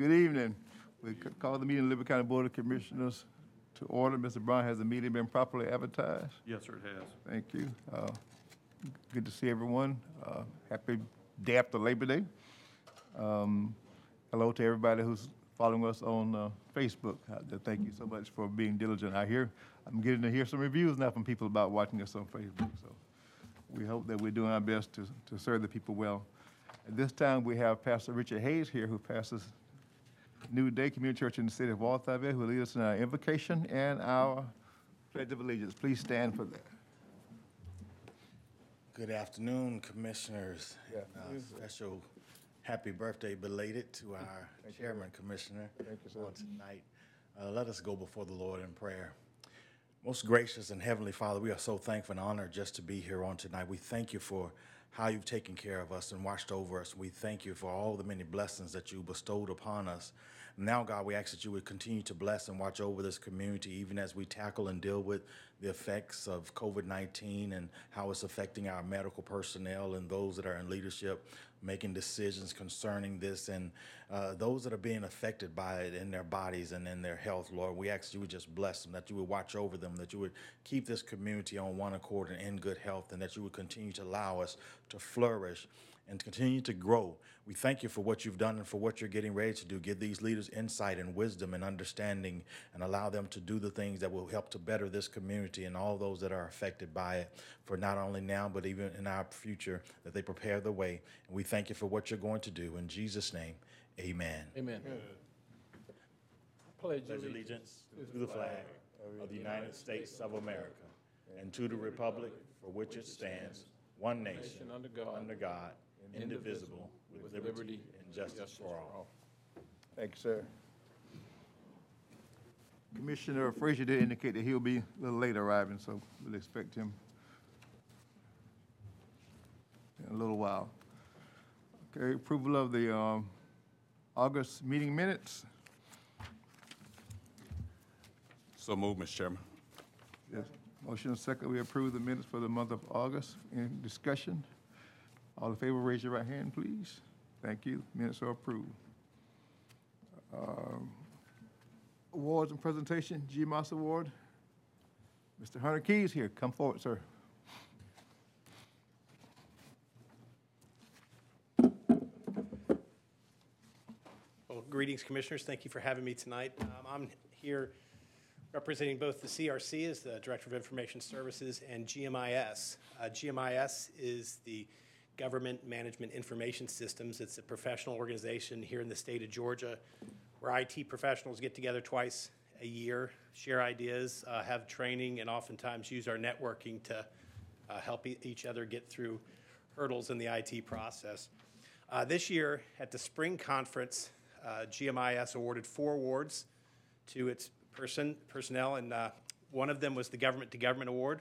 Good evening. We call the meeting of Liberty County Board of Commissioners to order. Mr. Brown, has the meeting been properly advertised? Yes, sir, it has. Thank you. Uh, Good to see everyone. Uh, Happy day after Labor Day. Um, Hello to everybody who's following us on uh, Facebook. Uh, Thank you so much for being diligent. I hear, I'm getting to hear some reviews now from people about watching us on Facebook, so we hope that we're doing our best to to serve the people well. At this time, we have Pastor Richard Hayes here, who pastors New Day Community Church in the city of Walthourville, who will lead us in our invocation and our pledge of allegiance. Please stand for that. Good afternoon, Commissioners. Yeah. Uh, Special happy birthday belated to our Chairman Commissioner. Thank you, sir. On tonight. Uh, Let us go before the Lord in prayer. Most gracious and heavenly Father, we are so thankful and honored just to be here on tonight. We thank you for how you've taken care of us and watched over us. We thank you for all the many blessings that you bestowed upon us. Now, God, we ask that you would continue to bless and watch over this community, even as we tackle and deal with the effects of COVID 19 and how it's affecting our medical personnel and those that are in leadership making decisions concerning this and uh, those that are being affected by it in their bodies and in their health, Lord. We ask that you would just bless them, that you would watch over them, that you would keep this community on one accord and in good health, and that you would continue to allow us to flourish and to continue to grow. We thank you for what you've done and for what you're getting ready to do. Give these leaders insight and wisdom and understanding and allow them to do the things that will help to better this community and all those that are affected by it for not only now, but even in our future, that they prepare the way. And we thank you for what you're going to do. In Jesus' name, amen. Amen. Pledge Pledge allegiance to the flag of the United States of America and to the republic for which it stands, one nation, under God, under God, indivisible, with liberty and justice for all. Thank you, sir. Commissioner Frazier did indicate that he'll be a little late arriving, so we'll expect him in a little while. Okay, approval of the um, August meeting minutes. So move, Mr. Chairman. Yes. Motion and second, we approve the minutes for the month of August. Any discussion? All in favor, raise your right hand, please. Thank you. Minutes are approved. Um, Awards and presentation, GMAS Award. Mr. Hunter Keys here. Come forward, sir. Well, greetings, Commissioners. Thank you for having me tonight. Um, I'm here representing both the CRC as the Director of Information Services and GMIS. Uh, GMIS is the Government Management Information Systems. It's a professional organization here in the state of Georgia where IT professionals get together twice a year, share ideas, uh, have training, and oftentimes use our networking to uh, help e- each other get through hurdles in the IT process. Uh, this year, at the spring conference, uh, GMIS awarded four awards to its person personnel, and uh, one of them was the Government to Government Award.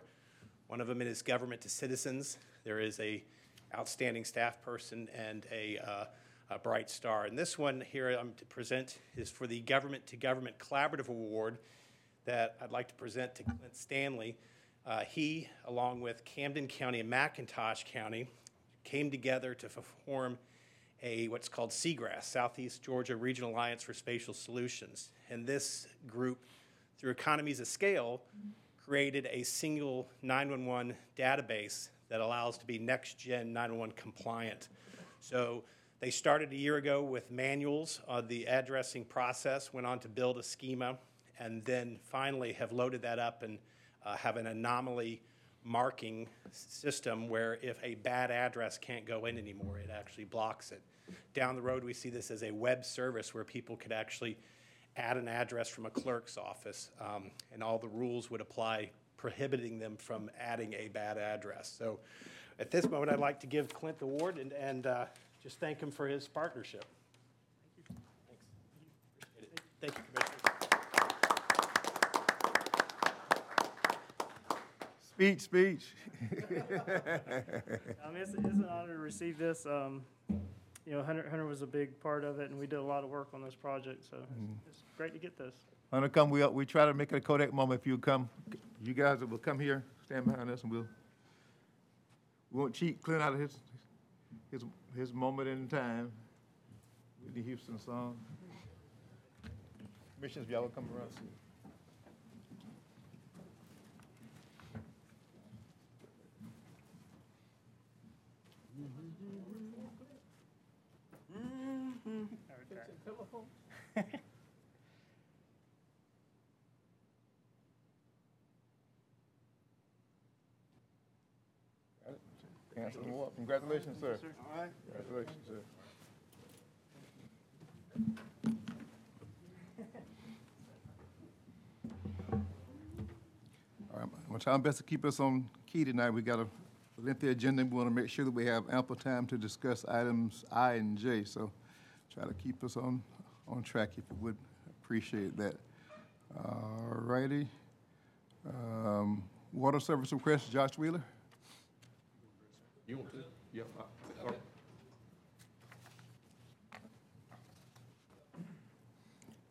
One of them is Government to Citizens. There is a outstanding staff person and a, uh, a Bright Star. And this one here I'm to present is for the Government to Government Collaborative Award that I'd like to present to Clint Stanley. Uh, he, along with Camden County and McIntosh County, came together to form a what's called SEGRASS, Southeast Georgia Regional Alliance for Spatial Solutions. And this group, through economies of scale, created a single 911 database that allows to be next gen 911 compliant. So they started a year ago with manuals on the addressing process, went on to build a schema, and then finally have loaded that up and uh, have an anomaly marking system where if a bad address can't go in anymore, it actually blocks it. Down the road, we see this as a web service where people could actually add an address from a clerk's office, um, and all the rules would apply prohibiting them from adding a bad address. So at this moment, I'd like to give Clint the award and, and uh, just thank him for his partnership. Thank you, Thanks. Thank you, Commissioner. Speech, speech. Um, it's, it's an honor to receive this. Um, you know, Hunter, Hunter was a big part of it, and we did a lot of work on this project, so it's, it's great to get this. Hunter, come, we, we try to make it a Kodak moment if you come. You guys will come here, stand behind us, and we'll, we won't cheat Clint out of his, his, his moment in time. Whitney Houston song. Commissioners, if y'all will come around. Mm-hmm. Mm-hmm. Answer them up. Congratulations, sir. All right. Congratulations, sir. All right, I'm gonna try my best to keep us on key tonight. We got a lengthy agenda. We want to make sure that we have ample time to discuss items I and J. So try to keep us on, on track if you would. Appreciate that. All righty. Um, Water service request, Josh Wheeler? You want to? Yep.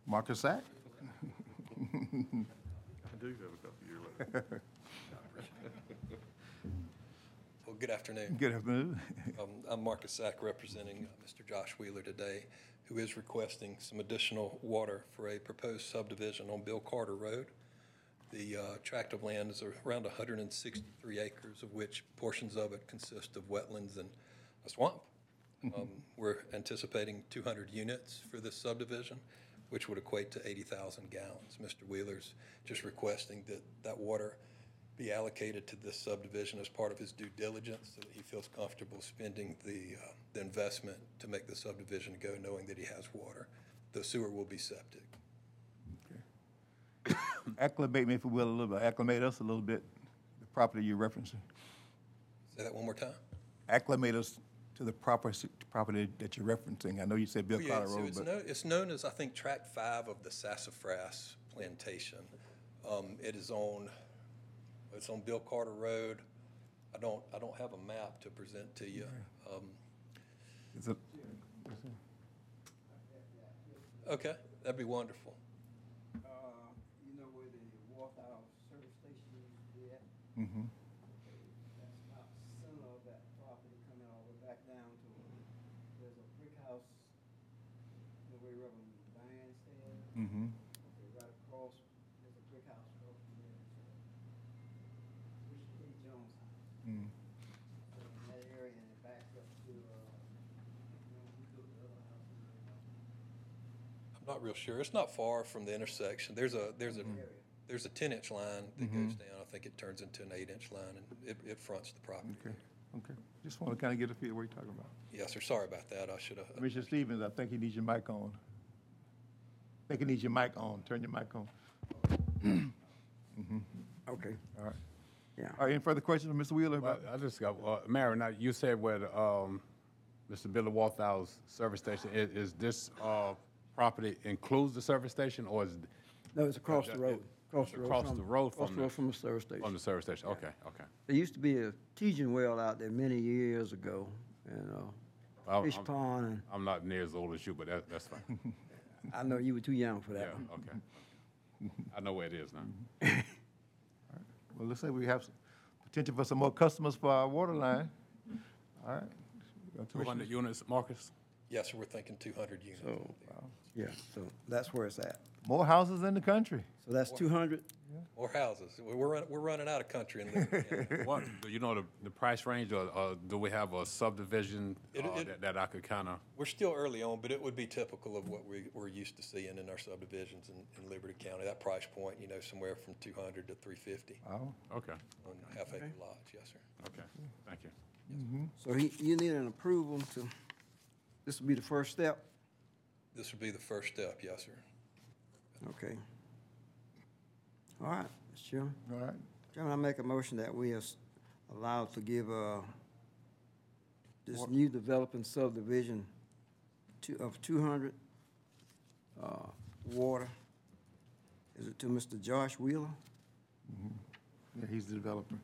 Marcus Sack? I do have a couple years left. Well, good afternoon. Good afternoon. Um, I'm Marcus Sack, representing uh, Mr. Josh Wheeler today, who is requesting some additional water for a proposed subdivision on Bill Carter Road. The uh, tract of land is around 163 acres, of which portions of it consist of wetlands and a swamp. Um, We're anticipating 200 units for this subdivision, which would equate to 80,000 gallons. Mr. Wheeler's just requesting that that water be allocated to this subdivision as part of his due diligence, so that he feels comfortable spending the, uh, the investment to make the subdivision go, knowing that he has water. The sewer will be septic. Acclimate me, if you will, a little bit, acclimate us a little bit, the property you're referencing. Say that one more time? Acclimate us to the proper, s- property that you're referencing. I know you said Bill Oh, yeah, Carter so Road, it's but. known, it's known as, I think, Tract Five of the Sassafras Plantation. Um, it is on, it's on Bill Carter Road. I don't, I don't have a map to present to you. Um, okay, that'd be wonderful. Uh, you know where the Walthouse service station used to be at? mhm. That's about center of that property coming all the way back down to, there's a brick house, you know where Reverend Diane stayed? Mhm. Okay, right across, there's a brick house across from there. Richard A. Jones' house. Mm. So in that area and it backs up to, uh, you know, we built the other house in there. I'm not real sure. It's not far from the intersection. There's a, there's a, there's a ten-inch line that goes down. I think it turns into an eight-inch line, and it, it fronts the property. Okay, okay. Just want to kind of get a feel what you're talking about. Yes, sir. Sorry about that. I should have. Commissioner Stevens, I think you need your mic on. I think you need your mic on. Turn your mic on. Okay, All right. yeah. All right, any further questions from Mr. Wheeler? Well, about- I just got, uh, Mary, now, you said where the, um, Mr. Billy Walthall's service station, is, is this, uh, property includes the service station, or is it No, it's across the Uh, road, across the road. across from- the road Across from the the- road from the service station. from the service station? Okay, okay. There used to be a teaching well out there many years ago, and Well, uh, fish I'm- pond, and I'm not near as old as you, but that, that's fine. I know you were too young for Yeah, that one. okay. I know where it is now. Well, let's say we have some potential for some more customers for our water line. All right. Uh, Two hundred units, Marcus? Yes, sir. We're thinking two hundred units. So, yeah, so that's where it's at. More houses in the country. So that's two hundred, More houses. We're, we're, run- we're running out of country in Liberty County. What, do you know the, the price range, or, or do we have a subdivision, It- uh, it- that, that I could kinda, We're still early on, but it would be typical of what we, we're used to seeing in our subdivisions in, in Liberty County. That price point, you know, somewhere from two hundred to three fifty Oh, okay, on half acre lots, yes, sir. okay, thank you. so he, you need an approval to, this would be the first step? This would be the first step, yes, sir. Okay. All right, Mr. Chairman. all right. Chairman, I make a motion that we are allowed to give, uh, this new developing subdivision two, of two hundred, uh, water. Is it to Mr. Josh Wheeler? Yeah, he's the developer.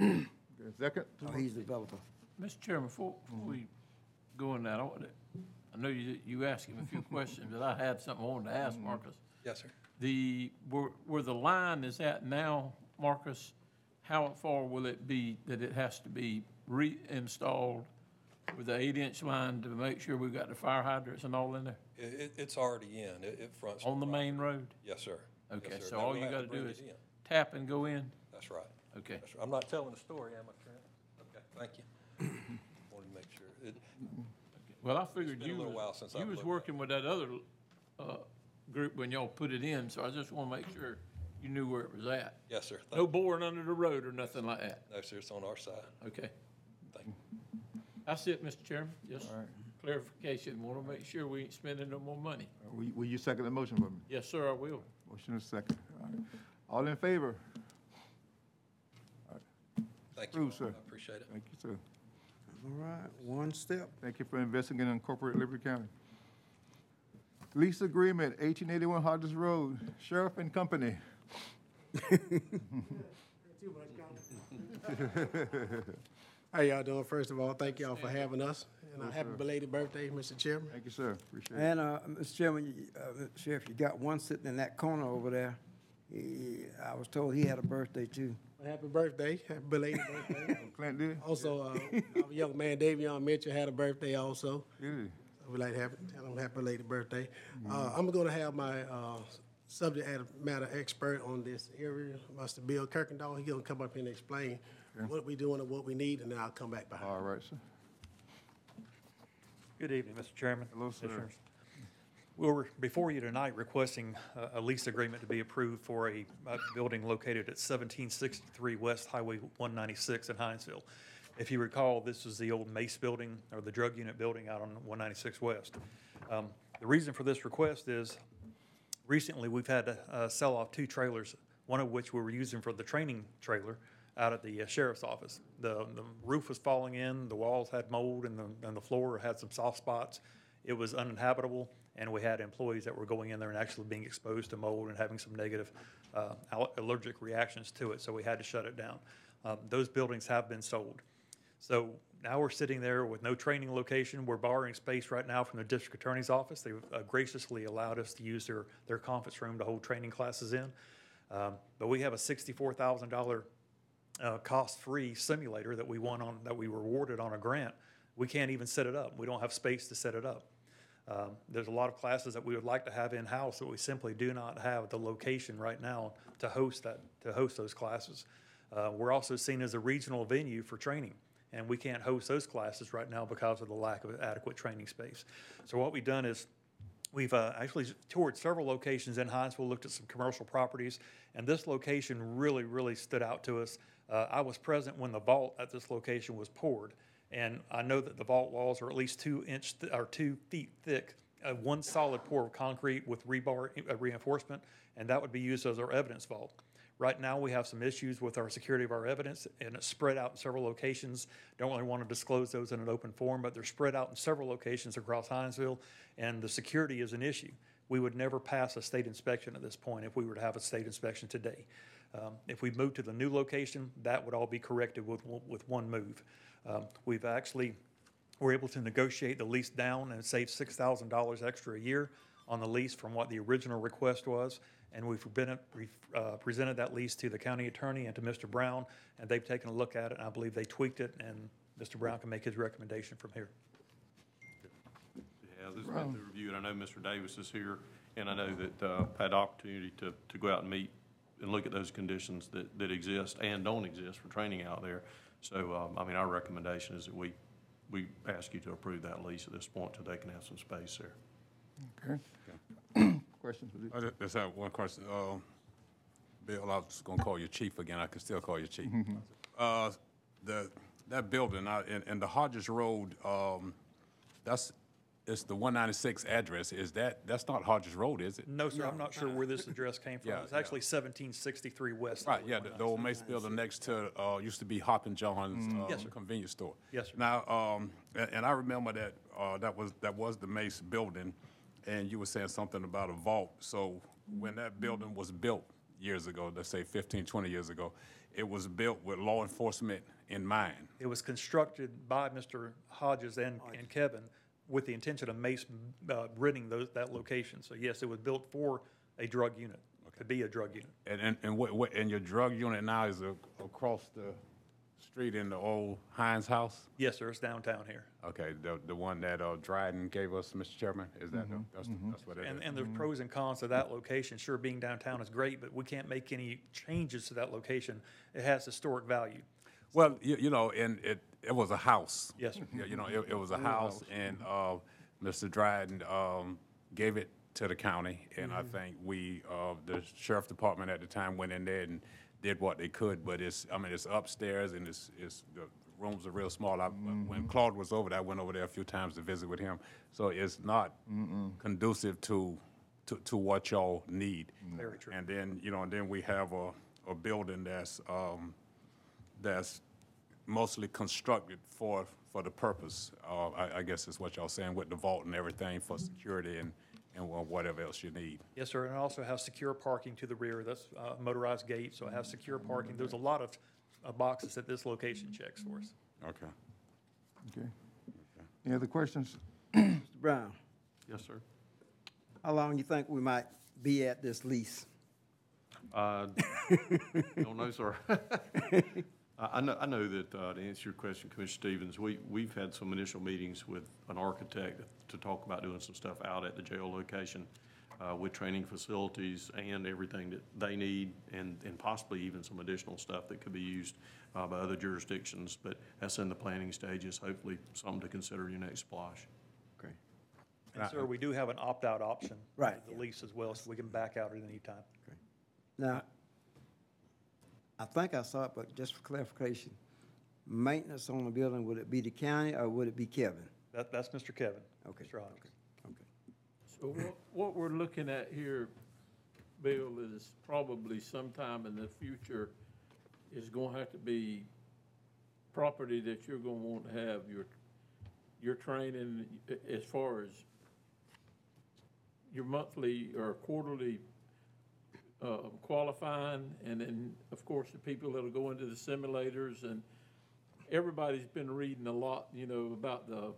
Okay, Second? Oh, he's the developer. Mr. Chairman, before, before we go in that, I wanted- I know you, you asked him a few questions, but I had something I wanted to ask mm-hmm. Marcus. Yes, sir. The, where, where the line is at now, Marcus, how far will it be that it has to be reinstalled with the eight-inch line to make sure we've got the fire hydrants and all in there? It, it, it's already in, it, it fronts. On the main road? Yes, sir. Yes, Okay, sir. so all you have gotta do bring is in. tap and go in? That's right. Okay. That's right. I'm not telling a story, am I, Trent? Okay, thank you. Wanted to make sure. It, Well, I figured been a you little while was, since you I've was looked at it. working with that other, uh, group when y'all put it in, so I just wanna make sure you knew where it was at. yes, sir. No Thank, boring under the road or nothing like that, no, sir, it's on our side. okay? Thank you. That's it, Mr. Chairman, just All right. clarification, wanna make sure we ain't spending no more money. Will you- will you second the motion for me? Yes, sir, I will. Motion is second. All right. All in favor? Thank you. Approved, sir. I appreciate it. Thank you, sir. All right, one step. Thank you for investing in Incorporated Liberty County. Lease agreement, eighteen eighty-one Hodges Road, Sheriff and Company. How y'all doing? First of all, thank y'all for having us. And a happy belated birthday, Mr. Chairman. Thank you, sir. Appreciate it. And, uh, Mr. Chairman, you- uh, Sheriff, you got one sitting in that corner over there. He, I was told he had a birthday too. Happy birthday, happy belated birthday. Clint did? Also, uh, our young man Davion Mitchell had a birthday also. Did he? So we'd like to have, tell him happy belated birthday. Uh, I'm gonna have my, uh, subject matter expert on this area, Mr. Bill Kirkendall. He gonna come up here and explain what we doing and what we need, and then I'll come back behind. All right, sir. Good evening, Mr. Chairman. Hello, sir. Commissioners. We're before you tonight requesting a- lease agreement to be approved for a building located at 1763 West Highway 196 in Hinesville. If you recall, this is the old Mace Building, or the drug unit building out on 196 West. Um, The reason for this request is recently, we've had to uh, sell off two trailers, one of which we were using for the training trailer out at the uh, sheriff's office. The, the roof was falling in, the walls had mold, and the, and the floor had some soft spots. It was uninhabitable, and we had employees that were going in there and actually being exposed to mold and having some negative uh, al- allergic reactions to it, so we had to shut it down. Um, Those buildings have been sold. So now we're sitting there with no training location. We're borrowing space right now from the district attorney's office. They've uh, graciously allowed us to use their, their conference room to hold training classes in. Um, But we have a sixty-four thousand dollar uh, cost-free simulator that we won on, that we were awarded on a grant. We can't even set it up. We don't have space to set it up. Um, There's a lot of classes that we would like to have in-house, but we simply do not have the location right now to host that, to host those classes. Uh, We're also seen as a regional venue for training, and we can't host those classes right now because of the lack of adequate training space. So what we've done is, We've uh, actually toured several locations in Hinesville, looked at some commercial properties, and this location really, really stood out to us. Uh, I was present when the vault at this location was poured, and I know that the vault walls are at least two inch, th- or two feet thick, uh, one solid pour of concrete with rebar uh, reinforcement, and that would be used as our evidence vault. Right now, we have some issues with our security of our evidence, and it's spread out in several locations. Don't really want to disclose those in an open forum, but they're spread out in several locations across Hinesville, and the security is an issue. We would never pass a state inspection at this point if we were to have a state inspection today. Um, If we move to the new location, that would all be corrected with, with one move. Um, We've actually we're able to negotiate the lease down and save six thousand dollars extra a year on the lease from what the original request was. And we've been, uh, presented that lease to the county attorney and to Mr. Brown, and they've taken a look at it, and I believe they tweaked it, and Mr. Brown can make his recommendation from here. Yeah, this has been the review, and I know Mr. Davis is here, and I know that, uh, had opportunity to, to go out and meet and look at those conditions that, that exist and don't exist for training out there. So, um, I mean, our recommendation is that we, we ask you to approve that lease at this point till they can have some space there. Okay. Questions? for the- I ju- just have one question. Uh, Bill, I was gonna call you chief again. I can still call you chief. Uh, the, that building out in, in the Hodges Road, um, that's, it's the one ninety-six address. Is that, that's not Hodges Road, is it? No, sir, I'm not sure where this address came from. Yeah, It's actually seventeen sixty-three West. Right, yeah, the, the old Mace building next to, uh, used to be Hoppin' John's, Yes, um, sir. convenience store. Yes, sir. Now, um, and, and I remember that, uh, that was, that was the Mace building, and you were saying something about a vault. So when that building was built years ago, let's say 15, 20 years ago, it was built with law enforcement in mind. It was constructed by Mr. Hodges and, and Kevin with the intention of Mace uh, renting those, that location. So yes, it was built for a drug unit, to be a drug unit. And, and, and what, what, and your drug unit now is a- across the street in the old Heinz House? Yes, sir, it's downtown here. Okay, the, the one that, uh, Dryden gave us, Mr. Chairman, is that, the- that's, that's what it And, is? and the pros and cons of that location, sure, being downtown is great, but we can't make any changes to that location. It has historic value. Well, you, you know, and it, it was a house. Yes, sir. You know, it, it was a house, and, uh, Mr. Dryden, um, gave it to the county, and I think we, uh, the sheriff department at the time went in there and did what they could, but it's, I mean, it's upstairs, and it's, it's, the rooms are real small. I, when Claude was over there, I went over there a few times to visit with him, so it's not conducive to, to, to what y'all need. Very true. And then, you know, and then we have a, a building that's, um, that's mostly constructed for, for the purpose, uh, I, I guess is what y'all saying, with the vault and everything for security and, and wha- whatever else you need. Yes, sir, and it also has secure parking to the rear. That's uh, motorized gate, so it has secure parking. There's a lot of uh, boxes that this location checks for us. Okay. Okay. Any other questions? Mr. Brown, Yes, sir. how long you think we might be at this lease? Uh, Don't know, sir. I, I know, I know that, uh, to answer your question, Commissioner Stevens, we, we've had some initial meetings with an architect to talk about doing some stuff out at the jail location, uh, with training facilities and everything that they need, and, and possibly even some additional stuff that could be used, uh, by other jurisdictions, but that's in the planning stages, hopefully something to consider in your next SPLOST. Okay. And sir, we do have an opt-out option. Right. with The lease as well, so we can back out at any time. Now, I think I saw it, but just for clarification, maintenance on the building, would it be the county or would it be Kevin? That, that's Mr. Kevin. Okay, Mr. Hodges. Okay. So what, what we're looking at here, Bill, is probably sometime in the future is gonna have to be property that you're gonna want to have your, your training as far as your monthly or quarterly, uh, qualifying, and then, of course, the people that'll go into the simulators, and everybody's been reading a lot, you know, about the,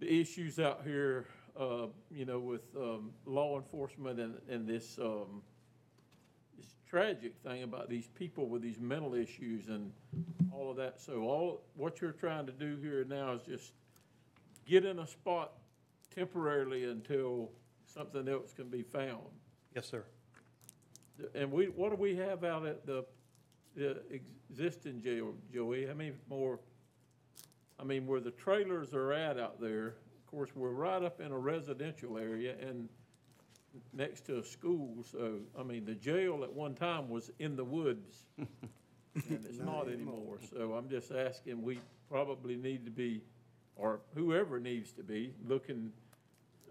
the issues out here, uh, you know, with, um, law enforcement and, and this, um, this tragic thing about these people with these mental issues and all of that. So all, what you're trying to do here now is just get in a spot temporarily until something else can be found. Yes, sir. And we, what do we have out at the, the existing jail, Joey? How many more? I mean, where the trailers are at out there, of course, we're right up in a residential area and next to a school, so, I mean, the jail at one time was in the woods. And it's not anymore, so I'm just asking, we probably need to be, or whoever needs to be, looking,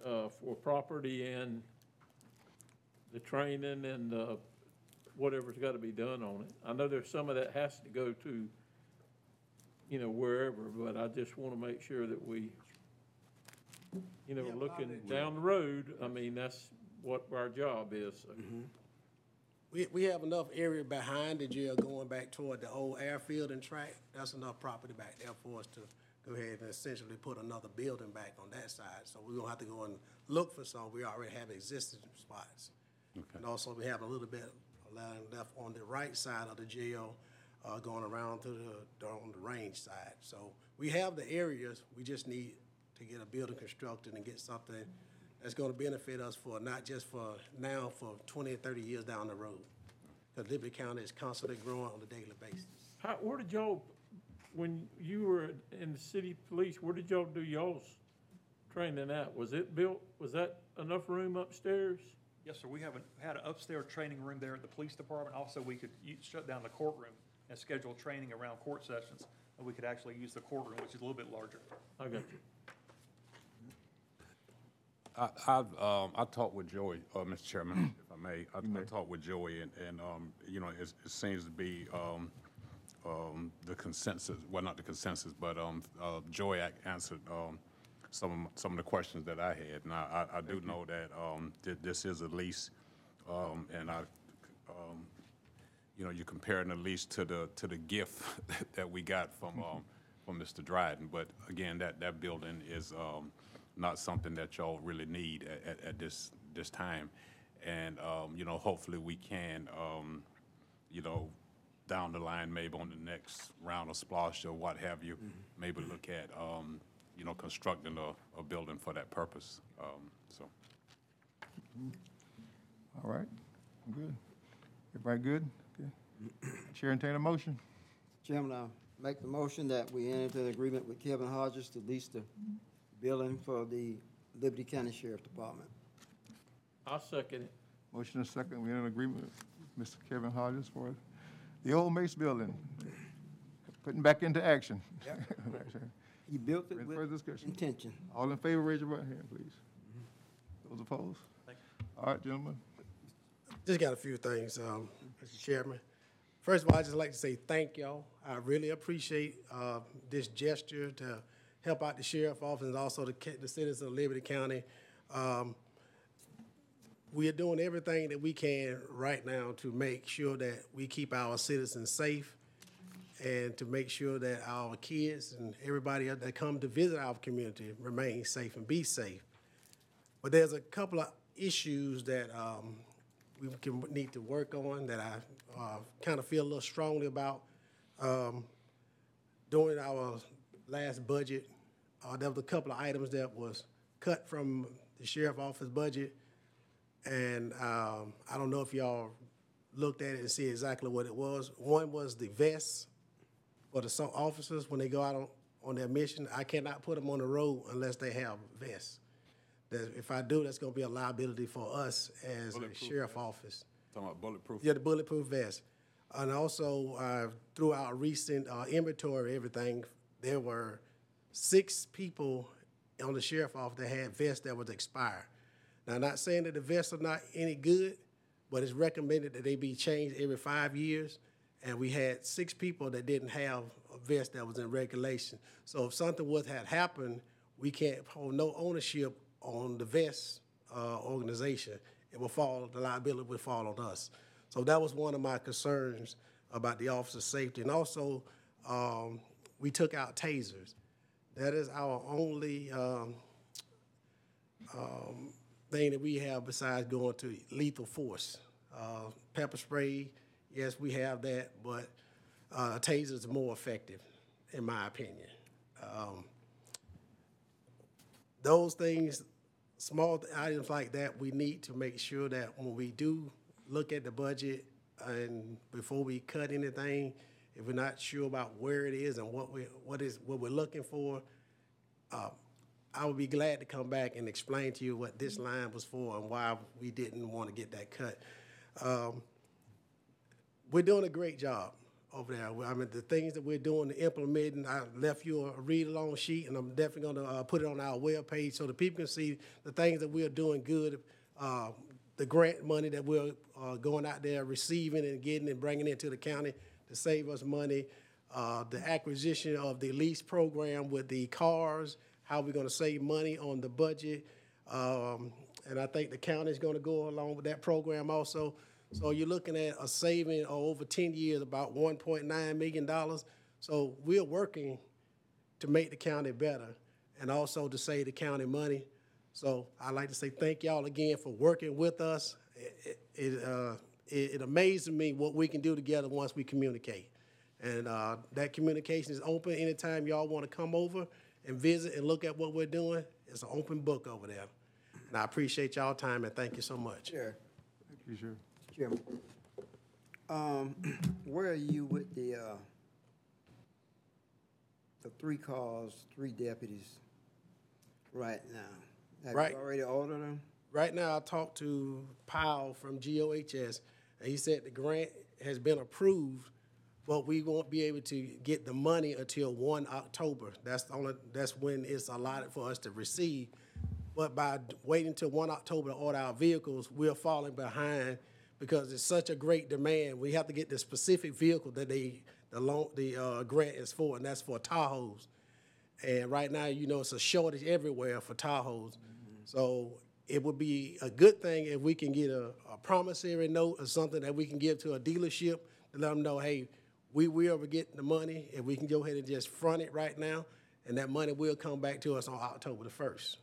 uh, for property and the training and, uh, whatever's gotta be done on it. I know there's some of that has to go to, you know, wherever, but I just wanna make sure that we, you know, looking down the road, I mean, that's what our job is, so. We, we have enough area behind the jail going back toward the old airfield and track. That's enough property back there for us to go ahead and essentially put another building back on that side. So we're gonna have to go and look for some. We already have existing spots. And also, we have a little bit of land left on the right side of the jail, uh, going around to the, on the range side. So we have the areas, we just need to get a building constructed and get something that's gonna benefit us for, not just for now, for twenty or thirty years down the road. Because Liberty County is constantly growing on a daily basis. How, where did y'all, when you were in the city police, where did y'all do y'all's training at? Was it built, was that enough room upstairs? Yes, sir, we have, an- had an upstairs training room there at the police department. Also, we could u- shut down the courtroom and schedule training around court sessions. And we could actually use the courtroom, which is a little bit larger. I got you. I, I've, um, I talked with Joey, uh, Mr. Chairman, if I may. I, I talked with Joey and, and, um, you know, it, it seems to be, um, um, the consensus, well, not the consensus, but, um, uh, Joey ac- answered, um, some some of the questions that I had. And I, I, I do know that, um, that this is a lease, um, and I, um, you know, you're comparing the lease to the, to the gift that we got from, um, from Mr. Dryden. But again, that, that building is, um, not something that y'all really need at, at, at this, this time. And, um, you know, hopefully we can, um, you know, down the line, maybe on the next round of SPLOST or what have you, maybe look at, um, you know, constructing a, a building for that purpose. Um, so, All right, good. Everybody good? Okay. Chair entertain a motion? Chairman, I make the motion that we enter into an agreement with Kevin Hodges to lease the building for the Liberty County Sheriff Department. I'll second it. Motion and second, we in an agreement with Mr. Kevin Hodges for the old Mace building, putting back into action. He built it Any with further discussion? intention. All in favor, raise your right hand, please. Those opposed? All right, gentlemen. Just got a few things, um, Mr. Chairman. First of all, I'd just like to say thank y'all. I really appreciate, uh, this gesture to help out the sheriff office and also the, ca- the citizens of Liberty County. Um, we are doing everything that we can right now to make sure that we keep our citizens safe and to make sure that our kids and everybody that come to visit our community remain safe and be safe. But there's a couple of issues that um, we can, need to work on that I uh, kind of feel a little strongly about. Um, During our last budget, uh, there was a couple of items that was cut from the sheriff office budget. And um, I don't know if y'all looked at it and see exactly what it was. One was the vests for the so- officers when they go out on, on their mission. I cannot put them on the road unless they have vests. That if I do, that's gonna be a liability for us as a Bulletproof sheriff office. talking about bulletproof. Yeah, the bulletproof vest. And also, uh, through our recent uh, inventory, everything, there were six people on the sheriff office that had vests that was expired. Now, not saying that the vests are not any good, but it's recommended that they be changed every five years. And we had six people that didn't have a vest that was in regulation. So if something was had happened, we can't hold no ownership on the vest uh, organization. It will fall, the liability would fall on us. So that was one of my concerns about the officer's safety. And also, um, we took out tasers. That is our only um, um, thing that we have besides going to lethal force. Uh, pepper spray, yes, we have that, but uh, tasers are more effective, in my opinion. Um, those things, small items like that, we need to make sure that when we do look at the budget and before we cut anything, if we're not sure about where it is and what we, what is, what we're looking for, uh, I would be glad to come back and explain to you what this line was for and why we didn't want to get that cut. Um, we're doing a great job over there. I mean, the things that we're doing, the implementing, I left you a read-along sheet, and I'm definitely gonna uh, put it on our web page so the people can see the things that we're doing good. Uh, the grant money that we're uh, going out there receiving and getting and bringing into the county to save us money. Uh, the acquisition of the lease program with the cars, how we're gonna save money on the budget. Um, and I think the county is gonna go along with that program also. So you're looking at a saving of over ten years, about one point nine million dollars. So we're working to make the county better and also to save the county money. So I'd like to say thank y'all again for working with us. It, it, uh, it, it amazes me what we can do together once we communicate. And uh, that communication is open anytime y'all want to come over and visit and look at what we're doing. It's an open book over there. And I appreciate y'all time and thank you so much. Chair, Thank you, sure. Chairman. Um, where are you with the, uh, the three cars, three deputies right now? Have Right. you already ordered them? Right now, I talked to Powell from GOHS, and he said the grant has been approved, but we won't be able to get the money until one October. That's the only, that's when it's allotted for us to receive. But by waiting till one October to order our vehicles, we're falling behind because it's such a great demand. We have to get the specific vehicle that they, the loan, the, uh, grant is for, and that's for Tahoes. And right now, you know, it's a shortage everywhere for Tahoes. So it would be a good thing if we can get a, a promissory note or something that we can give to a dealership to let them know, hey, we will get the money and we can go ahead and just front it right now. And that money will come back to us on October the first,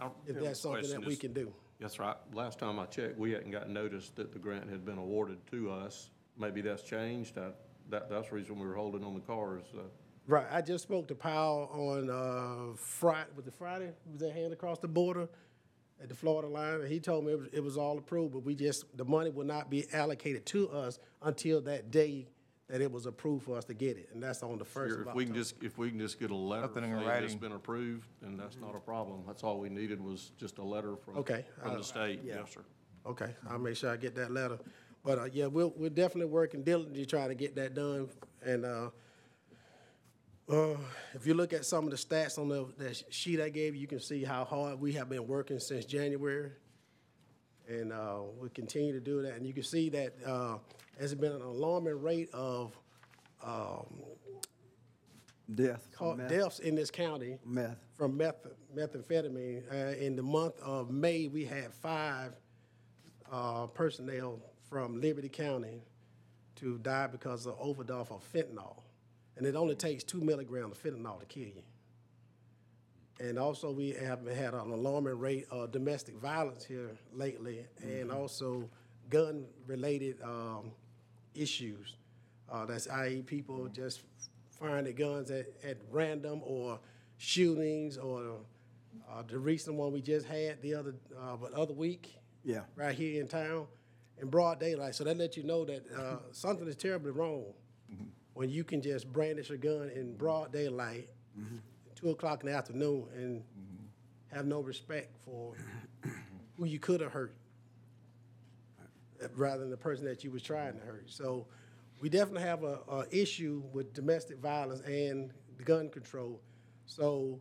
I if that's something that we can do. Yes, right. Last time I checked, we hadn't gotten notice that the grant had been awarded to us. maybe that's changed. I- That, that's the reason we were holding on the cars. uh, Right, I just spoke to Powell on, uh, Friday, was it Friday? Was that hand across the border at the Florida line? And he told me it was, it was all approved, but we just, the money will not be allocated to us until that day that it was approved for us to get it, and that's on the first of If we can October. just, if we can just get a letter Something in saying it's writing. been approved, then that's not a problem. That's all we needed was just a letter from, Okay, from uh, the state. Yes, sir. Okay, I'll make sure I get that letter. But, uh, yeah, we're, we're definitely working diligently trying to get that done. And, uh, uh, if you look at some of the stats on the, that sheet I gave you, you can see how hard we have been working since January. And, uh, we continue to do that. And you can see that, uh, there's been an alarming rate of, um, Death. ca- meth- deaths in this county Meth. from meth, methamphetamine. Uh, in the month of May, we had five uh, personnel from Liberty County to die because of overdose of fentanyl. And it only takes two milligrams of fentanyl to kill you. And also, we have had an alarming rate of domestic violence here lately, and also gun-related um, issues. Uh, that's i.e., people just firing their guns at, at random, or shootings, or uh, the recent one we just had the other, uh, but other week Yeah. right here in town in broad daylight. So that lets you know that uh, something is terribly wrong when you can just brandish a gun in broad daylight, two o'clock in the afternoon, and have no respect for who you could have hurt, rather than the person that you was trying to hurt. So we definitely have a, a issue with domestic violence and gun control. So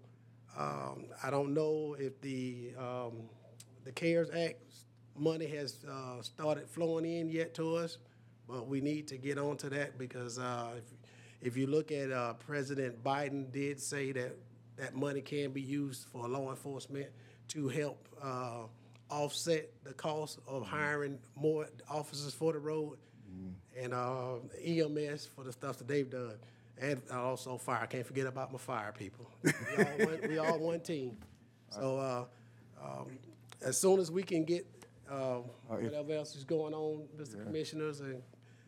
um, I don't know if the um, the CARES Act money has uh, started flowing in yet to us, but we need to get on to that because uh, if, if you look at uh, President Biden did say that that money can be used for law enforcement to help uh, offset the cost of hiring more officers for the road and uh, EMS for the stuff that they've done. And also fire. I can't forget about my fire people. We all one, we all one team. So uh, um, as soon as we can get uh, whatever else is going on, Mr. Commissioners, and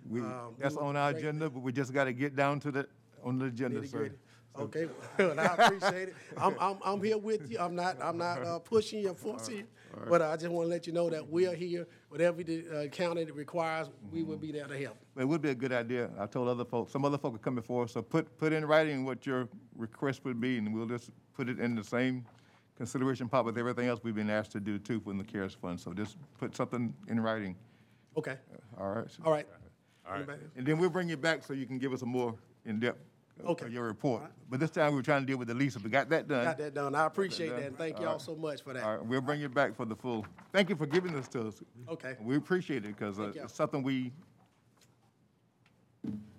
We, um, that's we on our break- agenda, but we just got to get down to the, on the agenda, sir. nitty-gritty. Okay, well, I appreciate it. I'm, I'm, I'm here with you. I'm not, I'm not uh, pushing you, forcing you. But I just want to let you know that we are here. Whatever the uh, county requires, we will be there to help. It would be a good idea. I told other folks, some other folk are coming forward, so put, put in writing what your request would be, and we'll just put it in the same consideration pot with everything else we've been asked to do too from the CARES Fund. So just put something in writing, Okay, all right? all right. All right. And then we'll bring you back so you can give us a more in-depth Okay. of your report. But this time, we were trying to deal with the lease. If we got that done. Got that done. I appreciate done. that, and thank All y'all right. so much for All that. right, we'll bring you back for the full. Thank you for giving this to us. Okay. We appreciate it because uh, Thank you. it's something we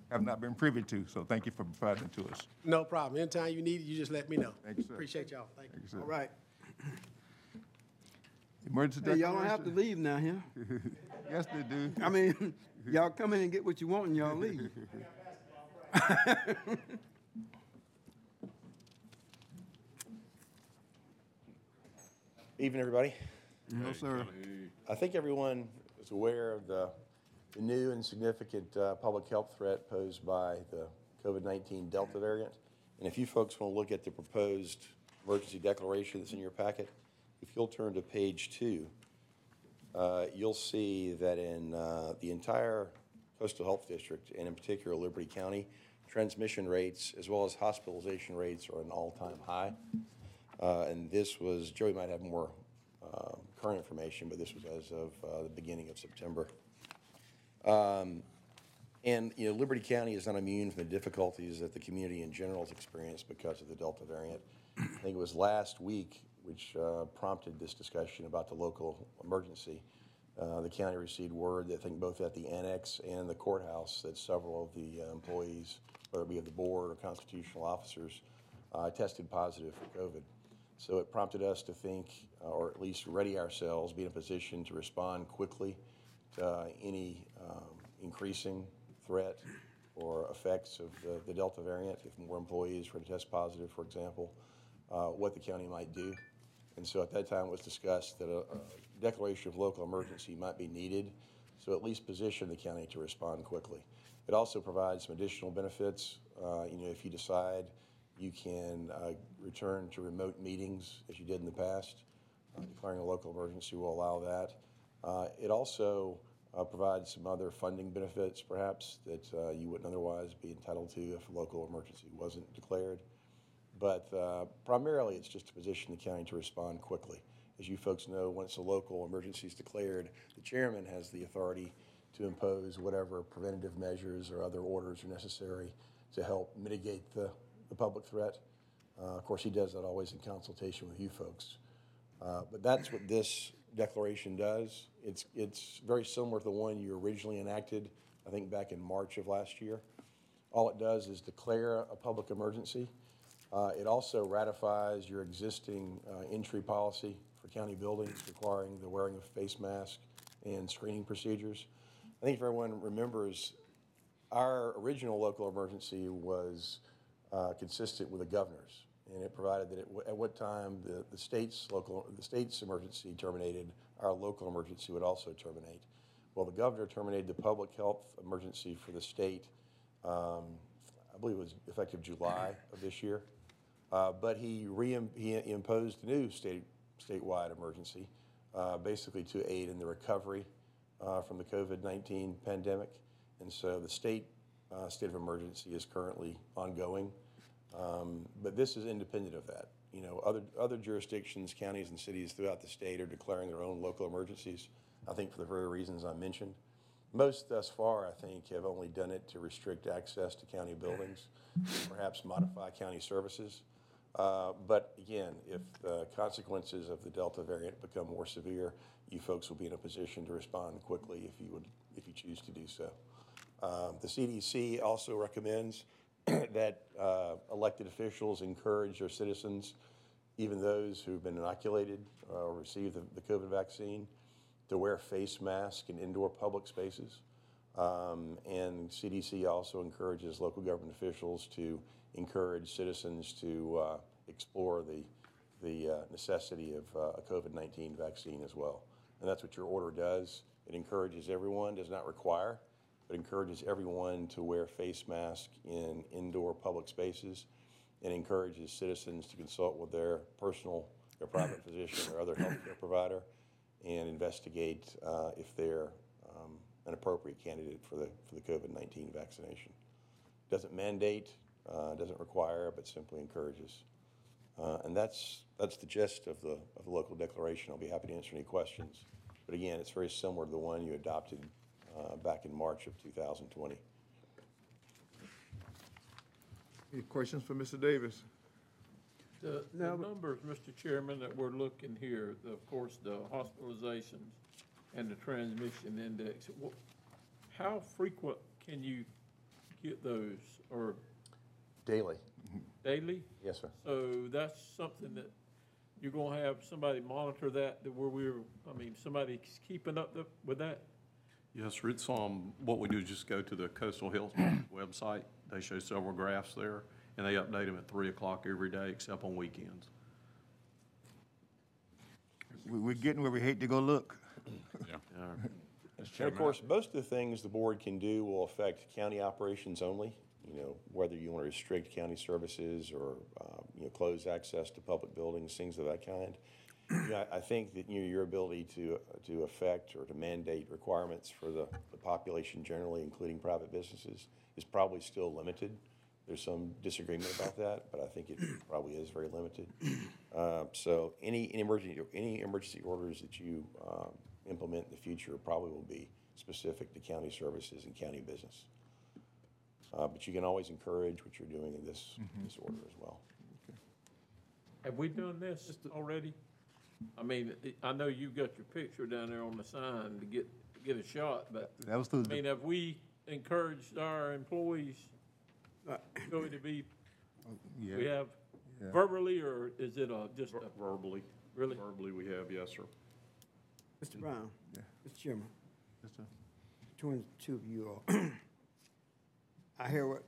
have not been privy to. So thank you for providing it to us. No problem. Anytime you need it, you just let me know. Thank you, sir. Appreciate y'all. Thank you. Thank you, sir. All right. Emergency Hey, y'all don't have to declaration? leave now here. Yes, they do. I mean, y'all come in and get what you want and y'all leave. Evening, everybody. No, sir. I think everyone is aware of the, the new and significant uh, public health threat posed by the COVID-19 Delta variant. And if you folks want to look at the proposed emergency declaration that's in your packet, if you'll turn to page two, uh, you'll see that in uh, the entire coastal health district, and in particular Liberty County, transmission rates as well as hospitalization rates are an all-time high. Uh, And this was, Joey might have more um, current information, but this was as of uh, the beginning of September. Um, And, you know, Liberty County is not immune from the difficulties that the community in general has experienced because of the Delta variant. I think it was last week which uh, prompted this discussion about the local emergency. Uh, The county received word, that I think both at the annex and the courthouse, that several of the uh, employees, whether it be of the board or constitutional officers, uh, tested positive for COVID. So it prompted us to think, uh, or at least ready ourselves, be in a position to respond quickly to uh, any um, increasing threat or effects of the, the Delta variant. If more employees were to test positive, for example, uh, what the county might do. And so at that time, it was discussed that a, a declaration of local emergency might be needed so at least position the county to respond quickly. It also provides some additional benefits. Uh, You know, if you decide you can uh, return to remote meetings, as you did in the past, uh, declaring a local emergency will allow that. Uh, It also uh, provides some other funding benefits, perhaps, that uh, you wouldn't otherwise be entitled to if a local emergency wasn't declared. But primarily, it's just to position the county to respond quickly. As you folks know, once a local emergency is declared, the chairman has the authority to impose whatever preventative measures or other orders are necessary to help mitigate the, the public threat. Uh, Of course, he does that always in consultation with you folks. Uh, But that's what this declaration does. It's, it's very similar to the one you originally enacted, I think, back in March of last year. All it does is declare a public emergency. Uh, It also ratifies your existing uh, entry policy for county buildings requiring the wearing of face masks and screening procedures. I think if everyone remembers, our original local emergency was uh, consistent with the governor's, and it provided that it- at what time the the state's local, the state's emergency terminated, our local emergency would also terminate. Well, the governor terminated the public health emergency for the state, um, I believe it was effective July of this year. Uh, But he reim, he imposed a new state, statewide emergency, uh, basically to aid in the recovery uh, from the COVID-19 pandemic. And so the state uh, state of emergency is currently ongoing. Um, But this is independent of that. You know, other, other jurisdictions, counties and cities throughout the state are declaring their own local emergencies, I think for the very reasons I mentioned. Most thus far, I think, have only done it to restrict access to county buildings, perhaps modify county services. Uh, But again, if the consequences of the Delta variant become more severe, you folks will be in a position to respond quickly if you would, if you choose to do so. Um, The CDC also recommends that uh, elected officials encourage their citizens, even those who've been inoculated or received the the COVID vaccine, to wear face masks in indoor public spaces. Um, And CDC also encourages local government officials to encourage citizens to uh, explore the, the uh, necessity of uh, a COVID-19 vaccine as well. And that's what your order does. It encourages everyone, does not require, but encourages everyone to wear face masks in indoor public spaces and encourages citizens to consult with their personal, their private physician or other healthcare provider and investigate uh, if they're um, an appropriate candidate for the, for the COVID-19 vaccination. Doesn't mandate, uh, doesn't require, but simply encourages. Uh, And that's, that's the gist of the, of the local declaration. I'll be happy to answer any questions. But again, it's very similar to the one you adopted uh, back in March of 2020. Any questions for Mr. Davis? The, the numbers, Mr. Chairman, that we're looking here, the- of course, the hospitalizations and the transmission index, wh- how frequent can you get those, or Daily. daily? Yes, sir. So that's something that you're gonna have somebody monitor that, that where we're, I mean, somebody's keeping up the- with that? Yes, sir. It's, um, what we do is just go to the Coastal Health website. They show several graphs there, and they update them at three o'clock every day, except on weekends. We- We're getting where we hate to go look. Yeah. And of course, most of the things the board can do will affect county operations only. You know, whether you want to restrict county services or, uh, you know, close access to public buildings, things of that kind. You know, I I think that, you know, your ability to, to affect or to mandate requirements for the, the population generally, including private businesses, is probably still limited. There's some disagreement about that, but I think it probably is very limited. Uh, So any, any emergency, any emergency orders that you um, implement in the future probably will be specific to county services and county business. Uh, But you can always encourage what you're doing in this, this order as well. Have we done this already? I mean, I know you've got your picture down there on the sign to get, get a shot, but, That was through I the mean, have we encouraged our employees going to be, Yeah. we have Yeah. verbally, or is it a, just a, Verbally. Really? Verbally, we have, yes, sir. Mr. Brown? Yeah. Mr. Chairman, Mr. between the two of you all, I hear what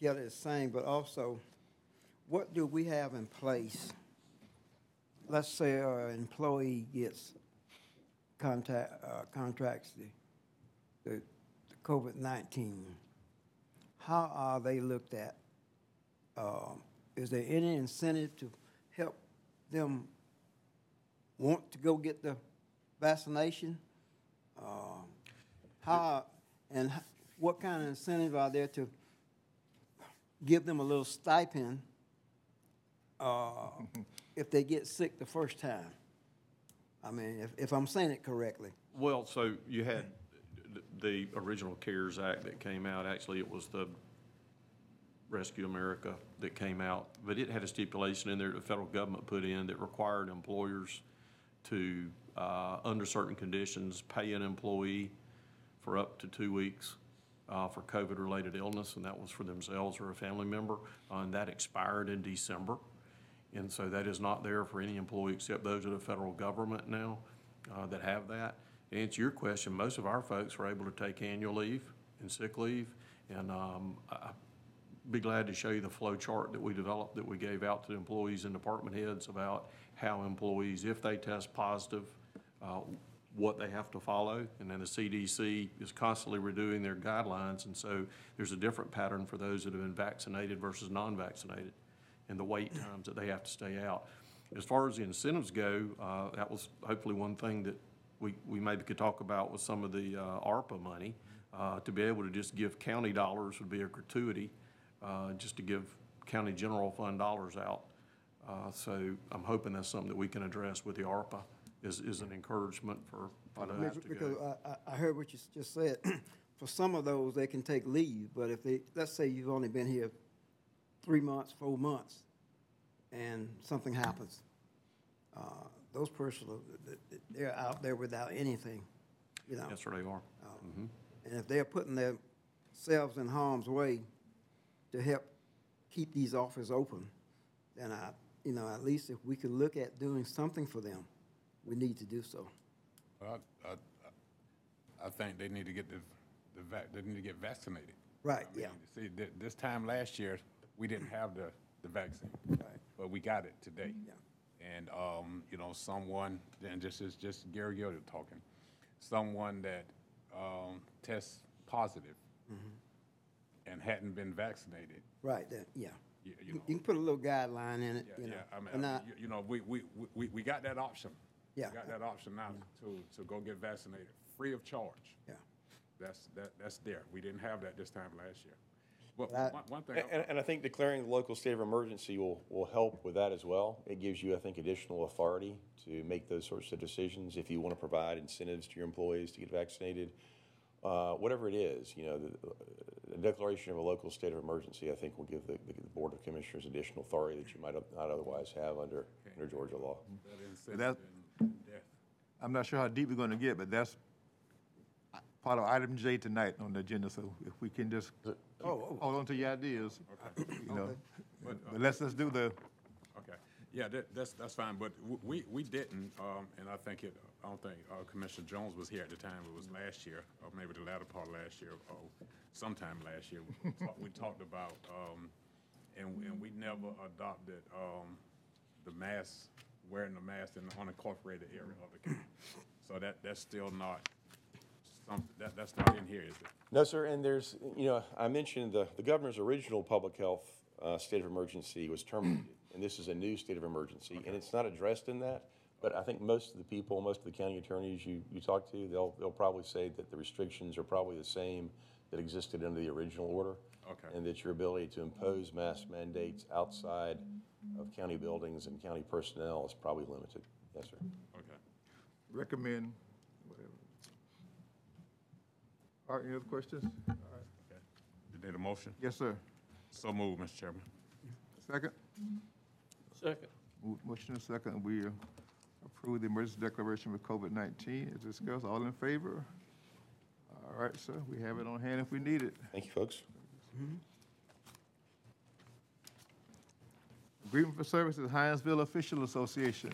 Kelly is saying, but also, what do we have in place? Let's say our employee gets contact, uh, contracts the the, the COVID-19, how are they looked at? Um, Is there any incentive to help them want to go get the vaccination? Um, How, and what kind of incentive are there to give them a little stipend uh, if they get sick the first time? I mean, if, if I'm saying it correctly. Well, so you had the original CARES Act that came out, actually, it was the Rescue America that came out, but it had a stipulation in there that the federal government put in that required employers to, uh, under certain conditions, pay an employee for up to two weeks uh, for COVID-related illness, and that was for themselves or a family member, uh, and that expired in December. And so that is not there for any employee except those of the federal government now uh, that have that. To answer your question, most of our folks were able to take annual leave and sick leave. And um, I'd be glad to show you the flow chart that we developed, that we gave out to employees and department heads about how employees, if they test positive, uh, what they have to follow. And then the CDC is constantly redoing their guidelines. And so there's a different pattern for those that have been vaccinated versus non-vaccinated and the wait times that they have to stay out. As far as the incentives go, uh, that was hopefully one thing that we, we maybe could talk about with some of the uh, ARPA money. Uh, To be able to just give county dollars would be a gratuity, uh, just to give county general fund dollars out. Uh, So I'm hoping that's something that we can address with the ARPA, is, is an encouragement for, for those to Because go. I, I, I heard what you s- just said. For some of those, they can take leave, but if they, let's say you've only been here three months, four months, and something happens, uh, those persons, they're out there without anything, you know? Yes, sir, they are. And if they're putting themselves in harm's way to help keep these offices open, then I, you know, at least if we could look at doing something for them, we need to do so. Well, I, I, I think they need to get the, the vac, they need to get vaccinated. Right, I mean, yeah. See, thi- this time last year, we didn't have the, the vaccine. But we got it today. Yeah. And, um, you know, someone, and just, it's just Gary Gilliard talking, someone that, um, tests positive Mm-hmm. and hadn't been vaccinated, Right, that, yeah. you, you know. can put a little guideline in it, Yeah, you know. yeah, I mean, I- mean, you- you know, we, we, we, we got that option. We Yeah. Got that option now to, to go get vaccinated, free of charge. Yeah. That's, that, that's there. We didn't have that this time last year. But That- one, one thing, And, and- and I think declaring the local state of emergency will, will help with that as well. It gives you, I think, additional authority to make those sorts of decisions. If you want to provide incentives to your employees to get vaccinated, uh, whatever it is, you know, the, the declaration of a local state of emergency, I think will give the, the Board of Commissioners additional authority that you might not otherwise have under, under Georgia law. that incentive that- and death. I'm not sure how deep we're gonna get, but that's part of item J tonight on the agenda, so if we can just keep- hold on to your ideas, you know. But, uh, But let's, let's do the, Okay, yeah, that, that's, that's fine, but w- we, we didn't, um, and I think it, I don't think, uh, Commissioner Jones was here at the time, it was last year, or maybe the latter part of last year, or sometime last year. We talked- We talked about, um, and, and we never adopted, um, the mask, wearing the mask in the unincorporated area of the county. So that, that's still not, some, that, that's not in here, is it? No, sir, and there's, you know, I mentioned the, the governor's original public health uh, state of emergency was terminated, and this is a new state of emergency, and it's not addressed in that, but I think most of the people, most of the county attorneys you, you talk to, they'll, they'll probably say that the restrictions are probably the same that existed under the original order. Okay. And that your ability to impose mask mandates outside of county buildings and county personnel is probably limited. Yes, sir. Okay. recommend, whatever. All right, any other questions? All right. Okay. You need a motion? Yes, sir. So move, Mr. Chairman. Second? Second. Move- Motion is second, we uh, approve the emergency declaration with COVID-19 as discussed. All in favor? All right, sir, we have it on hand if we need it. Thank you, folks. Agreement for services, Hinesville Official Association.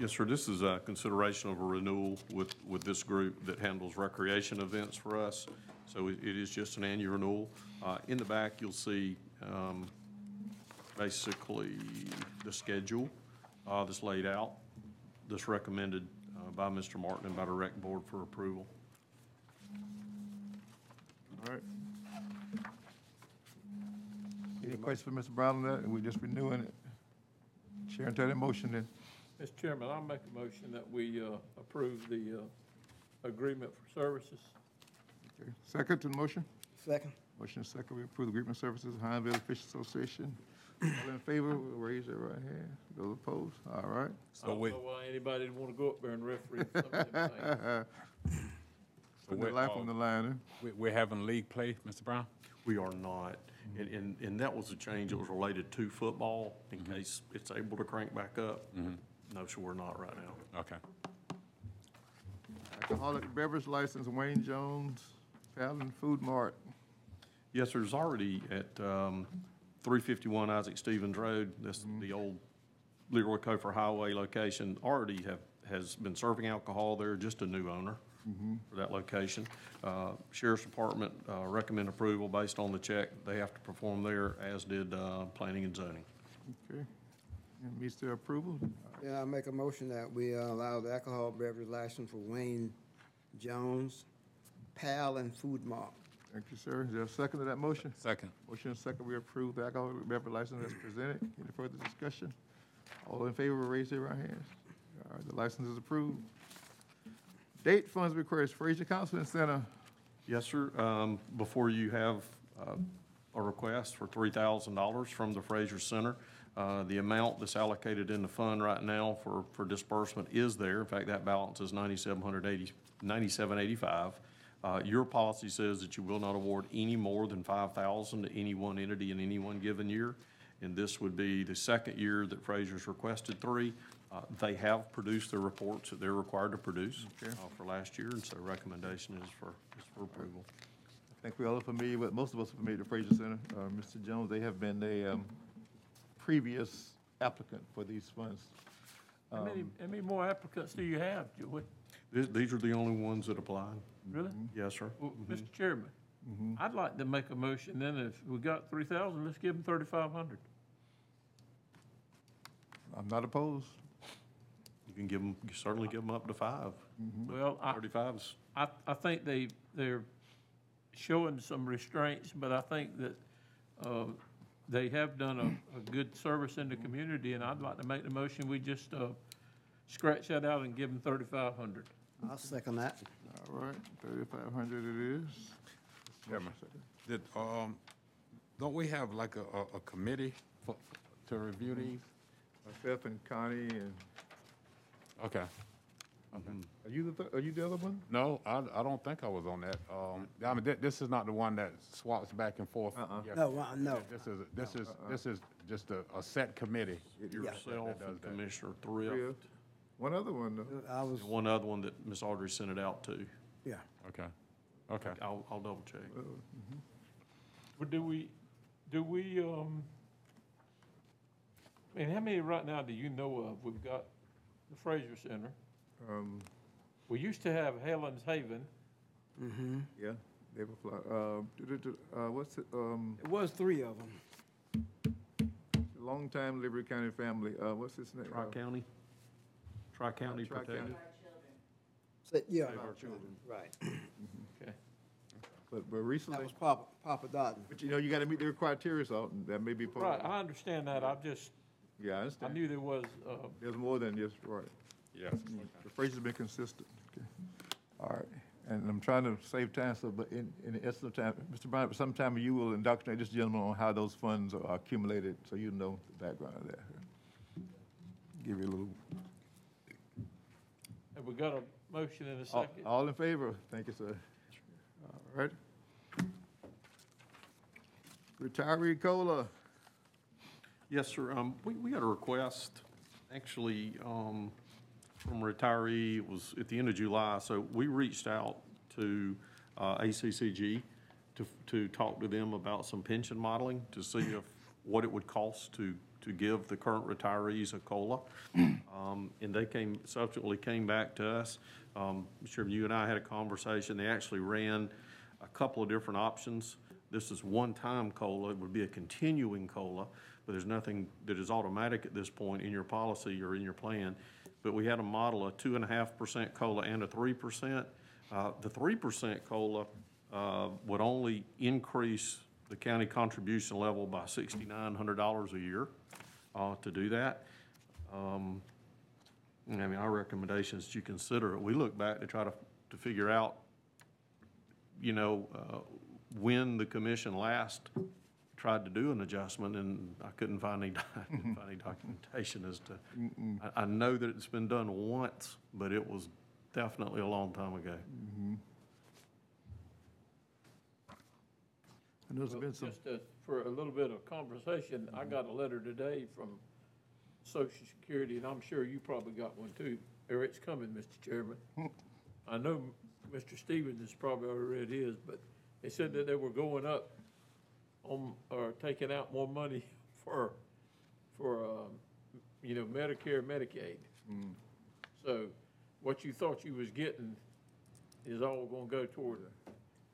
Yes, sir, this is a consideration of a renewal with, with this group that handles recreation events for us. So it it is just an annual renewal. Uh, In the back, you'll see um, basically the schedule uh, that's laid out, that's recommended uh, by Mr. Martin and by the rec board for approval. All right. Any questions for Mr. Brown on that? We just renewing it. Chair, entertain a motion then. Mr. Chairman, I'll make a motion that we uh, approve the uh, agreement for services. Okay. Second to the motion? Second. Motion is second, we approve the agreement services, Hinesville Fish Association. All in favor, raise your right hand. Those opposed? All right. I So don't we, know why anybody would want to go up there and referee some of them things. Putting their life on the line, huh? we- we're having league play, Mr. Brown? We are not. And, and, and that was a change that was related to football in mm-hmm. case it's able to crank back up. Mm-hmm. No, sure, we're not right now. Okay. Alcoholic beverage license, Wayne Jones, Fallon Food Mart. Yes, there's already at um, 351 Isaac Stevens Road, this, mm-hmm. the old Leroy Coffer Highway location, already have, has been serving alcohol there, just a new owner for that location. Uh, Sheriff's Department uh, recommend approval based on the check they have to perform there, as did uh, Planning and Zoning. Okay. And meets their approval. Yeah, I make a motion that we uh, allow the alcohol beverage license for Wayne Jones, Pal and Food Mart. Thank you, sir. Is there a second to that motion? Second. Motion is second, we approve the alcohol beverage license as presented. Any further discussion? All in favor, raise their right hands. All right, the license is approved. Date funds request, for Fraser Counseling Center. Yes, sir. Um, Before you have uh, a request for $3,000 from the Fraser Center. Uh, The amount that's allocated in the fund right now for, for disbursement is there. In fact, that balance is 9,780, 9785. Uh, Your policy says that you will not award any more than 5,000 to any one entity in any one given year. And this would be the second year that Fraser's requested three. Uh, They have produced the reports that they're required to produce uh, for last year, and so recommendation is for, is for approval. I think we all are familiar with, most of us are familiar with Fraser Center. Uh, Mr. Jones, they have been a um, previous applicant for these funds. How many, how many more applicants do you have, Joey? These, these are the only ones that applied. Really? Yes, sir. Well, Mr. Chairman, I'd like to make a motion, then if we got three thousand, let's give them thirty-five hundred. I'm not opposed. You can give them, certainly give them up to five. Well, I, Thirty-five is, I, I think they, they're showing some restraints, but I think that, uh, they have done a, a good service in the community, and I'd like to make the motion, we just, uh, scratch that out and give them thirty-five hundred. I'll second that. All right, thirty-five hundred it is. Chairman, did, um, don't we have like a, a, a committee for, to review these? Myself and Connie and, Okay. are you the, th- are you the other one? No, I, I don't think I was on that. Um, I mean, thi- this is not the one that swaps back and forth. Yes. No, uh, no. This is, this is, this is just a, a set committee. yourself and Commissioner Thrift, Thrift. One other one, though. I was, and one other one that Ms. Audrey sent it out to. yeah. Okay, okay. I'll, I'll double check. But do we, do we, um, I mean, how many right now do you know of? We've got the Fraser Center. Um, We used to have Helen's Haven. yeah, they were fly, uh, uh, what's it, um, It was three of them. longtime Liberty County family, uh, what's his name? Uh, Tri-County? Tri-County Tri-County. Protected? Yeah, Our children. right. Okay. But, but That recently, was Papa, Papa Dotton. but you know, you gotta meet their criteria, so that may be part Right, of it. I understand that. I just, Yeah, I I understand. knew there was, uh, There's more than just, right. Yes. The phrase has been consistent. Okay. All right, and I'm trying to save time, so, but in, in the essence of time, Mr. Bryant, sometime you will indoctrinate this gentleman on how those funds are accumulated, so you know the background of that. Give you a little, have we got a motion and a all, second? all in favor? Thank you, sir. All right. Retiree COLA, Yes, sir. Um, we, we got a request, actually, um, from a retiree, it was at the end of July, so we reached out to, uh, ACCG to, to talk to them about some pension modeling, to see if, what it would cost to, to give the current retirees a COLA. Um, and they came, subsequently came back to us. Um. Chairman, you and I had a conversation, they actually ran a couple of different options. This is one-time COLA, it would be a continuing COLA, but there's nothing that is automatic at this point in your policy or in your plan. But we had a model, a two and a half percent COLA and a three percent. Uh, the three percent COLA uh, would only increase the county contribution level by sixty-nine hundred dollars a year uh, to do that. Um, I mean, our recommendation is you consider it. We look back to try to, to figure out, you know, uh, when the commission last tried to do an adjustment, and I couldn't find any, couldn't find any documentation as to, I, I know that it's been done once, but it was definitely a long time ago. I know there's been some, Just uh, for a little bit of conversation, I got a letter today from Social Security, and I'm sure you probably got one too, or it's coming, Mr. Chairman. I know Mr. Stevens has probably already read his, but they said that they were going up on, or taking out more money for, for, um, you know, Medicare, Medicaid. So what you thought you was getting is all gonna go toward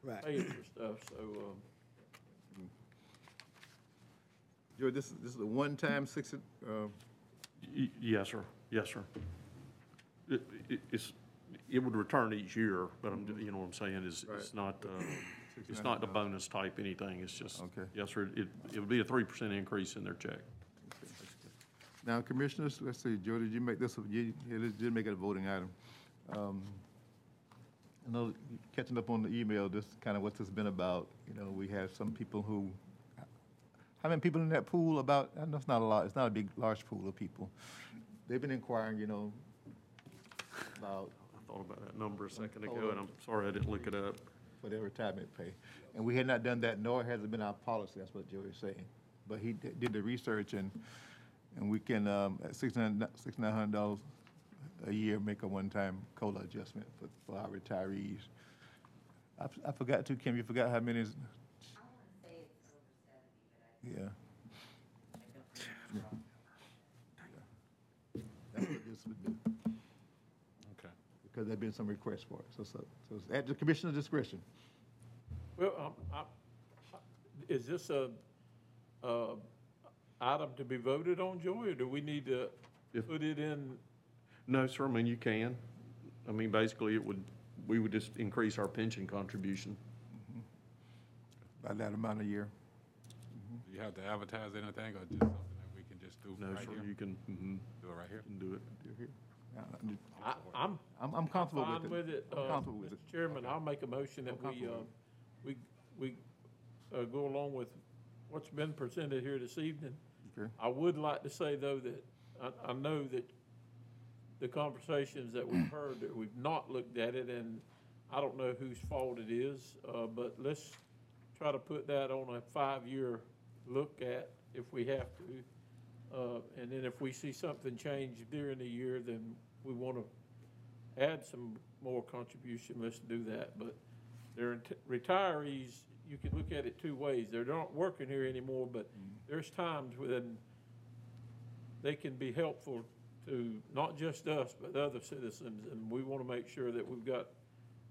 Right. paying for stuff, so, um, Joe, this, is this is a one-time six, uh, Y- Yes, sir. Yes, sir. It, it, it's, it would return each year, but I'm, you know what I'm saying, is, it's not, uh, it's not the bonus type anything, it's just, Okay. yes, sir, it, it would be a three percent increase in their check. Now, Commissioners, let's see, Joe, did you make this, a- you, you did make it a voting item. Um, I know, catching up on the email, this is kind of what this has been about, you know, we have some people who, how many people in that pool about, I know it's not a lot, it's not a big, large pool of people. They've been inquiring, you know, about I thought about that number a second ago, and I'm sorry I didn't look it up. For their retirement pay. And we had not done that, nor has it been our policy, that's what Joey is saying. But he di- did the research and, and we can, um, at sixty-nine, sixty-nine hundred dollars a year, make a one-time COLA adjustment for, for our retirees. I, f- I forgot too, Kim, you forgot how many is? Yeah. That's what this would do. Because there've been some requests for it, so, so, so it's at the commissioner's discretion. Well, um, I, is this a, uh, item to be voted on, Joy, or do we need to If- put it in? No, sir, I mean, you can. I mean, basically, it would, we would just increase our pension contribution. By that amount a year. Do you have to advertise anything, or just something that we can just do No, right sir, here? you can, mhm, Do it right here? can do it. You're here. I, I'm I'm, I'm comfortable with it. with it. I'm Uh, comfortable with it. Mr. Chairman, I'll make a motion that I'm we, uh, comfortable we, we, uh, go along with what's been presented here this evening. Okay. I would like to say, though, that I, I know that the conversations that we've heard, that we've not looked at it, and I don't know whose fault it is, uh, but let's try to put that on a five-year look at if we have to. Uh, and then if we see something change during the year, then we want to add some more contribution, let's do that. But they're ret- retirees, you can look at it two ways. They're not working here anymore, but there's times when they can be helpful to not just us, but other citizens, and we want to make sure that we've got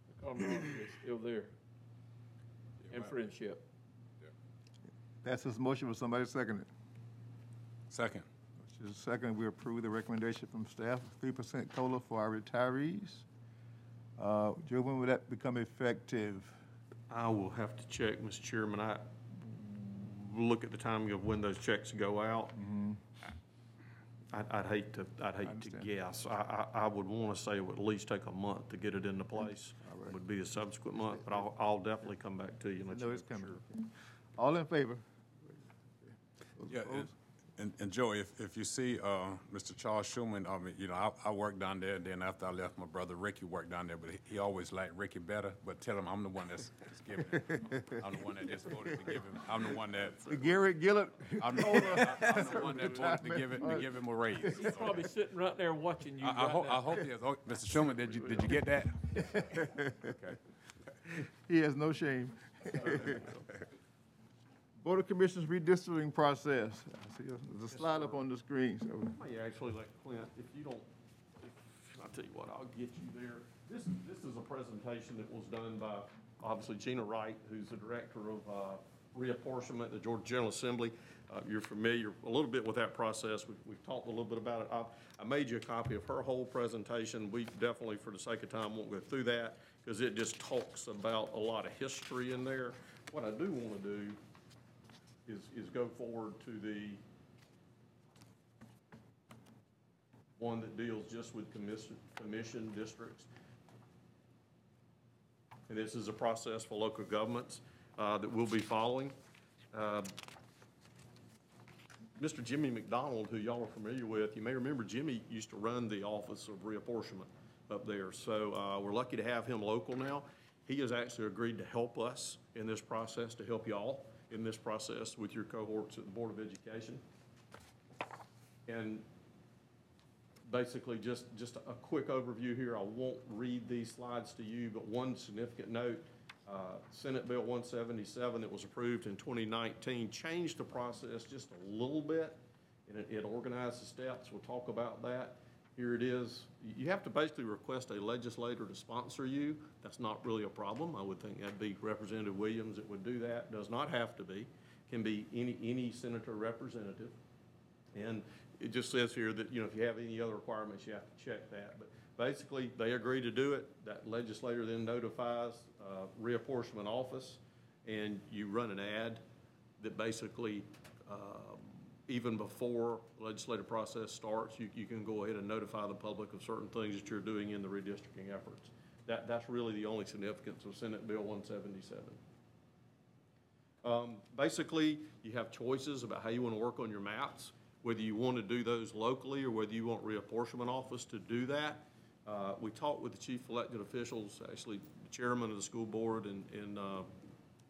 the camaraderie is still there and friendship. That's his motion, will somebody second it? Second. Which is second, we approve the recommendation from staff, three percent COLA for our retirees. Uh, Joe, when will that become effective? I will have to check, Mr. Chairman. I look at the timing of when those checks go out. I'd, I'd hate to, I'd hate to understand. guess. I, I, I would want to say it would at least take a month to get it into place. All right. Would be a subsequent month, but I'll, I'll definitely come back to you and I let you know know it's for coming. sure. All in favor? Those Yeah, opposed? and- and, and Joey, if, if you see, uh, Mr. Charles Schuman, I mean, you know, I, I worked down there, then after I left, my brother Ricky worked down there, but he, he always liked Ricky better, but tell him I'm the one that's, that's giving it. I'm the one that just voted to give him, I'm the one that, Gary Gilliard, I'm the, I'm the one that voted to give it, to give him a raise. He's probably sitting right there watching you I, I right hope, I hope he has, oh, Mr. Schuman, did you, did you get that? Okay. he has no shame. Board of Commissioners redistricting process. I see There's a slide up on the screen, so. May actually let Clint, if you don't, if, I'll tell you what, I'll get you there. This, this is a presentation that was done by, obviously Gina Wright, who's the director of, uh, reapportionment, at the Georgia General Assembly. Uh, You're familiar a little bit with that process. We've, we've talked a little bit about it. I, I made you a copy of her whole presentation. We definitely, for the sake of time, won't go through that because it just talks about a lot of history in there. What I do want to do is, is go forward to the one that deals just with commission, commission districts. And this is a process for local governments uh, that we'll be following. Uh, Mr. Jimmy McDonald, who y'all are familiar with, you may remember Jimmy used to run the Office of Reapportionment up there. So uh, we're lucky to have him local now. He has actually agreed to help us in this process, to help y'all in this process with your cohorts at the Board of Education. And basically, just, just a quick overview here. I won't read these slides to you, but one significant note, uh, Senate Bill 177 that was approved in 2019 changed the process just a little bit, and it- it organized the steps. We'll talk about that. Here it is. You have to basically request a legislator to sponsor you. That's not really a problem. I would think that'd be Representative Williams that would do that. Does not have to be. Can be any, any senator representative. And it just says here that, you know, if you have any other requirements, you have to check that. But basically, they agree to do it. That legislator then notifies uh, reapportionment office, and you run an ad that basically, um, even before legislative process starts, you, you can go ahead and notify the public of certain things that you're doing in the redistricting efforts. That, that's really the only significance of Senate Bill 177. Um, Basically, you have choices about how you want to work on your maps, whether you want to do those locally or whether you want reapportionment office to do that. Uh, We talked with the chief elected officials, actually, the chairman of the school board and, and uh,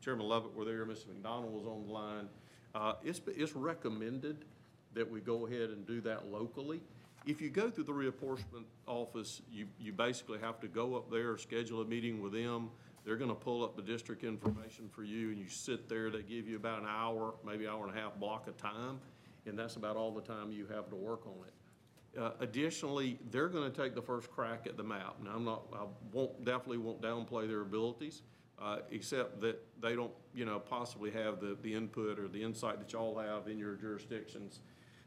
Chairman Lovette were there, Mr. McDonald was on the line. Uh, It's, it's recommended that we go ahead and do that locally. If you go through the reapportionment office, you, you basically have to go up there, schedule a meeting with them. They're gonna pull up the district information for you, and you sit there, they give you about an hour, maybe hour and a half block of time, and that's about all the time you have to work on it. Uh, Additionally, they're gonna take the first crack at the map. Now, I'm not, I won't, definitely won't downplay their abilities, uh, except that they don't, you know, possibly have the, the input or the insight that y'all have in your jurisdictions.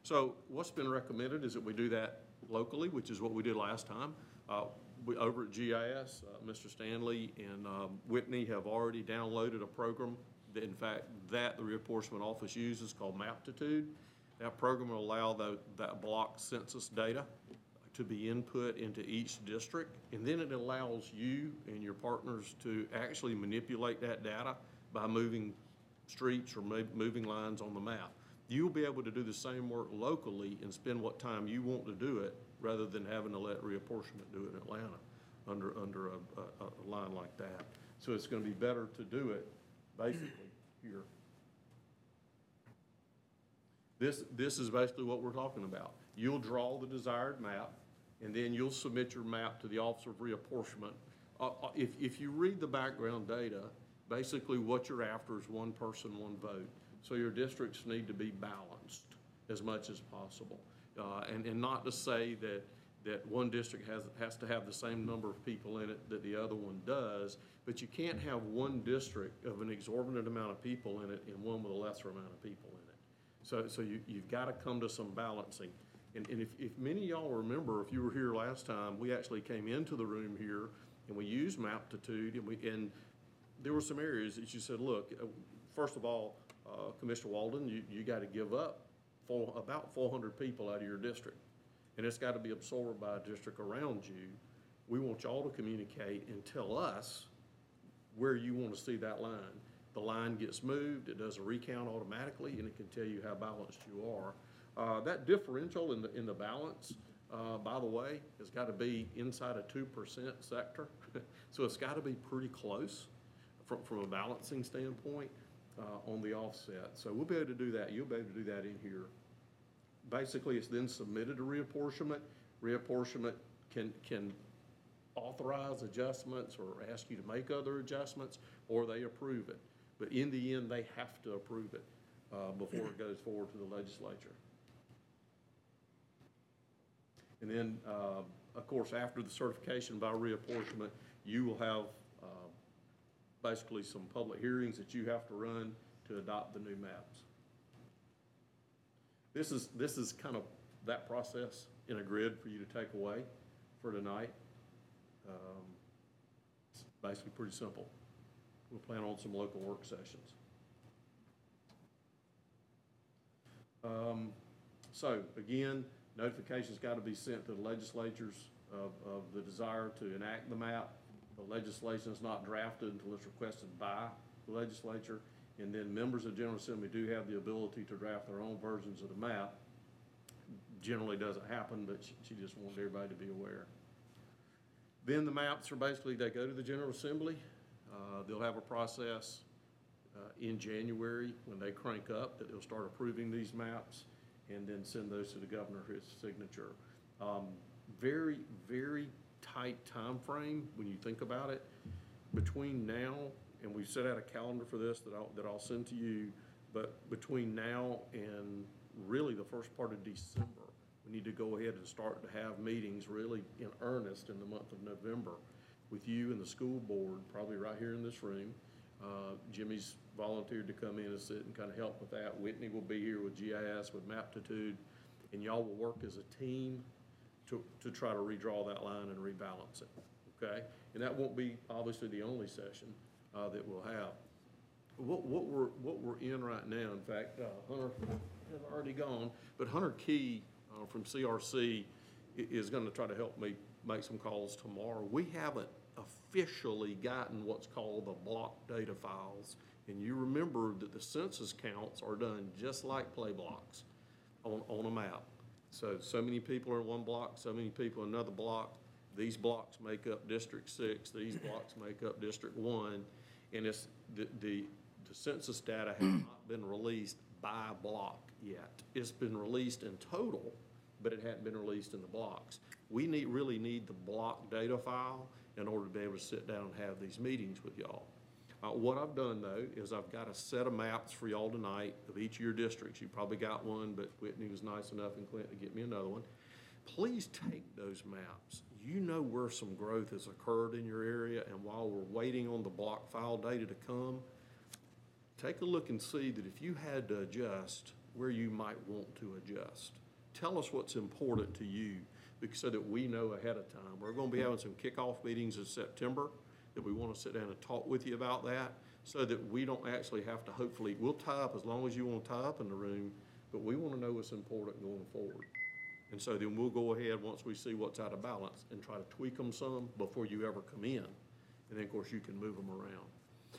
So what's been recommended is that we do that locally, which is what we did last time. Uh, We, over at GIS, uh, Mr. Stanley and um, Whitney have already downloaded a program, that, in fact, that the reapportionment office uses called Maptitude. That program will allow tho- that block census data to be input into each district, and then it allows you and your partners to actually manipulate that data by moving streets or moving lines on the map. You'll be able to do the same work locally and spend what time you want to do it, rather than having to let reapportionment do it in Atlanta under, under a, a, a line like that. So it's gonna be better to do it basically here. This, this is basically what we're talking about. You'll draw the desired map, and then you'll submit your map to the Office of Reapportionment. Uh, uh, if, if you read the background data, basically what you're after is one person, one vote. So your districts need to be balanced as much as possible. Uh, and, and not to say that, that one district has, has to have the same number of people in it that the other one does, but you can't have one district of an exorbitant amount of people in it and one with a lesser amount of people in it. So, so you, you've got to come to some balancing. And, and if, if many of y'all remember, if you were here last time, we actually came into the room here and we used Maptitude and we, and there were some areas that you said, look, uh, first of all, uh, Commissioner Walden, you, you got to give up for about four hundred people out of your district. And it's got to be absorbed by a district around you. We want y'all to communicate and tell us where you want to see that line. The line gets moved, it does a recount automatically, and it can tell you how balanced you are. Uh, that differential in the, in the balance, uh, by the way, has got to be inside a two percent sector. So it's got to be pretty close from, from a balancing standpoint, uh, on the offset. So we'll be able to do that. You'll be able to do that in here. Basically, it's then submitted to reapportionment. Reapportionment can, can authorize adjustments or ask you to make other adjustments, or they approve it. But in the end, they have to approve it uh, before it goes forward to the legislature. And then, uh, of course, after the certification by reapportionment, you will have uh, basically some public hearings that you have to run to adopt the new maps. This is, this is kind of that process in a grid for you to take away for tonight. Um, It's basically pretty simple. We'll plan on some local work sessions. Um, So again, notification's got to be sent to the legislatures of, of the desire to enact the map. The legislation is not drafted until it's requested by the legislature. And then members of General Assembly do have the ability to draft their own versions of the map. Generally doesn't happen, but she, she just wanted everybody to be aware. Then the maps are basically, they go to the General Assembly. Uh, They'll have a process uh, in January, when they crank up, that they'll start approving these maps and then send those to the governor for his signature. Um, Very, very tight time frame when you think about it. Between now, and we've set out a calendar for this that I'll, that I'll send to you, but between now and really the first part of December, we need to go ahead and start to have meetings really in earnest in the month of November with you and the school board, probably right here in this room. Uh, Jimmy's volunteered to come in and sit and kind of help with that. Whitney will be here with GIS, with Maptitude, and y'all will work as a team to, to try to redraw that line and rebalance it, okay? And that won't be obviously the only session, uh, that we'll have. What, what we're, what we're in right now, in fact, uh, Hunter has already gone, but Hunter Key, uh, from CRC is gonna try to help me make some calls tomorrow. We haven't officially gotten what's called the block data files. And you remember that the census counts are done just like play blocks on, on a map. So, so many people are in one block, so many people in another block. These blocks make up District Six, these blocks make up District One. And it's, the, the, the census data has not been released by block yet. It's been released in total, but it hadn't been released in the blocks. We need, really need the block data file in order to be able to sit down and have these meetings with y'all. Uh, what I've done though, is I've got a set of maps for y'all tonight of each of your districts. You probably got one, but Whitney was nice enough and Clint to get me another one. Please take those maps. You know where some growth has occurred in your area, and while we're waiting on the block file data to come, take a look and see that if you had to adjust, where you might want to adjust. Tell us what's important to you, so that we know ahead of time. We're gonna be having some kickoff meetings in September, that we wanna sit down and talk with you about that, so that we don't actually have to, hopefully, we'll tie up as long as you wanna tie up in the room, but we wanna know what's important going forward. And so then we'll go ahead, once we see what's out of balance, and try to tweak them some before you ever come in. And then, of course, you can move them around.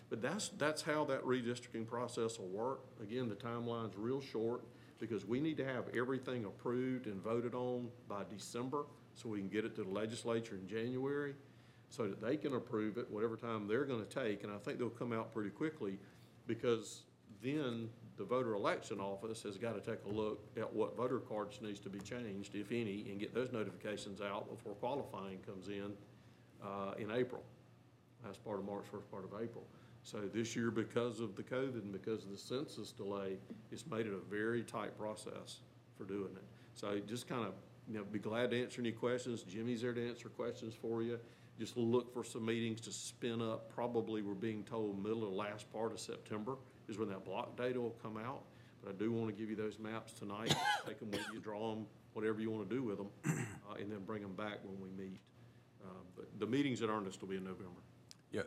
But that's, that's how that redistricting process will work. Again, the timeline's real short, because we need to have everything approved and voted on by December, so we can get it to the legislature in January, so that they can approve it, whatever time they're gonna take, and I think they'll come out pretty quickly, because then the voter election office has gotta take a look at what voter cards needs to be changed, if any, and get those notifications out before qualifying comes in, uh, in April. Last part of March, first part of April. So this year, because of the COVID and because of the census delay, it's made it a very tight process for doing it. So just kind of, you know, be glad to answer any questions. Jimmy's there to answer questions for you. Just look for some meetings to spin up. Probably, we're being told, middle or last part of September is when that block data will come out. But I do want to give you those maps tonight. Take them with you, draw them, whatever you want to do with them, uh, and then bring them back when we meet. Uh, But the meetings in earnest will be in November. Yeah,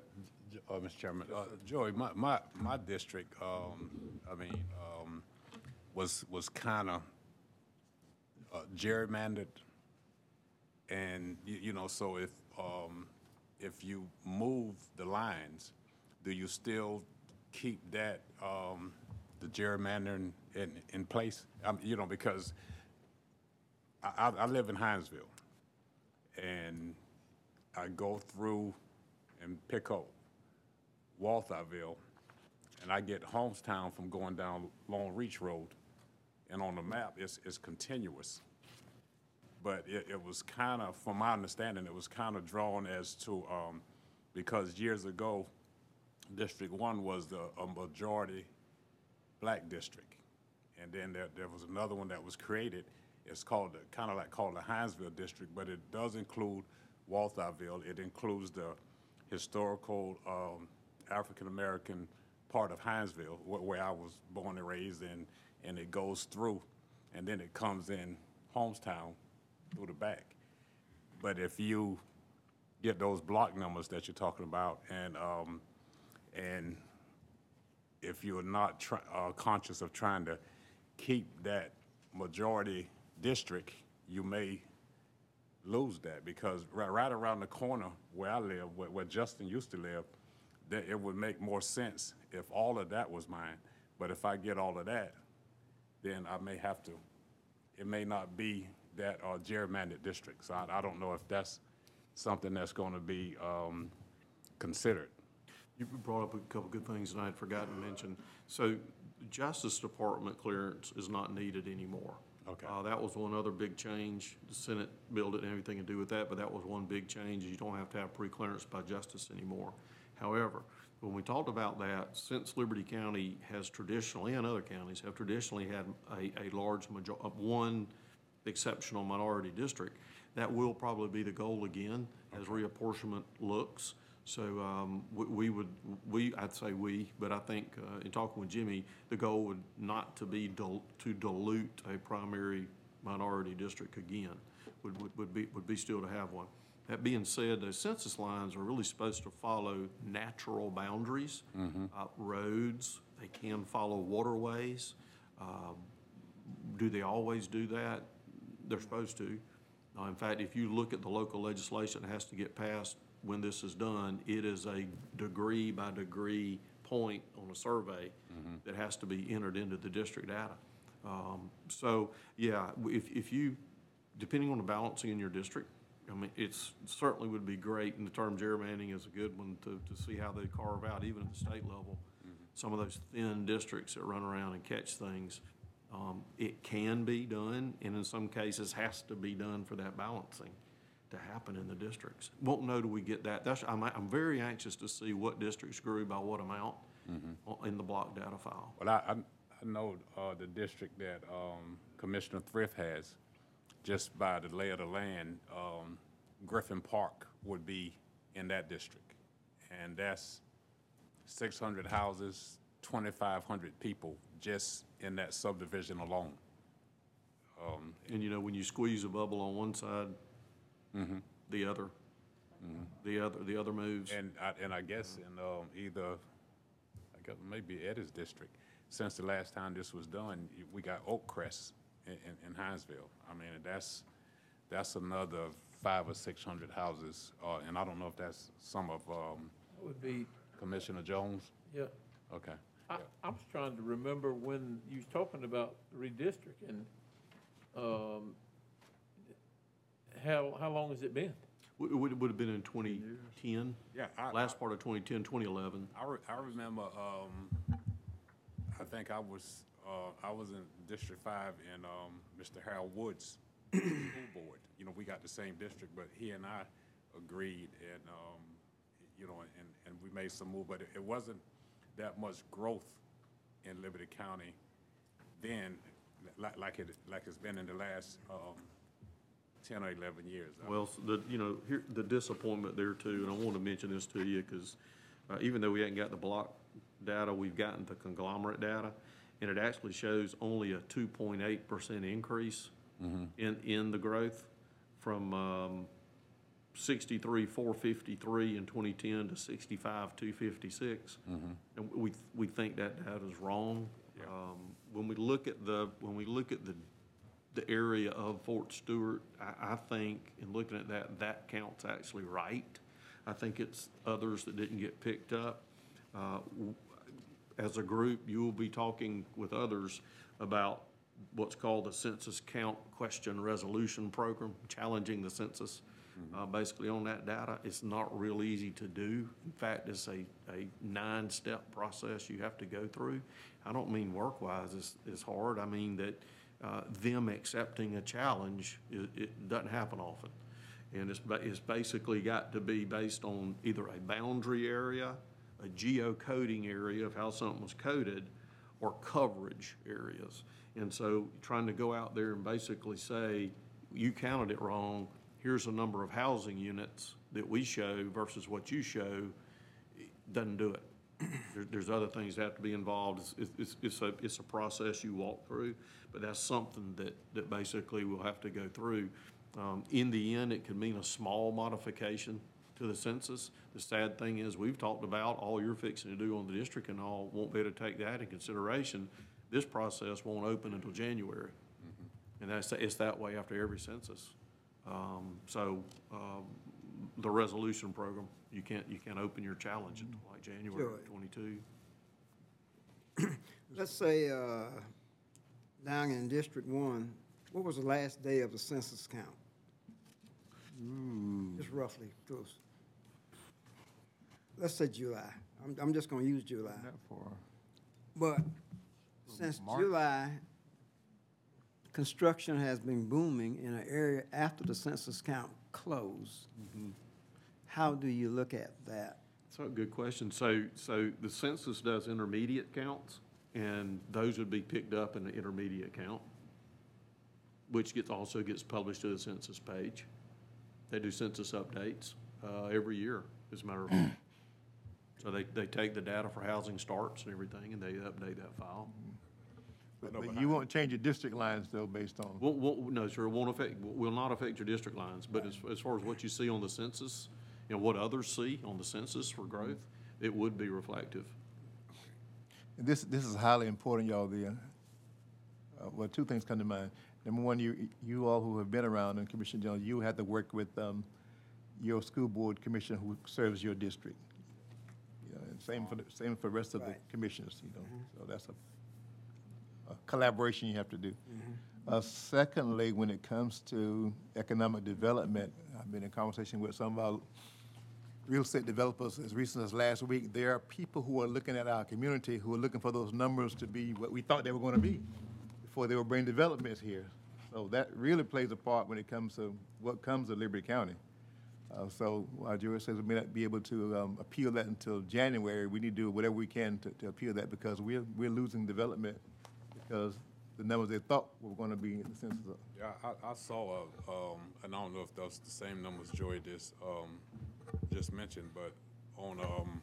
uh, Mr. Chairman, uh, Joey, my, my, my district, um, I mean, um, was, was kinda, uh, gerrymandered. And, you, you know, so if, um, if you move the lines, do you still keep that, um, the gerrymandering in, in place? Um, you know, because I, I, I live in Hinesville, and I go through and pick up Walthourville, and I get Homestown from going down Long Reach Road. And on the map, it's, it's continuous. But it, it was kind of, from my understanding, it was kind of drawn as to, um, because years ago, District One was the, a majority black district. And then there, there was another one that was created, it's called, kind of like called the Hinesville District, but it does include Walthourville. It includes the historical, um, African-American part of Hinesville, wh- where I was born and raised, and, and it goes through, and then it comes in Homestown through the back. But if you get those block numbers that you're talking about, and, um, and if you're not uh, conscious of trying to keep that majority district, you may lose that because right, right around the corner where I live, where, where Justin used to live, that it would make more sense if all of that was mine. But if I get all of that, then I may have to. It may not be that uh, gerrymandered district. So I, I don't know if that's something that's going to be um, considered. You brought up a couple good things that I had forgotten to mention. So Justice Department clearance is not needed anymore. Okay. Uh, that was one other big change. The Senate billed it and everything to do with that, but that was one big change. You don't have to have pre-clearance by justice anymore. However, when we talked about that, since Liberty County has traditionally, and other counties have traditionally had a, a large major, one exceptional minority district, that will probably be the goal again as reapportionment looks. So um, we- we would, we, I'd say we, but I think uh, in talking with Jimmy, the goal would not to be dil- to dilute a primary minority district again, would, would- would be, would be still to have one. That being said, the census lines are really supposed to follow natural boundaries, uh, roads, they can follow waterways. Um, do they always do that? They're supposed to. Uh, In fact, if you look at the local legislation that has to get passed when this is done, it is a degree by degree point on a survey that has to be entered into the district data. Um, So, yeah, if, if you, depending on the balancing in your district, I mean, it's, certainly would be great, and the term gerrymandering is a good one to, to see how they carve out, even at the state level, some of those thin districts that run around and catch things. Um, It can be done, and in some cases has to be done for that balancing to happen in the districts. Won't know till we get that. That's, I'm, I'm very anxious to see what districts grew by what amount on- in the block data file. Well, I, I, I know, uh, the district that, um, Commissioner Thrift has, just by the lay of the land, um, Griffin Park would be in that district. And that's six hundred houses, twenty-five hundred people, just in that subdivision alone. Um, And you know, when you squeeze a bubble on one side, the other, the other, the other moves. And I, and I guess in, um, either, I guess maybe Eddie's district, since the last time this was done, we got Oak Crest in, in, in Hinesville. I mean, that's, that's another five or six hundred houses, uh, and I don't know if that's some of, um, That would be, Commissioner Jones? yeah. Okay. I, I was trying to remember when you was talking about redistricting, um, how, how long has it been? It would, would have been in 2010, Yeah, I, last part of 2010, 2011. I, re- I remember, um, I think I was, uh, I was in District Five in, um, Mr. Harold Woods' school board. You know, we got the same district, but he and I agreed and, um, you know, and, and we made some move, but it, it wasn't that much growth in Liberty County then, like, like it, like it's been in the last, um, ten or eleven years. Well, the, you know, here, the disappointment there too, and I want to mention this to you, because even though we hadn't got the block data, we've gotten the conglomerate data, and it actually shows only a two point eight percent increase in, in the growth from, um, sixty-three, four fifty-three in twenty-ten to sixty-five, two fifty-six. And we, we think that data is wrong. Um, When we look at the, when we look at the, the area of Fort Stewart, I, I think, in looking at that, that count's actually right. I think it's others that didn't get picked up. Uh, w- As a group, you will be talking with others about what's called the Census Count Question Resolution Program, challenging the census. Uh, basically on that data, it's not real easy to do. In fact, it's a, a nine-step process you have to go through. I don't mean work-wise is, is hard. I mean that, uh, them accepting a challenge, it, it doesn't happen often. And it's, ba- it's basically got to be based on either a boundary area, a geocoding area of how something was coded, or coverage areas. And so trying to go out there and basically say, you counted it wrong, here's the number of housing units that we show versus what you show, doesn't do it. There, there's other things that have to be involved. It's, it's, it's a, it's a process you walk through, but that's something that, that basically we'll have to go through. Um, in the end, it could mean a small modification to the census. The sad thing is, we've talked about all you're fixing to do on the district and all, won't be able to take that in consideration. This process won't open until January. And that's, it's that way after every census. Um, so, um, the resolution program, you can't, you can't open your challenge until like January Sure. of twenty-two. Let's say, uh, down in District One, what was the last day of the census count? Just roughly, close. Let's say July. I'm, I'm just gonna use July. Not for, But since July, construction has been booming in an area after the census count closed. How do you look at that? So, good question. So, so the census does intermediate counts, and those would be picked up in the intermediate count, which gets, also gets published to the census page. They do census updates, uh, every year, as a matter of fact. So they, they take the data for housing starts and everything, and they update that file. but but you won't change your district lines though, based on, Won't, won't, no, sir, it won't affect, will not affect your district lines, but as, as far as what you see on the census, and what others see on the census for growth, it would be reflective. And this, this is highly important, y'all, the, uh, well, two things come to mind. Number one, you, you all who have been around in Commissioner Jones, you have to work with, um, your school board commissioner who serves your district. You know, and same for, the same for the rest of the Right. commissioners, you know, so that's a, a collaboration you have to do. Uh, secondly, when it comes to economic development, I've been in conversation with some of our real estate developers as recent as last week, there are people who are looking at our community who are looking for those numbers to be what we thought they were gonna be before they were bringing developments here. So that really plays a part when it comes to what comes to Liberty County. Uh, so while George says we may not be able to, um, appeal that until January, we need to do whatever we can to, to appeal that because we're, we're losing development because the numbers they thought were gonna be in the census. are- Yeah, I, I saw a, um, and I don't know if those the same numbers Joy just, um, just mentioned, but on, um,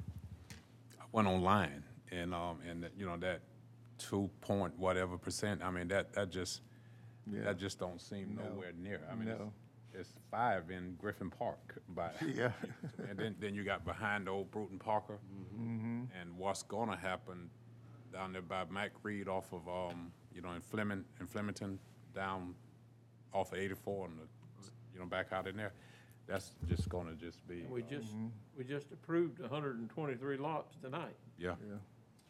I went online and, um, and, that, you know, that two point whatever percent, I mean, that, that just, Yeah. that just don't seem No. nowhere near. I mean, it's, No. It's five in Griffin Park, but. Yeah. And then, then you got behind old Brewton-Parker. Mm-hmm. And what's gonna happen down there by Mac Reed off of, um, you know, in Fleming, in Flemington, down off of eighty-four and the, you know, back out in there, that's just gonna just be, And we just, we just approved hundred and twenty-three lots tonight. yeah. Yeah.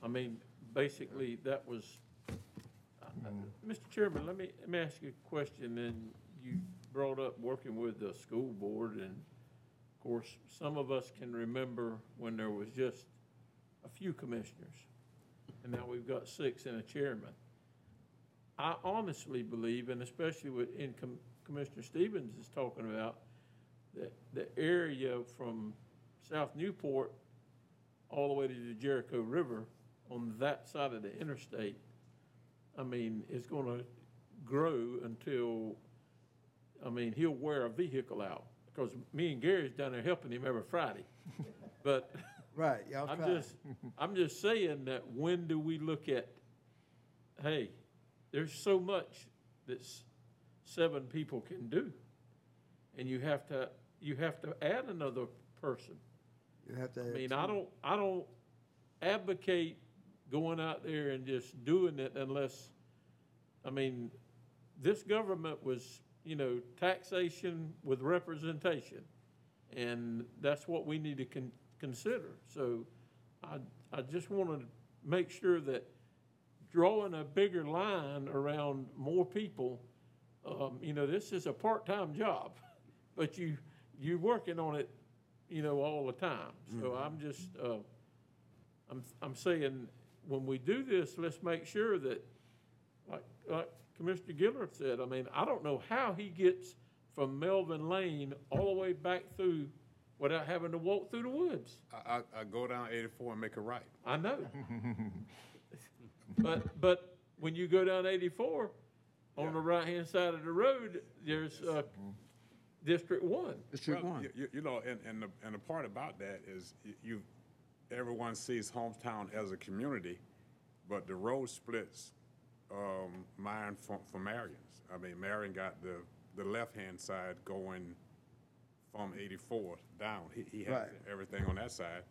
I mean, basically, that was, uh, Mr. Chairman, let me, let me ask you a question, and you brought up working with the school board, and of course, some of us can remember when there was just a few commissioners, and now we've got six and a chairman. I honestly believe, and especially with, in Com- Commissioner Stevens is talking about, that the area from South Newport all the way to the Jerico River on that side of the interstate, I mean, is gonna grow until, I mean, he'll wear a vehicle out. Because me and Gary's down there helping him every Friday. But Right, y'all I'm try. just, I'm just saying that when do we look at, hey, there's so much that s- seven people can do. And you have to, you have to add another person. You have to. I mean, two. I don't, I don't advocate going out there and just doing it unless, I mean, this government was, you know, taxation with representation. And that's what we need to con- consider. So I, I just want to make sure that drawing a bigger line around more people, um, you know, this is a part-time job, but you, you're working on it, you know, all the time. So I'm just, uh, I'm, I'm saying, when we do this, let's make sure that, like, like Commissioner Gilliard said, I mean, I don't know how he gets from Melvin Lane all the way back through without having to walk through the woods. I, I, I go down eighty-four and make a right. I know. But, but when you go down eighty-four, on the right-hand side of the road, there's, uh, District One. District Well, one. You, you- you know, and, and the, and the part about that is y- you, everyone sees hometown as a community, but the road splits, um, mine from, from Marion's. I mean, Marion got the, the left-hand side going from eighty-four down. He, he has Right. everything on that side.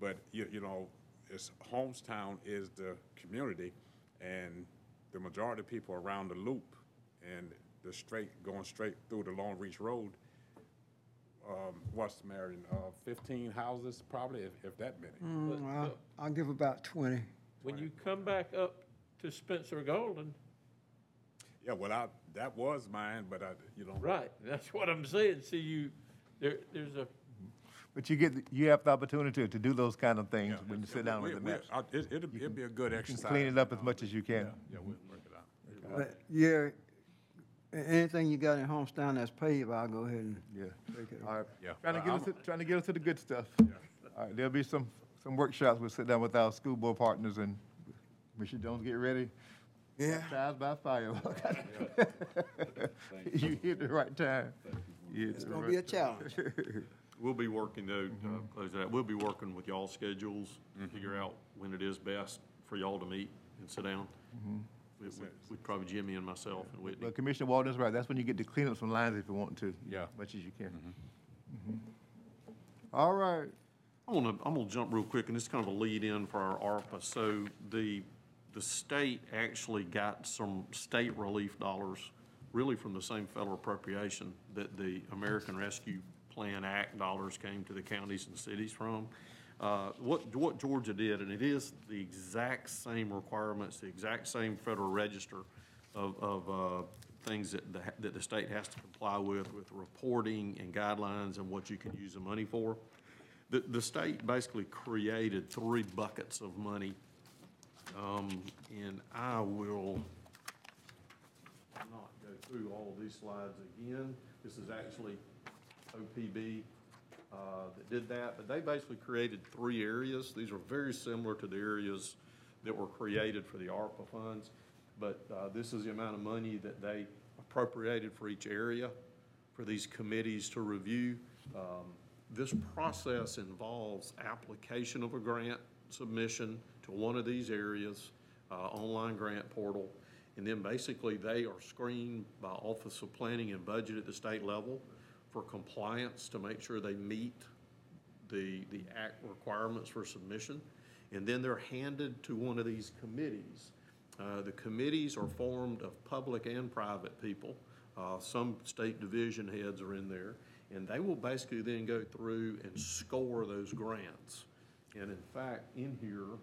But you, you know, it's, Homestown is the community and the majority of people around the loop and the straight, going straight through the Long Reach Road, um, what's Marion, uh, fifteen houses probably, if, if that many. Mm, I'll, I'll give about twenty. When you come back up to Spencer Golden, Yeah, well, I, that was mine, but I, you don't know. right, that's what I'm saying, see you, there, there's a, But you get, you have the opportunity to do those kind of things yeah, when you yeah, sit down we- with the we- maps. I- It, it'd, it'd be a good You exercise. can clean it up as much as you can. Yeah, we'll work it out. But, yeah, a- anything you got in Homestown that's paved, I'll go ahead and Yeah. take it. All right. Yeah. Trying to get us, I'm- to- trying to get us to the good stuff. All right, there'll be some, some workshops. We'll sit down with our school board partners and Mr. Jones, get ready. Yeah. Baptized by fire. You hit the right time. You hit It's the gonna be a time. challenge. We'll be working though, uh, close that, we'll be working with y'all schedules, to figure out when it is best for y'all to meet and sit down. With, with- with probably Jimmy and myself and Whitney. But Commissioner Walden's right. That's when you get to clean up some lines if you want to. Yeah. As much as you can. Mhm. All right. I'm gonna, I'm gonna jump real quick, and this is kind of a lead-in for our ARPA. So the, the state actually got some state relief dollars, really from the same federal appropriation that the American Rescue Plan Act dollars came to the counties and cities from. Uh, What, what Georgia did, and it is the exact same requirements, the exact same federal register of, of uh, things that, the that the state has to comply with, with reporting and guidelines and what you can use the money for. The, the state basically created three buckets of money. Um, and I will not go through all of these slides again. This is actually OPB, uh, that did that, but they basically created three areas. These are very similar to the areas that were created for the ARPA funds. But, uh, this is the amount of money that they appropriated for each area for these committees to review. Um, This process involves application of a grant submission to one of these areas, uh, online grant portal. And then basically they are screened by Office of Planning and Budget at the state level for compliance to make sure they meet the, the act requirements for submission. And then they're handed to one of these committees. Uh, the committees are formed of public and private people. Uh, some state division heads are in there. And they will basically then go through and score those grants. And in fact, in here,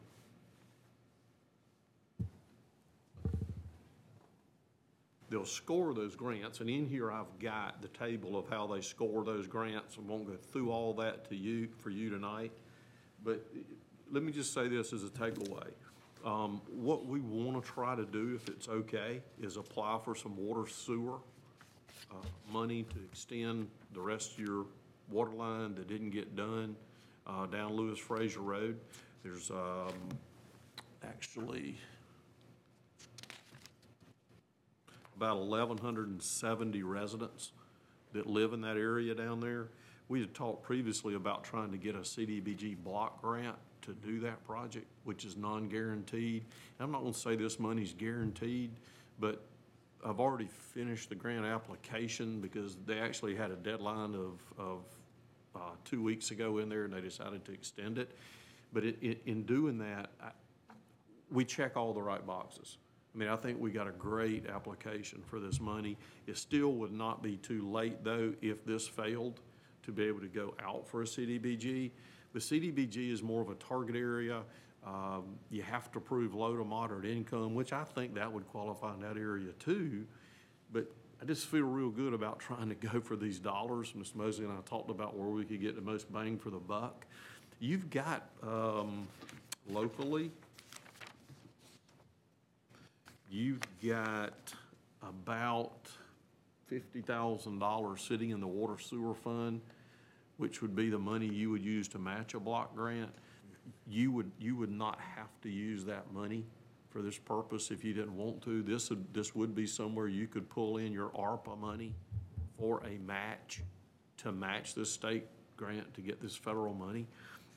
they'll score those grants, and in here I've got the table of how they score those grants. I won't go through all that to you, for you tonight. But let me just say this as a takeaway. Um, what we want to try to do, if it's okay, is apply for some water sewer, uh, money to extend the rest of your water line that didn't get done, uh, down Lewis Fraser Road. There's, um, actually, about eleven hundred and seventy residents that live in that area down there. We had talked previously about trying to get a CDBG block grant to do that project, which is non-guaranteed. I'm not gonna say this money's guaranteed, but I've already finished the grant application because they actually had a deadline of, of, uh, two weeks ago in there and they decided to extend it. But it, it, in doing that, I, we check all the right boxes. I mean, I think we got a great application for this money. It still would not be too late, though, if this failed, to be able to go out for a CDBG. The CDBG is more of a target area. Um, You have to prove low to moderate income, which I think that would qualify in that area too. But I just feel real good about trying to go for these dollars. Mr. Mosley and I talked about where we could get the most bang for the buck. You've got, um, locally, you've got about fifty thousand dollars sitting in the water sewer fund, which would be the money you would use to match a block grant. You would, you would not have to use that money for this purpose if you didn't want to. This would, this would be somewhere you could pull in your ARPA money for a match, to match this state grant to get this federal money.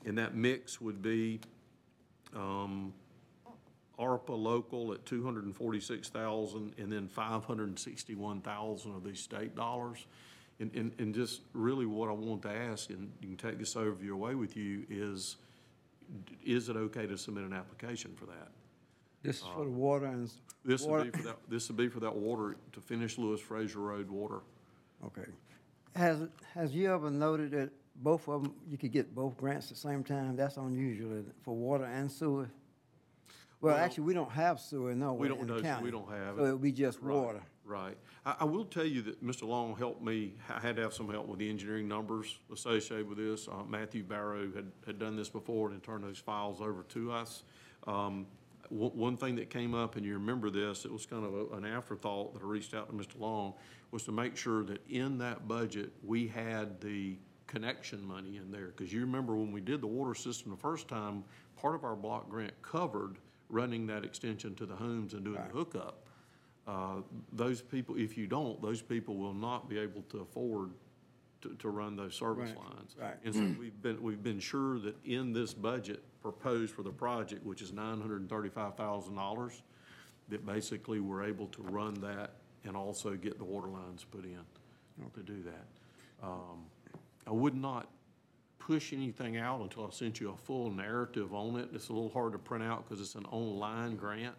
And that mix would be, um, ARPA local at two hundred and forty-six thousand, and then five hundred and sixty-one thousand of these state dollars. And, and, and just really what I want to ask, and you can take this overview away with you, is, is it okay to submit an application for that? This is for the water and. s- This would water- be for that, this would be for that water, to finish Lewis Fraser Road water. Okay. Has, has you ever noted that both of them, you could get both grants at the same time? That's unusual isn't it, for water and sewer. Well, Well, actually, we don't have sewer, no, we don't in the know, so county. we don't have So it. it'll be just Right, water. Right. I, I will tell you that Mr. Long helped me, I had to have some help with the engineering numbers associated with this. Uh, Matthew Barrow had, had done this before and had turned those files over to us. Um, one, thing that came up, and you remember this, it was kind of a- an afterthought that I reached out to Mr. Long, was to make sure that in that budget, we had the connection money in there. Because you remember when we did the water system the first time, part of our block grant covered running that extension to the homes and doing the hookup. Uh, Those people, if you don't, those people will not be able to afford to, to run those service Right, lines. right. And so we've been, we've been sure that in this budget proposed for the project, which is nine hundred and thirty-five thousand dollars, that basically we're able to run that and also get the water lines put in to do that. Um, I would not push anything out until I sent you a full narrative on it. It's a little hard to print out because it's an online grant,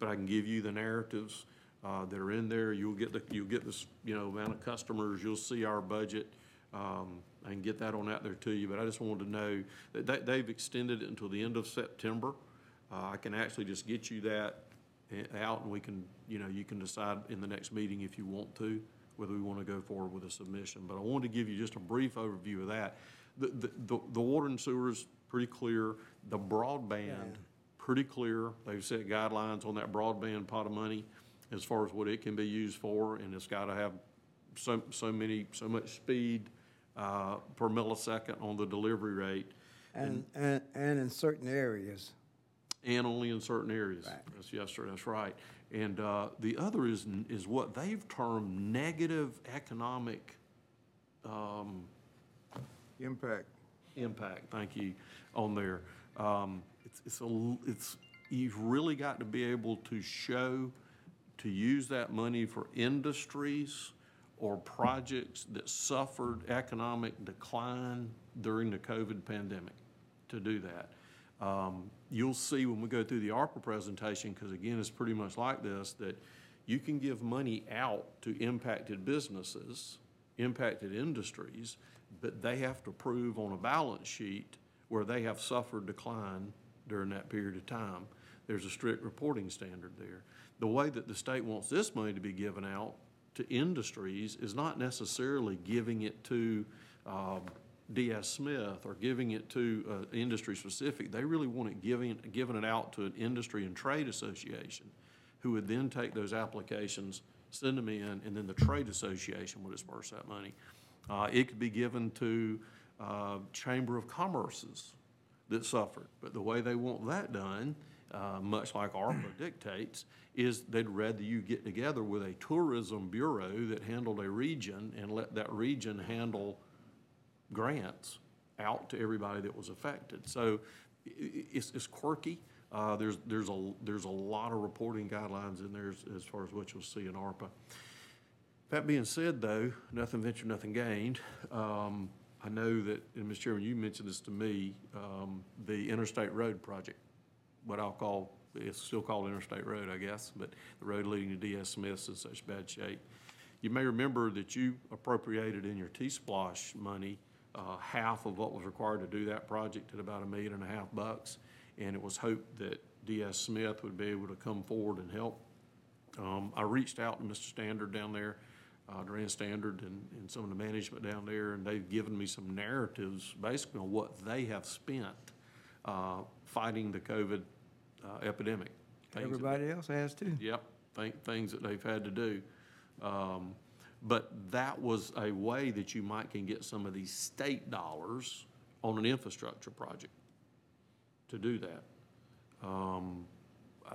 but I can give you the narratives uh, that are in there. You'll get the, you'll get this, you know, amount of customers, you'll see our budget. Um, I can get that on out there to you, but I just wanted to know that they, they've extended it until the end of September. Uh, I can actually just get you that eh, out and we can, you know, you can decide in the next meeting if you want to, whether we want to go forward with a submission. But I wanted to give you just a brief overview of that. The, the, the- the water and sewer's pretty clear. The broadband, pretty clear. They've set guidelines on that broadband pot of money as far as what it can be used for, and it's got to have so, so many, so much speed uh, per millisecond on the delivery rate, And, and, and in certain areas. and only in certain areas. That's, yes, sir, that's right. And uh, the other is, is what they've termed negative economic um, Impact. impact, thank you, on there. Um, It's, it's, a l- it's, you've really got to be able to show, to use that money for industries or projects that suffered economic decline during the COVID pandemic to do that. Um, You'll see when we go through the ARPA presentation, because again, it's pretty much like this, that you can give money out to impacted businesses, impacted industries, but they have to prove on a balance sheet where they have suffered decline during that period of time. There's a strict reporting standard there. The way that the state wants this money to be given out to industries is not necessarily giving it to um, DS Smith or giving it to uh, industry specific. They really want it giving, giving it out to an industry and trade association who would then take those applications, send them in, and then the trade association would disperse that money. Uh, It could be given to uh, Chamber of Commerce's that suffered. But the way they want that done, uh, much like ARPA dictates, is they'd rather you get together with a tourism bureau that handled a region and let that region handle grants out to everybody that was affected. So i- i- it's, it's quirky. Uh, there's, there's a, there's a lot of reporting guidelines in there as, as far as what you'll see in ARPA. That being said, though, nothing ventured, nothing gained. Um, I know that, and Mr. Chairman, you mentioned this to me, um, the Interstate Road project, what I'll call, it's still called Interstate Road, I guess, but the road leading to DS Smith's in such bad shape. You may remember that you appropriated in your T-SPLOST money, uh, half of what was required to do that project at about a million and a half bucks. And it was hoped that DS Smith would be able to come forward and help um, I reached out to Mr. Standard down there, uh, Duran Standard and, and some of the management down there, and they've given me some narratives basically on what they have spent, uh, fighting the COVID, uh, epidemic. Things that- Everybody else has too. Yep, thi- things that they've had to do. Um, But that was a way that you might can get some of these state dollars on an infrastructure project to do that. Um,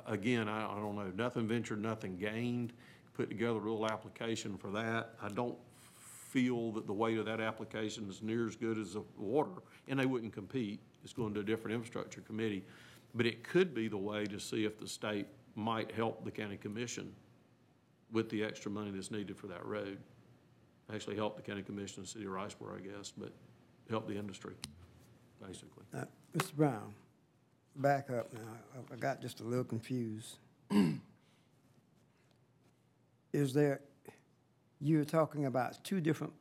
Again, I, I don't know, nothing ventured, nothing gained. Put together a little application for that. I don't feel that the weight of that application is near as good as the water, and they wouldn't compete, it's going to a different infrastructure committee. But it could be the way to see if the state might help the county commission with the extra money that's needed for that road. Actually help the county commission, and city of Riceboro, I guess, but help the industry, basically. Uh, Mr. Brown, back up now. I- I got just a little confused. Is there, you were talking about two different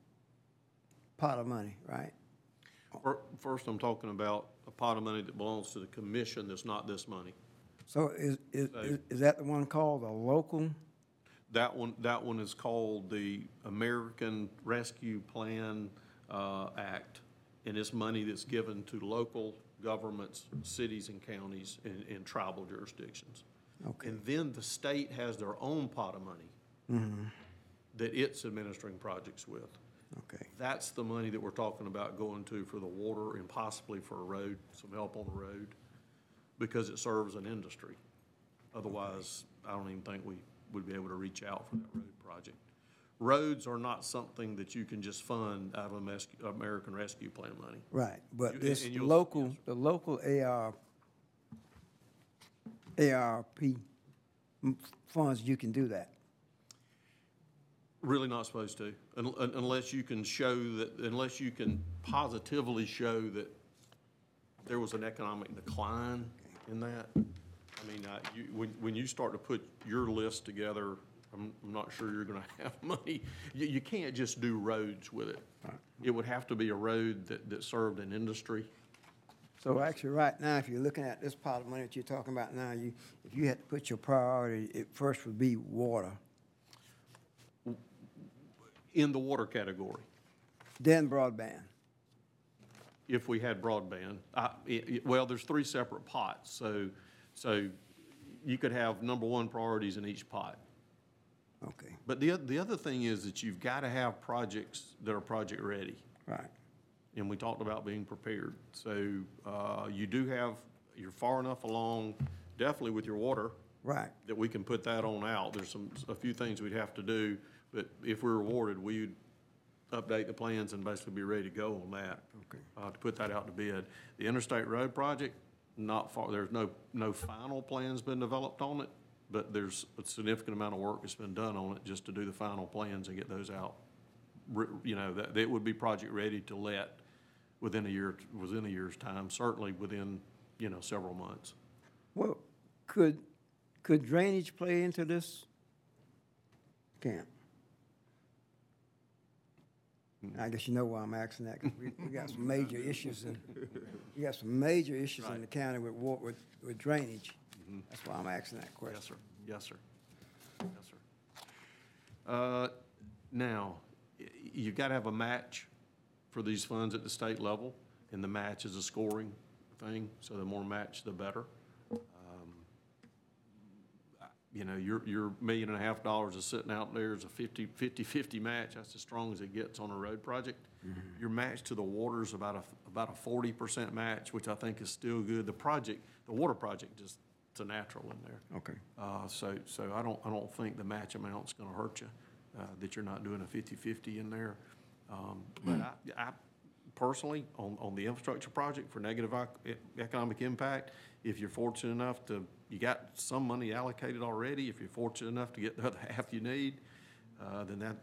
pot of money, right? Fir- First, I'm talking about a pot of money that belongs to the commission that's not this money. So is, is, is- is that the one called the local? That one, that one is called the American Rescue Plan uh, Act, and it's money that's given to local governments, cities and counties, and, and tribal jurisdictions. Okay. And then the state has their own pot of money that it's administering projects with. Okay. That's the money that we're talking about going to for the water and possibly for a road, some help on the road, because it serves an industry. Otherwise, I don't even think we would be able to reach out for that road project. Roads are not something that you can just fund out of Ames- American Rescue Plan money. Right, but this and you'll- local, the local AR, ARP m- funds, you can do that. Really not supposed to, un- un- unless you can show that, unless you can positively show that there was an economic decline in that. I mean, uh, you, when, when you start to put your list together, I'm, I'm not sure you're gonna have money. You, you can't just do roads with it. It would have to be a road that, that served an industry. So actually, right now, if you're looking at this pot of money that you're talking about now, you, if you had to put your priority, it first would be water, in the water category, then broadband. if we had broadband. I- it- it- Well, there's three separate pots, so, so you could have number one priorities in each pot. Okay, But the, oth- the other thing is that you've got to have projects that are project-ready. right. And we talked about being prepared. So uh, you do have, you're far enough along, definitely with your water, Right. that we can put that on out. There's some, a few things we'd have to do, but if we're awarded, we'd update the plans and basically be ready to go on that. Okay. Uh, to put that out to bid. The interstate road project, not far, there's no, no final plans been developed on it, but there's a significant amount of work that's been done on it just to do the final plans and get those out. Re- You know, that, that would be project ready to let within a year, within a year's time, certainly within, you know, several months. Well, could, could drainage play into this? Can't. I guess you know why I'm asking that, 'cause we, we got some major issues in, we got some major issues in the county with wa, with, with drainage. That's why I'm asking that question. Yes, sir. Yes, sir. Yes, sir. Uh, Now, y- you've got to have a match for these funds at the state level, and the match is a scoring thing, so the more match, the better. You know, your, your million and a half dollars is sitting out there as a 50, 50-50 match, that's as strong as it gets on a road project. Your match to the water is about a, about a forty percent match, which I think is still good. The project, the water project, just, it's a natural in there. Okay. Uh, so, so I don't, I don't think the match amount's gonna hurt you, uh, that you're not doing a 50-50 in there. Um, but I, I personally, on, on the infrastructure project for negative ec- economic impact, if you're fortunate enough to, you got some money allocated already, if you're fortunate enough to get the other half you need, uh, then that,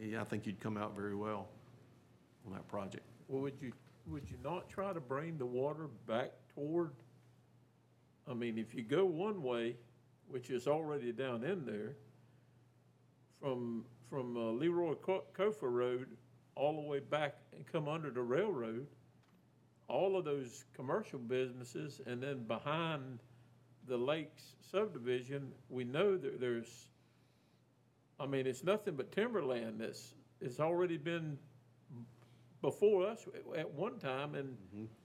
yeah, I think you'd come out very well on that project. Well, would you, would you not try to bring the water back toward, I mean, if you go one way, which is already down in there, from, from uh, Leroy Coffer Road all the way back and come under the railroad, all of those commercial businesses, and then behind the Lakes subdivision, we know that there's, I mean, it's nothing but timberland that's, it's already been before us at one time and,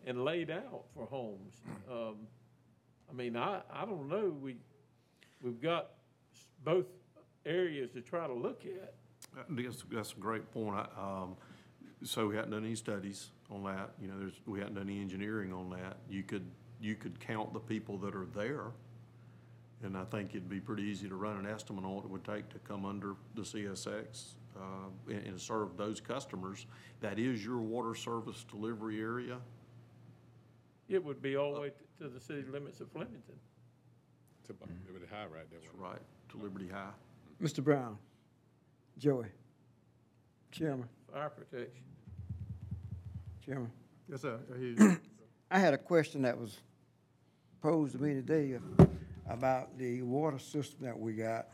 and laid out for homes. Um, I mean, I, I don't know, we, we've got s- both areas to try to look at. Uh, That's, that's a great point. I, um, So we hadn't done any studies on that, you know, there's, we hadn't done any engineering on that. You could, you could count the people that are there, and I think it'd be pretty easy to run an estimate on what it would take to come under the CSX. uh, and, and serve those customers, that is your water service delivery area. It would be all the way to- to the city limits of Flemington. It's about Liberty High right there. That's right, to Liberty High. Mr. Brown, Joey, Chairman, Fire protection. Chairman. Yes, sir. I hear you. I had a question that was posed to me today about the water system that we got.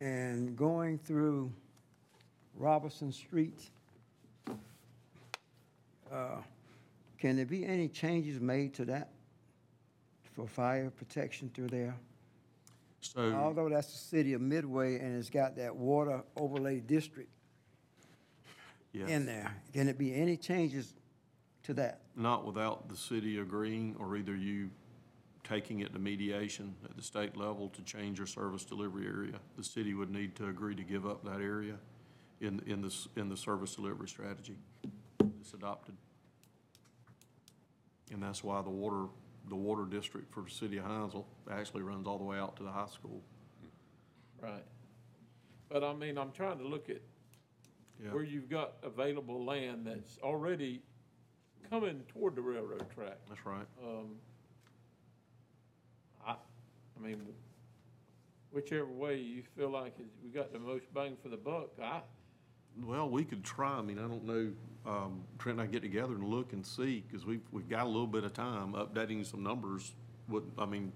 And going through Robertson Street, uh, can there be any changes made to that for fire protection through there? So, Although that's the city of Midway and it's got that water overlay district yes, in there, can it be any changes to that? not without the city agreeing, or either you taking it to mediation at the state level to change your service delivery area. The city would need to agree to give up that area in, in this, in the service delivery strategy that's adopted. And that's why the water, the water district for the city of Hinesville actually runs all the way out to the high school. Right. But I mean, I'm trying to look at Yeah. where you've got available land that's already coming toward the railroad track. That's right. Um, mean, whichever way you feel like is, we got the most bang for the buck, I, Well, we could try, I mean, I don't know, um, Trent and I get together and look and see, because we've, we've got a little bit of time, updating some numbers would, I mean,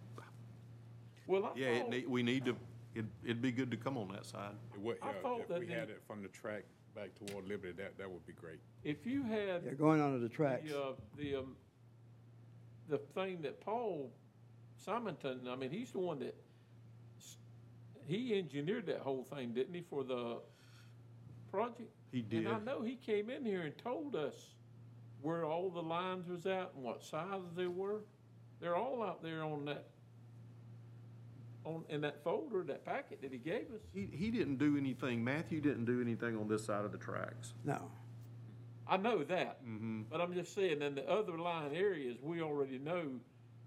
well, I yeah, it thought, need, we need to, it, it'd be good to come on that side. It would, I yeah, thought if that we the- had it from the track back toward Liberty, that, that would be great. if you had They're going under the tracks. the, uh, the, um, the thing that Paul Simonton, I mean, he's the one that, he engineered that whole thing, didn't he, for the project? He did. And I know he came in here and told us where all the lines was at and what sizes they were. They're all out there on that, on, in that folder, that packet that he gave us. He, he didn't do anything, Matthew didn't do anything on this side of the tracks. No. I know that, mm-hmm. but I'm just saying, in the other line areas, we already know,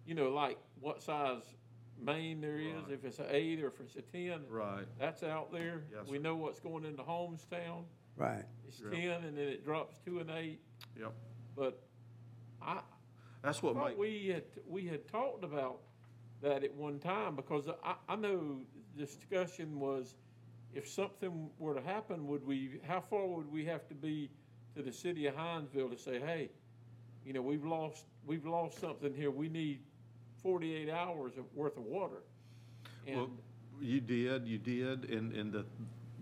you know, like what size main there is, if it's an eight or if it's a ten. Right. That's out there. Yes, We sir. know what's going into Homestown. Right. It's Yep. ten, and then it drops to an eight, Yep. but I, That's what thought make, we had, we had talked about that at one time, because I, I know the discussion was, if something were to happen, would we, how far would we have to be to the city of Hinesville to say, hey, you know, we've lost, we've lost something here, we need forty-eight hours of worth of water? well, you did, you did, and, and the,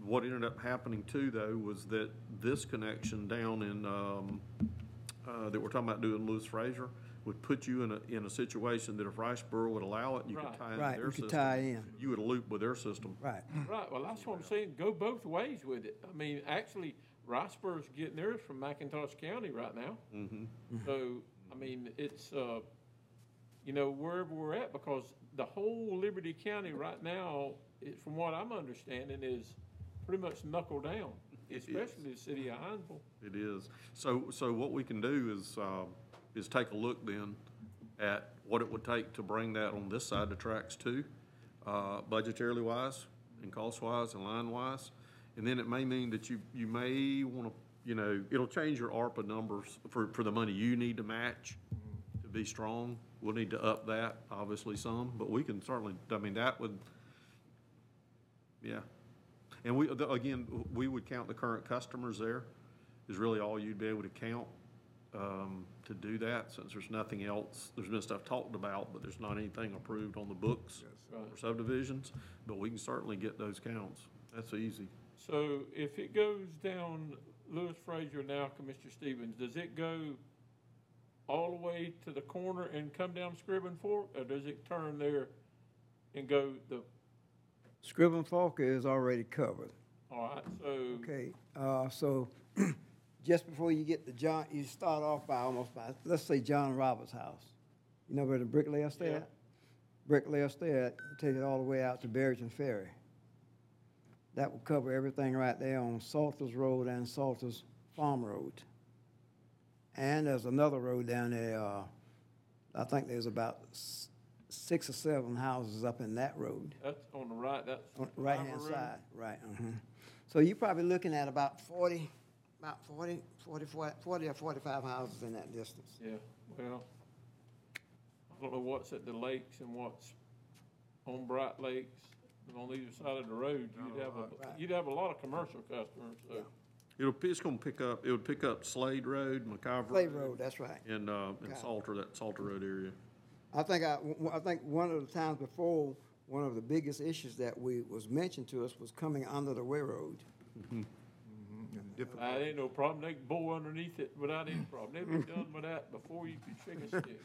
what ended up happening too, though, was that this connection down in, um, uh, that we're talking about doing Lewis Fraser, would put you in a, in a situation that if Riceboro would allow it, you could Right. tie into Right, their you system. could tie in. You would loop with their system. Right. right, well, that's what I'm saying, go both ways with it. I mean, actually, Riceboro's getting theirs from McIntosh County right now. Mm-hmm. So, I mean, it's, uh, you know, wherever we're at, because the whole Liberty County right now, it, from what I'm understanding, is pretty much knuckle down, especially the city of Hinesville. It is. So, so what we can do is, um, is take a look then at what it would take to bring that on this side of the tracks too, uh, budgetarily wise and cost wise and line wise. And then it may mean that you, you may wanna, you know, it'll change your ARPA numbers for, for the money you need to match to be strong. We'll need to up that, obviously some, but we can certainly, I mean, that would, yeah. And we, the- again, we would count the current customers there, is really all you'd be able to count, um, to do that, since there's nothing else, there's been stuff talked about, but there's not anything approved on the books or subdivisions, but we can certainly get those counts, that's easy. So if it goes down Lewis Fraser now, Commissioner Stevens, does it go all the way to the corner and come down Scriven Fork, or does it turn there and go the, Scriven Fork is already covered. all right, so. Okay, uh, so just before you get to John, you start off by almost by, let's say John Roberts' house. You know where the bricklayer stay Yeah. at? Bricklayer stay at, take it all the way out to Barrington Ferry. That will cover everything right there on Salters Road and Salters Farm Road. And there's another road down there, uh, I think there's about s- six or seven houses up in that road. That's on the right, that's. On the right-hand Ivor Road. side, right, uh-huh. So you're probably looking at about forty, about 40, 40 40 or forty-five houses in that distance. Yeah, well, I don't know what's at the lakes and what's on Bright Lakes, but on either side of the road, you'd have Right. a, you'd have a lot of commercial customers, so. It'll, it's gonna pick up, it would pick up Slade Road, McIver. Slade Road, that's right. And, uh, and Okay. Salter, that Salter Road area. I think I, w- I think one of the times before, one of the biggest issues that we, was mentioned to us was coming under the railroad. Mm-hmm. Uh, ain't no problem, they can bore underneath it without any problem, they'd be done with that before you could shake a stick.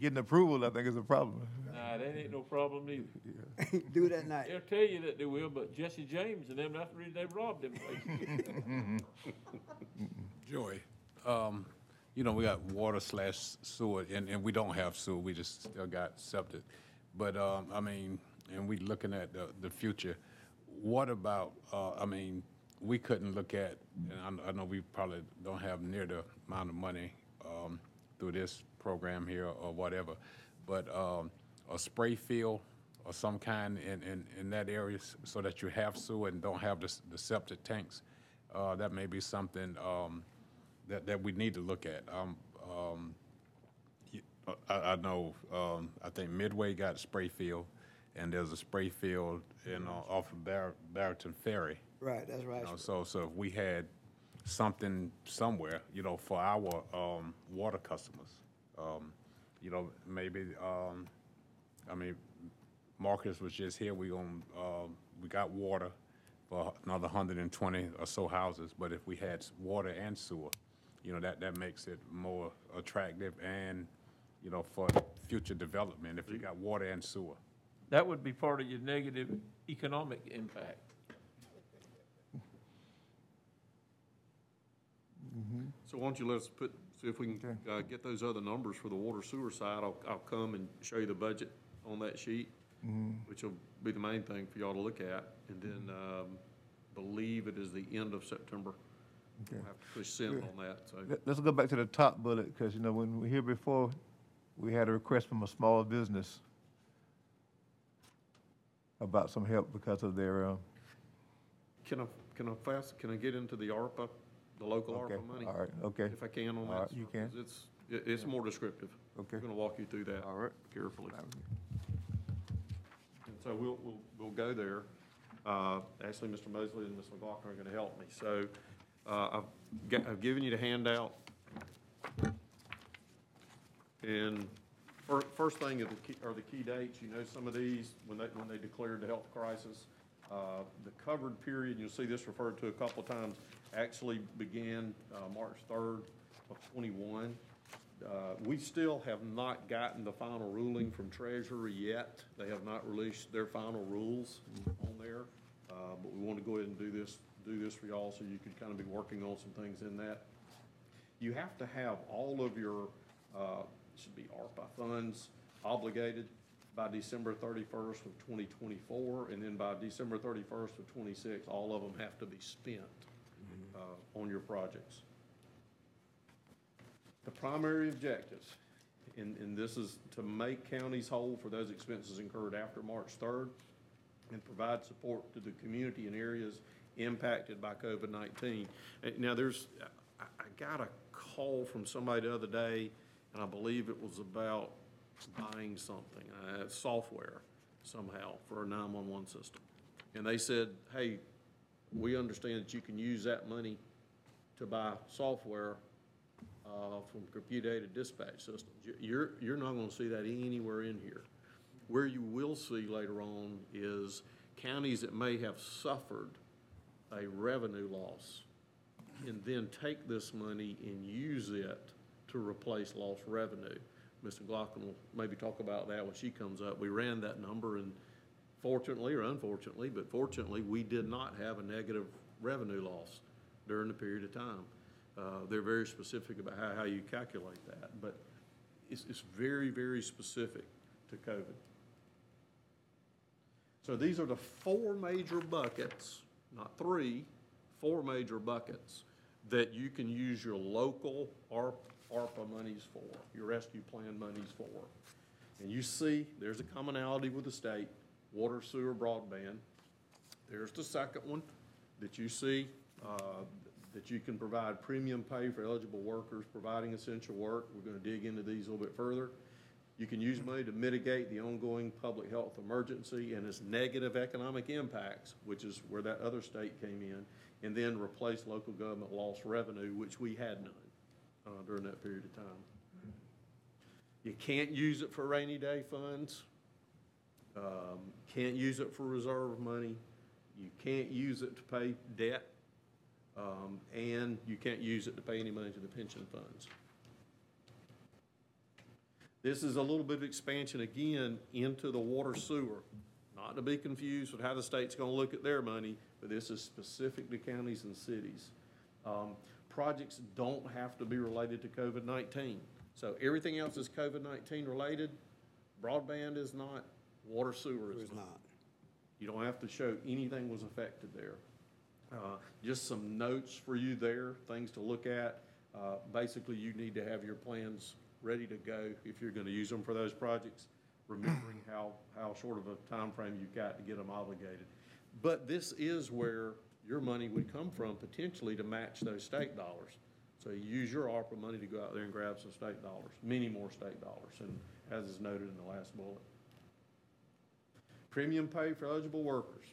Getting approval, I think, is a problem. Nah, that ain't no problem either. Do it at night. They'll tell you that they will, but Jesse James and them, that's the reason they robbed them places. Joey, um, you know, we got water slash sewer, and, and we don't have sewer, we just still got septic. But, um, I mean, and we looking at the, the future, what about, uh, I mean, we couldn't look at, and I, I know we probably don't have near the amount of money, um, through this program here or whatever, but, um, a spray field or some kind in, in, in that area so that you have sewer and don't have the, the septic tanks, uh, that may be something, um, that, that we need to look at. Um, um, I, I know, um, I think Midway got a spray field, and there's a spray field in, uh, off of Bar- Barrington Ferry. Right, that's right. You know, so, so if we had something somewhere, you know, for our, um, water customers, um, you know, maybe, um, I mean, Marcus was just here, we gon' um, we got water for another hundred and twenty or so houses, but if we had s- water and sewer, you know, that, that makes it more attractive and, you know, for future development, if you got water and sewer. That would be part of your negative economic impact. So why don't you let us put, see if we can, uh, get those other numbers for the water sewer side. I'll, I'll come and show you the budget on that sheet, which will be the main thing for y'all to look at. And then, um, believe it is the end of September. We'll have to push send on that, so. Let- Let's go back to the top bullet, because, you know, when we were here before, we had a request from a small business about some help because of their, uh, Can I, can I fast, can I get into the ARPA, the local okay, ARPA money? all right, okay. If I can on All that. right, you sir, can. It's, it- it's more descriptive. Okay. I'm gonna walk you through that. All right. Carefully. And so we'll, we'll, we'll go there. Uh, actually, Mr. Mosley and Ms. McLaughlin are gonna help me. So, uh, I've, ga- I've given you the handout. And fir- first thing are the key, are the key dates. You know some of these, when they, when they declared the health crisis. Uh, the covered period, you'll see this referred to a couple of times, actually began, uh, March third of twenty-one. Uh, We still have not gotten the final ruling from Treasury yet. They have not released their final rules on there. Uh, But we want to go ahead and do this, do this for y'all so you can kind of be working on some things in that. You have to have all of your, uh, should be ARPA funds obligated by December thirty-first of twenty twenty-four, and then by December thirty-first of twenty-six, all of them have to be spent uh, on your projects. The primary objectives, and, and this is to make counties whole for those expenses incurred after March third, and provide support to the community in areas impacted by COVID-19. Uh, Now, there's, I, I got a call from somebody the other day, and I believe it was about buying something, uh, software somehow for a 911 system. And they said, hey, we understand that you can use that money to buy software uh, from computer-aided dispatch systems. You- You're, you're not gonna see that anywhere in here. Where you will see later on is counties that may have suffered a revenue loss and then take this money and use it to replace lost revenue. Mr. Glocken will maybe talk about that when she comes up. We ran that number and fortunately or unfortunately, but fortunately, we did not have a negative revenue loss during the period of time. Uh, they're very specific about how, how you calculate that, but it's, it's very, very specific to COVID. So these are the four major buckets, not three, four major buckets that you can use your local ARPA monies for, your rescue plan monies for. And you see, there's a commonality with the state, water, sewer, broadband. There's the second one, that you see, uh, that you can provide premium pay for eligible workers providing essential work. We're going to dig into these a little bit further. You can use money to mitigate the ongoing public health emergency and its negative economic impacts, which is where that other state came in, and then replace local government lost revenue, which we had none uh, during that period of time. You can't use it for rainy day funds. Um, Can't use it for reserve money. You can't use it to pay debt. um, And you can't use it to pay any money to the pension funds. This is a little bit of expansion again into the water sewer. Not to be confused with how the state's gonna look at their money, but this is specific to counties and cities. Um, Projects don't have to be related to COVID-19. So everything else is COVID-19 related. Broadband is not, water sewer is not. You don't have to show anything was affected there. Uh, Just some notes for you there, things to look at. Uh, Basically, you need to have your plans ready to go if you're gonna use them for those projects, remembering how, how short of a time frame you've got to get them obligated. But this is where your money would come from potentially to match those state dollars. So you use your ARPA money to go out there and grab some state dollars, many more state dollars, and as is noted in the last bullet. Premium pay for eligible workers.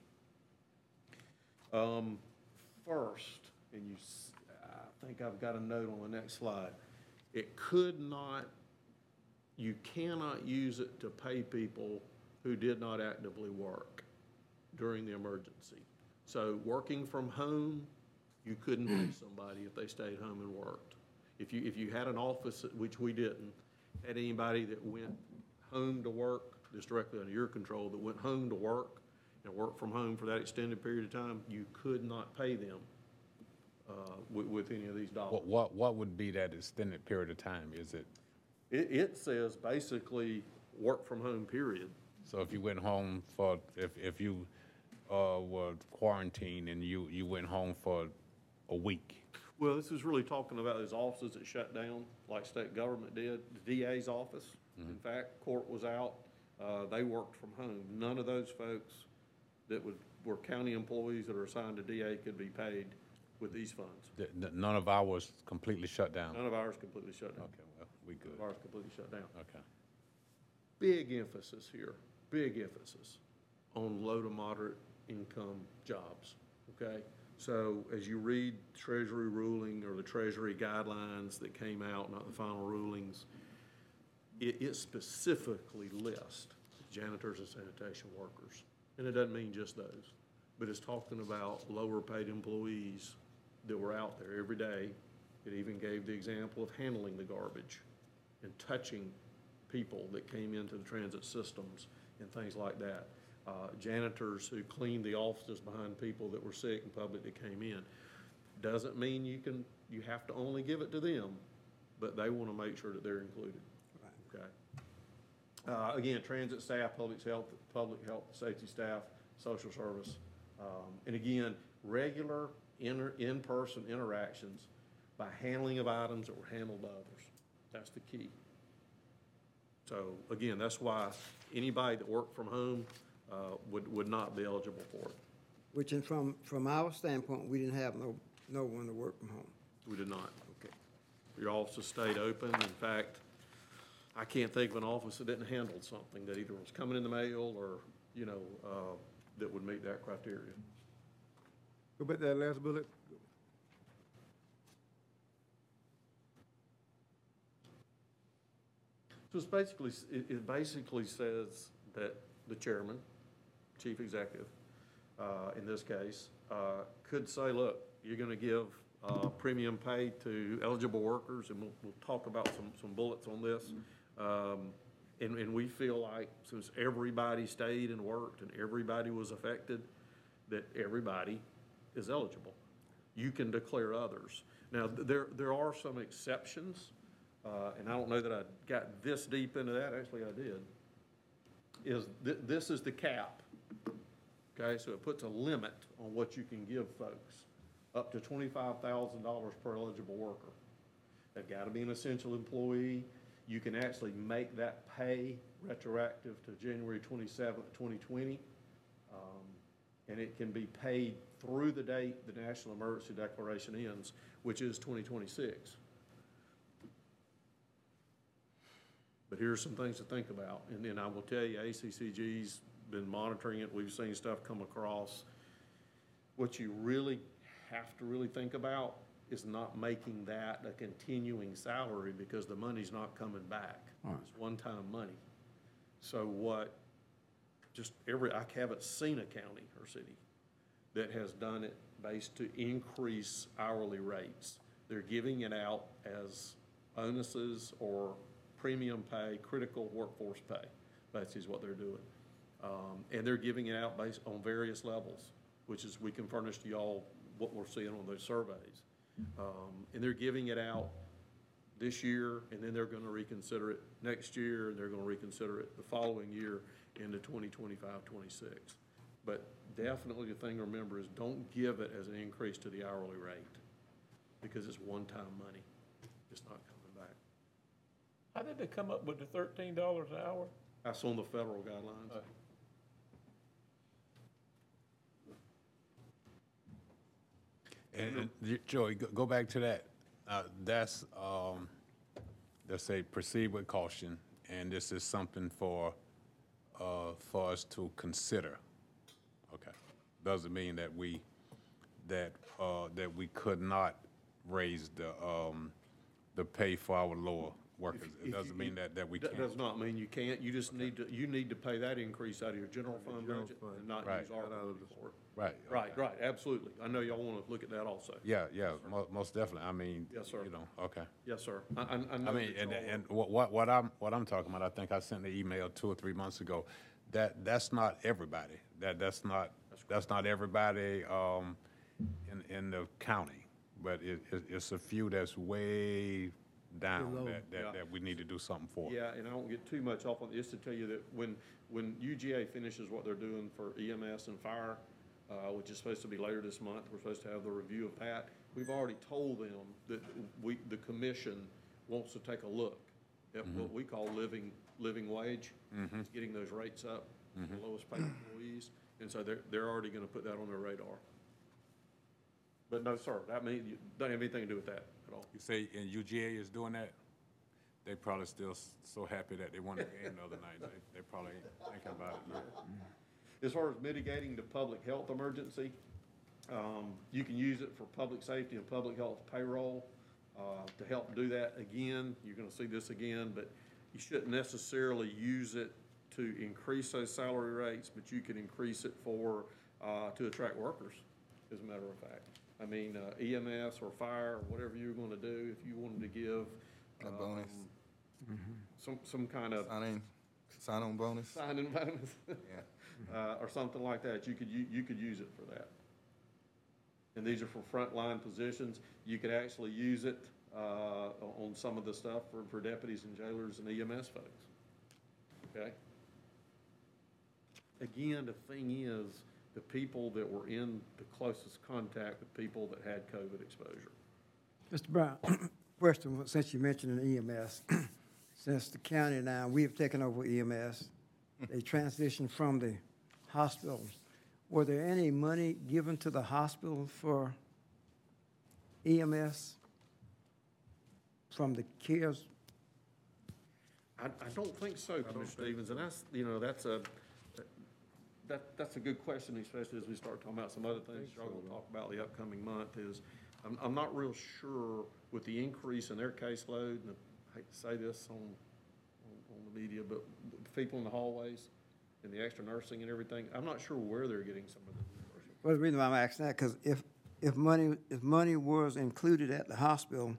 Um, first, and you, s- I think I've got a note on the next slide. It could not, you cannot use it to pay people who did not actively work during the emergency. So working from home, you couldn't pay somebody if they stayed home and worked. If you, if you had an office, which we didn't, had anybody that went home to work, this directly under your control, that went home to work and worked from home for that extended period of time, you could not pay them uh, with, with any of these dollars. What, what, what would be that extended period of time? Is it, It, it says basically work from home, period. so if you went home for, if, if you, uh, were quarantined and you, you went home for a week? Well, this is really talking about those offices that shut down, like state government did, the DA's office. In fact, court was out, uh, they worked from home. None of those folks that would, were county employees that are assigned to DA could be paid with these funds. Th- None of ours completely shut down? None of ours completely shut down. Okay, well, we good. None of ours completely shut down. Okay. Big emphasis here, big emphasis on low to moderate income jobs, okay? So as you read Treasury ruling or the Treasury guidelines that came out, not the final rulings, it, it specifically lists janitors and sanitation workers. And it doesn't mean just those, but it's talking about lower paid employees that were out there every day. It even gave the example of handling the garbage and touching people that came into the transit systems and things like that. Uh, janitors who cleaned the offices behind people that were sick and public that came in. Doesn't mean you can, you have to only give it to them, but they want to make sure that they're included. Okay? Uh, again, transit staff, public health, public health, safety staff, social service. Um, and again, regular in-person interactions by handling of items that were handled by others. That's the key. So again, that's why anybody that worked from home, uh, would, would not be eligible for it. Which, and from, from our standpoint, we didn't have no, no one to work from home. We did not. Okay. Your offices stayed open. In fact, I can't think of an office that didn't handle something that either was coming in the mail or, you know, uh, that would meet that criteria. Go back to that last bullet. So it's basically, it, it basically says that the chairman, chief executive, uh, in this case, uh, could say, look, you're gonna give, uh, premium pay to eligible workers, and we'll, we'll talk about some, some bullets on this. Um, and, and we feel like since everybody stayed and worked and everybody was affected, that everybody is eligible. You can declare others. Now, there, there are some exceptions, uh, and I don't know that I got this deep into that, actually I did. Is, th- this is the cap. Okay, so it puts a limit on what you can give folks, up to twenty-five thousand dollars per eligible worker. They've got to be an essential employee. You can actually make that pay retroactive to January twenty-seventh, twenty twenty. Um, And it can be paid through the date the national emergency declaration ends, which is 2026. But here's some things to think about, and then I will tell you, ACCG's been monitoring it, we've seen stuff come across. What you really have to really think about is not making that a continuing salary, because the money's not coming back. It's one-time money. So what, just every, I haven't seen a county or city that has done it based to increase hourly rates. They're giving it out as bonuses or premium pay, critical workforce pay. That is is what they're doing. Um, and they're giving it out based on various levels, which is, we can furnish to y'all what we're seeing on those surveys. Um, and they're giving it out this year, and then they're gonna reconsider it next year, and they're gonna reconsider it the following year into 2025, 26. But definitely the thing to remember is don't give it as an increase to the hourly rate, because it's one-time money. It's not coming back. How did they come up with the thirteen dollars an hour? That's on the federal guidelines. And, and Joey, go, go back to that. Uh, that's, um, let's say proceed with caution, and this is something for, uh, for us to consider. Okay. Doesn't mean that we, that, uh, that we could not raise the, um, the pay for our lower workers. If It doesn't you- mean that, that we That can't. does not mean you can't, you just need to, you need to pay that increase out of your general fund general budget fund. and not Right. use our money for it. Right. Right, okay. right, absolutely. I know y'all wanna look at that also. Yeah, yeah, mo- most definitely. I mean, Yes, sir. you know, okay. Yes, sir. I, I, I I mean, that and, y'all and what, what, what I'm, what I'm talking about, I think I sent the email two or three months ago, that, that's not everybody. That, that's not, that's not everybody, um, in, in the county. But it, it, it's a few that's way down that, Yeah. that, that we need to do something for. Yeah, and I won't get too much off on this to tell you that when, when UGA finishes what they're doing for EMS and fire, uh, which is supposed to be later this month, we're supposed to have the review of that. We've already told them that we, the commission wants to take a look at mm-hmm. what we call living, living wage. Mm-hmm. It's Getting those rates up, for the mm-hmm. lowest paid employees, and so they're, they're already gonna put that on their radar. But no, sir, that means, you don't have anything to do with that at all. You say, and UGA is doing that? They probably still s- so happy that they won the game the other night. They, they probably ain't thinking about it yet. As far as mitigating the public health emergency, um, you can use it for public safety and public health payroll. Uh, to help do that again, you're gonna see this again, but you shouldn't necessarily use it to increase those salary rates, but you can increase it for, uh, to attract workers, as a matter of fact. I mean, uh, EMS or fire, or whatever you're gonna do, if you wanted to give. A bonus. um, Some, some kind of Sign-in, sign-on bonus. signing bonus. Yeah. uh, or something like that, you could, you, you could use it for that. And these are for frontline positions, you could actually use it, uh, on some of the stuff for, for deputies and jailers and EMS folks. Okay? Again, the thing is, the people that were in the closest contact with people that had COVID exposure. Mr. Brown, question, since you mentioned an EMS, since the county now, we have taken over EMS, they transitioned from the hospitals. Were there any money given to the hospital for EMS from the CARES? I, I don't think so, Commissioner Stevens, and that's, you know, that's a, that, that's a good question, especially as we start talking about some other things y'all gonna talk about the upcoming month is, I'm, I'm not real sure with the increase in their caseload, and I hate to say this on, on, on the media, but the people in the hallways and the extra nursing and everything, I'm not sure where they're getting some of the reimbursement. Well, the reason why I'm asking that, because if, if money, if money was included at the hospital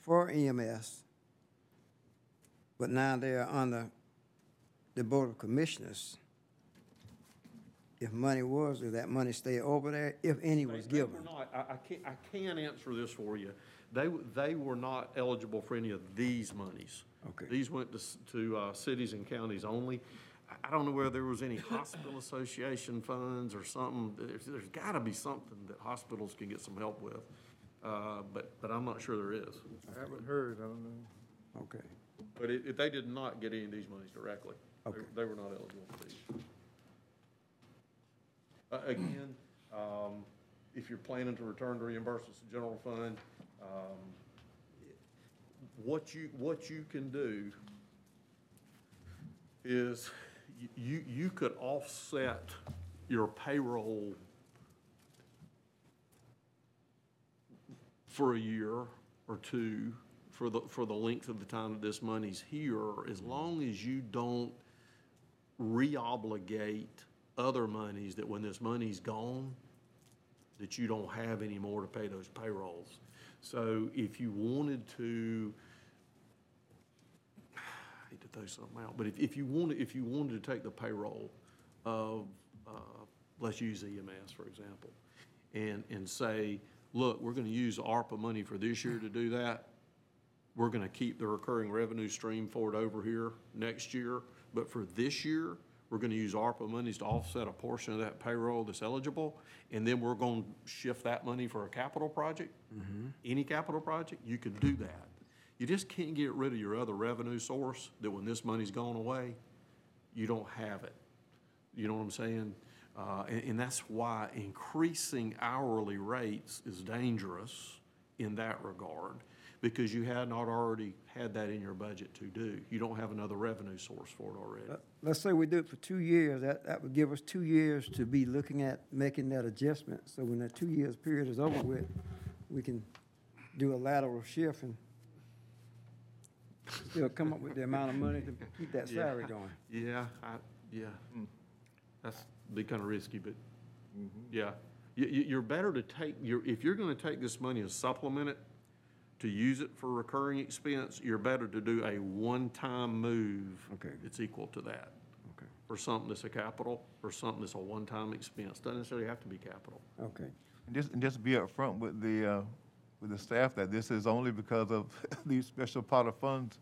for EMS, but now they're under the Board of Commissioners, if money was, if that money stay over there, if any was They- they were given? not, I, I can't, I can't answer this for you. They, w- they were not eligible for any of these monies. Okay. These went to, s- to, uh, cities and counties only. I, I don't know whether there was any hospital association funds or something. There's, there's gotta be something that hospitals can get some help with. Uh, but, but I'm not sure there is. I haven't heard, I don't know. Okay. But it, it, they did not get any of these monies directly. They- Okay. They were not eligible for these. Uh, again, um, if you're planning to return to reimbursements to general fund, um, what you, what you can do is you, you could offset your payroll for a year or two for the, for the length of the time that this money's here, as long as you don't re-obligate other monies that when this money's gone, that you don't have any more to pay those payrolls. So if you wanted to, I hate to throw something out, but if, if you wanted, if you wanted to take the payroll of, uh, let's use EMS, for example, and, and say, look, we're gonna use ARPA money for this year to do that. We're gonna keep the recurring revenue stream for it over here next year, but for this year, we're gonna use ARPA monies to offset a portion of that payroll that's eligible, and then we're gonna shift that money for a capital project. Any capital project, you can do that. You just can't get rid of your other revenue source, that when this money's gone away, you don't have it. You know what I'm saying? Uh, and, and that's why increasing hourly rates is dangerous in that regard, because you had not already had that in your budget to do. You don't have another revenue source for it already. Let's say we do it for two years, that, that would give us two years to be looking at making that adjustment. So when that two years period is over with, we can do a lateral shift and still come up with the amount of money to keep that salary going. Yeah, I, yeah. Hmm. That's be kind of risky, but, mm-hmm. yeah. You, you, you're better to take, you're, if you're gonna take this money and supplement it, to use it for recurring expense, you're better to do a one-time move. Okay. That's equal to that. Okay. For something that's a capital, or something that's a one-time expense. Doesn't necessarily have to be capital. Okay. And just, and just be upfront with the, uh, with the staff that this is only because of these special pot of funds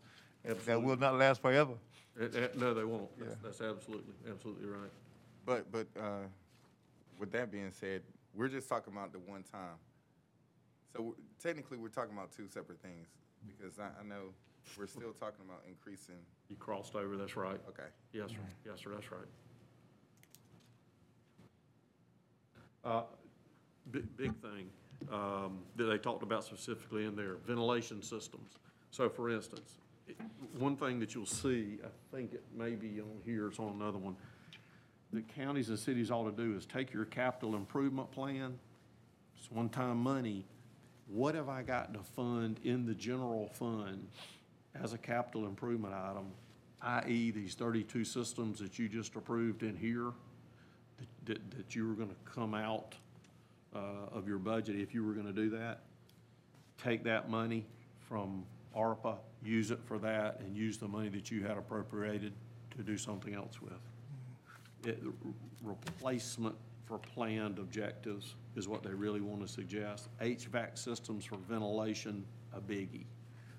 that will not last forever. Eh, eh, no, they won't. That's, Yeah. that's absolutely, absolutely right. But, but, uh, with that being said, we're just talking about the one time. So we're- technically, we're talking about two separate things, because I, I know we're still talking about increasing, You crossed over, that's right. okay. Yes, sir. Yes, sir, that's right. Uh, Big, big thing um, that they talked about specifically in there, ventilation systems. So for instance, it- one thing that you'll see, I think it may be on here, it's on another one, that counties and cities ought to do is take your capital improvement plan, it's one-time money, what have I got to fund in the general fund as a capital improvement item, i.e. these thirty-two systems that you just approved in here, that, that, that you were gonna come out, uh, of your budget if you were gonna do that? Take that money from ARPA, use it for that, and use the money that you had appropriated to do something else with. It, replacement for planned objectives is what they really want to suggest. HVAC systems for ventilation, a biggie.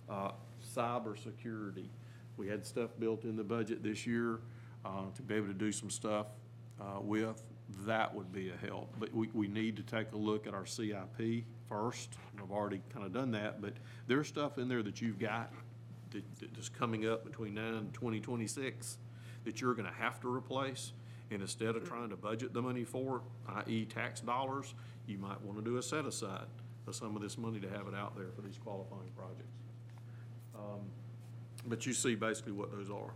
Uh, Cybersecurity, we had stuff built in the budget this year uh, to be able to do some stuff uh, with. That would be a help. But we, we need to take a look at our CIP first. And I've already kind of done that, but there's stuff in there that you've got that, that is coming up between now and 2026 that you're going to have to replace. And instead of trying to budget the money for i.e. tax dollars, you might want to do a set aside of some of this money to have it out there for these qualifying projects. Um, But you see basically what those are.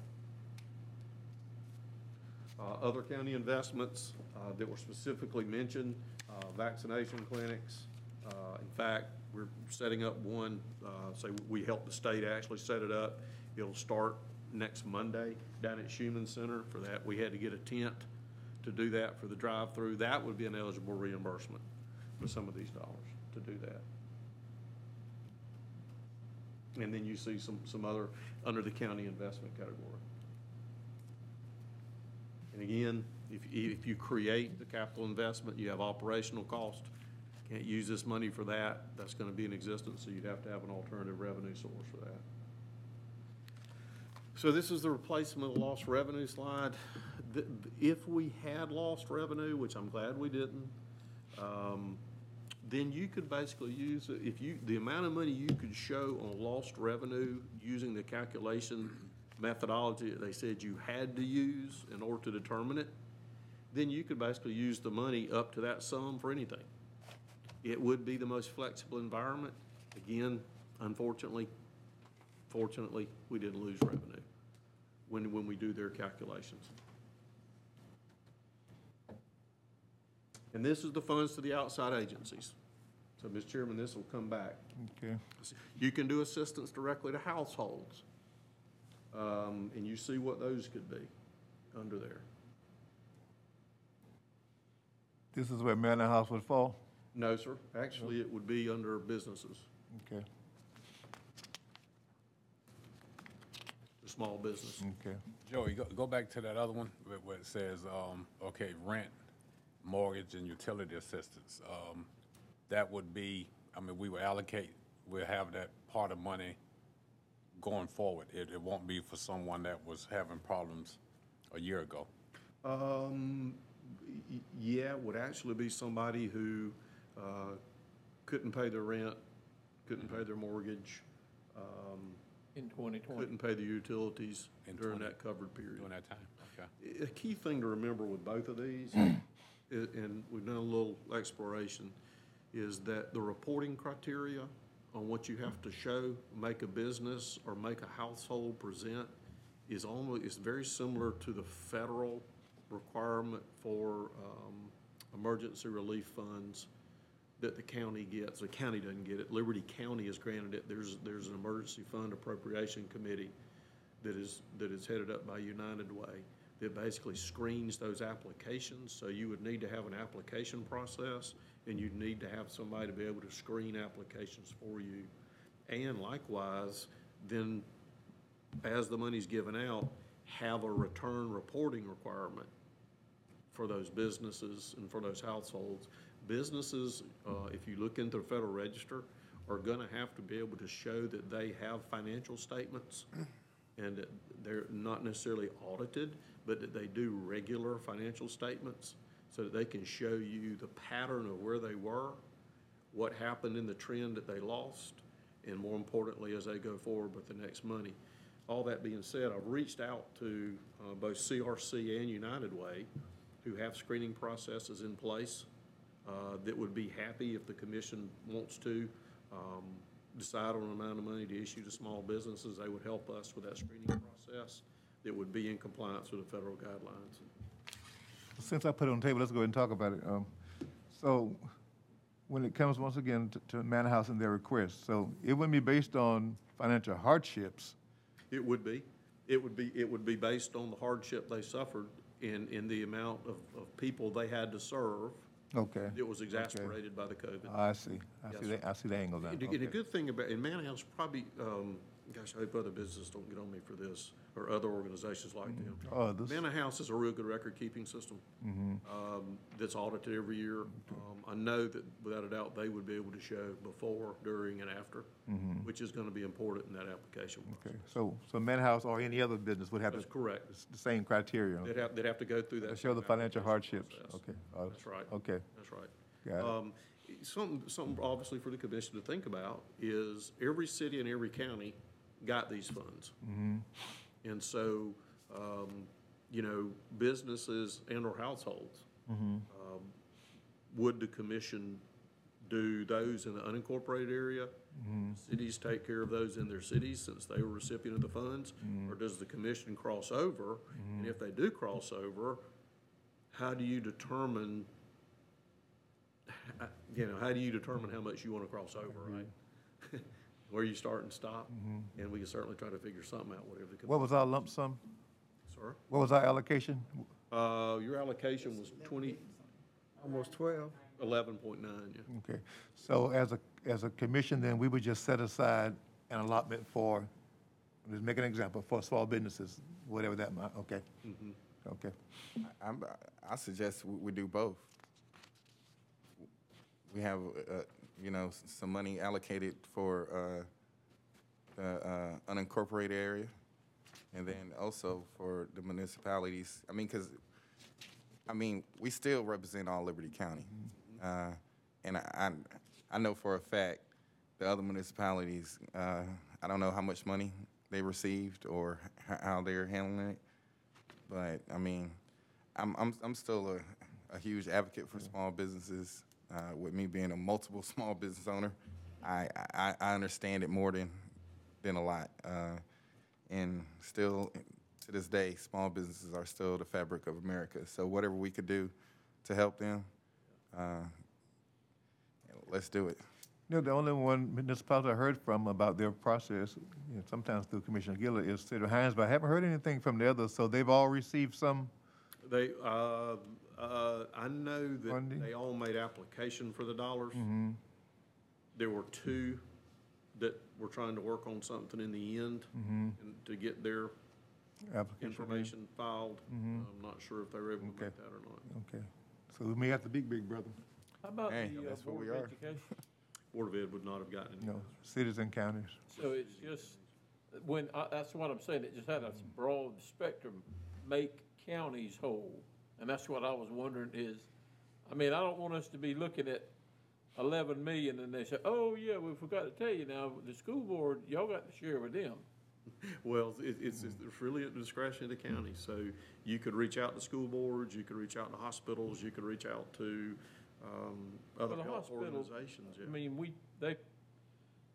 Uh, Other county investments uh, that were specifically mentioned, uh, vaccination clinics. Uh, In fact, we're setting up one, uh, say, we helped the state actually set it up. It'll start next Monday down at Schuman Center. For that, we had to get a tent to do that for the drive-through. That would be an eligible reimbursement for some of these dollars to do that. And then you see some, some other, under the county investment category. And again, if, if you create the capital investment, you have operational cost. Can't use this money for that, that's gonna be in existence, so you'd have to have an alternative revenue source for that. So this is the replacement of lost revenue slide. If we had lost revenue, which I'm glad we didn't, um, then you could basically use, if you, the amount of money you could show on lost revenue using the calculation methodology that they said you had to use in order to determine it, then you could basically use the money up to that sum for anything. It would be the most flexible environment. Again, unfortunately, fortunately, we didn't lose revenue when, when we do their calculations. And this is the funds to the outside agencies. So, Mr. Chairman, this will come back. Okay. You can do assistance directly to households. Um, and you see what those could be under there. This is where Manna House would fall? No, sir. Actually, it would be under businesses, Okay, small business. okay. Joey, go, go back to that other one where, where it says, um, okay, rent, mortgage, and utility assistance. Um, that would be, I mean, we will allocate, we'll have that part of money going forward. It, it won't be for someone that was having problems a year ago. Um, y- yeah, it would actually be somebody who, uh, couldn't pay their rent, couldn't pay their mortgage, um, In twenty twenty. couldn't pay the utilities In during 20 that covered period. During that time, okay? A key thing to remember with both of these, i- and we've done a little exploration, is that the reporting criteria on what you have to show, make a business or make a household present is almost, is very similar to the federal requirement for um, emergency relief funds that the county gets. The county doesn't get it. Liberty County has granted it. There's, there's an emergency fund appropriation committee that is, that is headed up by United Way that basically screens those applications. So you would need to have an application process, and you'd need to have somebody to be able to screen applications for you. And likewise, then, as the money's given out, have a return reporting requirement for those businesses and for those households. Businesses, uh, if you look into the Federal Register, are gonna have to be able to show that they have financial statements and that they're not necessarily audited, but that they do regular financial statements so that they can show you the pattern of where they were, what happened in the trend that they lost, and more importantly, as they go forward with the next money. All that being said, I've reached out to uh, both CRC and United Way, who have screening processes in place uh, that would be happy if the commission wants to um, decide on an amount of money to issue to small businesses. They would help us with that screening process that would be in compliance with the federal guidelines. Since I put it on the table, let's go ahead and talk about it. Um, So, when it comes once again to- to Manna House and their request, so it wouldn't be based on financial hardships. It would be. It would be, it would be based on the hardship they suffered in, in the amount of, of people they had to serve. Okay. It was exasperated by the COVID. I see, I Yes, see sir. that, I see the angle now. And the- and the Okay. good thing about, in Manna House, probably, um, gosh, I hope other businesses don't get on me for this, or other organizations like them. Others. Manna House is a real good record-keeping system. um, That's audited every year. Um, I know that without a doubt, they would be able to show before, during, and after, which is gonna be important in that application Okay, process. so, so Manna House or any other business would have That's the, correct. the same criteria? They'd have, they'd have to go through that. Show the same financial application hardships, process. okay. uh, That's right. Okay, That's right. Got it. Um, Something, something obviously for the commission to think about is every city and every county got these funds. Mm-hmm. And so, um, you know, businesses and or households, Mm-hmm. um, would the commission do those in the unincorporated area? Mm-hmm. Cities take care of those in their cities since they were recipient of the funds? Or does the commission cross over? And if they do cross over, how do you determine, you know, how do you determine how much you want to cross over, right? Where you start and stop? And we can certainly try to figure something out, whatever the. Mm-hmm. what was our lump sum? Sir? What was our allocation? Uh, your allocation was twenty, Almost twelve. eleven point nine, yeah. Okay, so as a, as a commission, then we would just set aside an allotment for, let's make an example, for small businesses, whatever that might, okay? Okay, I'm, I suggest we, we do both. We have, uh, you know, s- some money allocated for, uh, the, uh, unincorporated area. And then also for the municipalities, I mean, cause, I mean, we still represent all Liberty County. Uh, and I, I, I know for a fact, the other municipalities, uh, I don't know how much money they received or h- how they're handling it. But, I mean, I'm, I'm, I'm still a, a huge advocate for small businesses. Uh, with me being a multiple small business owner, I, I, I understand it more than, than a lot. Uh, and still, to this day, small businesses are still the fabric of America. So whatever we could do to help them, uh, let's do it. You know, the only one municipality I heard from about their process, you know, sometimes through Commissioner Gilliard, is City of Hines, but I haven't heard anything from the others, so they've all received some, They, uh, uh, I know that Funding? they all made application for the dollars. Mm-hmm. There were two that were trying to work on something in the end Mm-hmm. and to get their application. in. information filed. Mhm. I'm not sure if they were able to Okay. make that or not. Okay, so we may have to big, big brother, How about Hey, the uh, that's what Board we of are. Education? Board of Ed would not have gotten any. you know, cities and counties. So it's just, when, I- that's what I'm saying, it just had a broad spectrum, make counties whole. And that's what I was wondering is, I mean, I don't want us to be looking at eleven million and they say, oh, yeah, we forgot to tell you now, the school board, y'all got to share with them. Well, it, it's, it's really at the discretion of the county, so you could reach out to school boards, you could reach out to hospitals, you could reach out to, um, other Well, health hospital, organizations, yeah. I mean, we, they,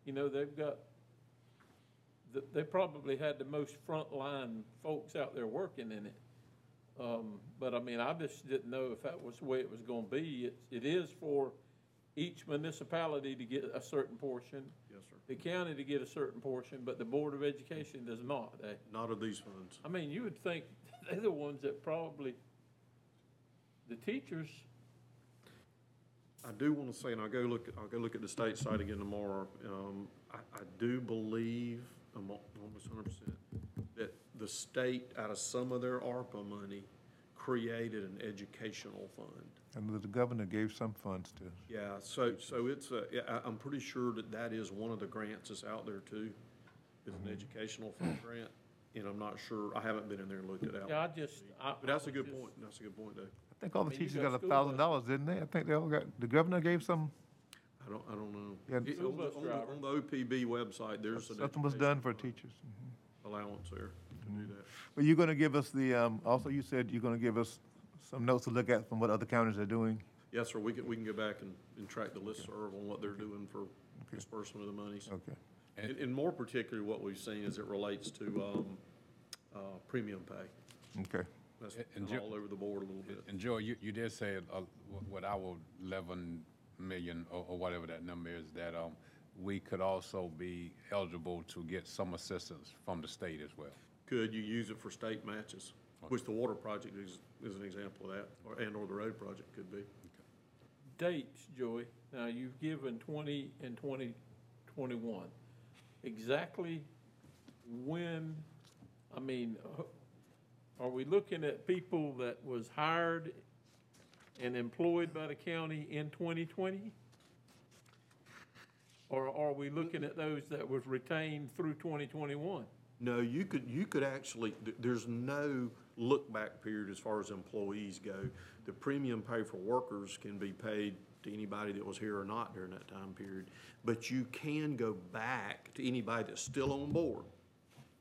you know, they've got, th- they probably had the most frontline folks out there working in it. Um, but I mean, I just didn't know if that was the way it was gonna be. It, it is for each municipality to get a certain portion, Yes, sir. the county to get a certain portion, but the Board of Education does not. They, Not of these funds. I mean, you would think they're the ones that probably, the teachers, I do want to say, and I'll go look, I'll go look at the state site again tomorrow. Um, I, I do believe, I'm al- almost hundred percent, the state, out of some of their ARPA money, created an educational fund. And the governor gave some funds to, Yeah, so, so it's a, yeah, I, I'm pretty sure that that is one of the grants that's out there too, is an educational fund grant. And I'm not sure, I haven't been in there and looked it out. yeah, I just, I. But that's a I good just- point, that's a good point, Dave. I think all the mean, you teachers got got a school thousand dollars, didn't they? I think they all got, the governor gave some, I don't, I don't know. Yeah, It- School On the, bus on the, driver. on the OPB website, there's an something was done for educational teachers. Mhm. allowance there to do that. But you're gonna give us the, um, also you said you're gonna give us some notes to look at from what other counties are doing. Yes, sir, we can, we can go back and, and track the listserv on what they're doing for disbursement of the monies. Okay. And, and more particularly, what we've seen as it relates to, um, uh, premium pay. Okay. That's And kind of Joe- all over the board a little bit. And Joe, you, you did say, uh, w- with our eleven million or, or whatever that number is, that, um, we could also be eligible to get some assistance from the state as well. Could you use it for state matches, which the water project is, is an example of that, or, and or the road project could be. dates, Joey. Now, you've given twenty and twenty twenty-one. Exactly when, I mean, uh, are we looking at people that was hired and employed by the county in twenty twenty? Or are we looking at those that was retained through twenty twenty-one? No, you could, you could actually, there's no look-back period as far as employees go. The premium pay for workers can be paid to anybody that was here or not during that time period. But you can go back to anybody that's still on board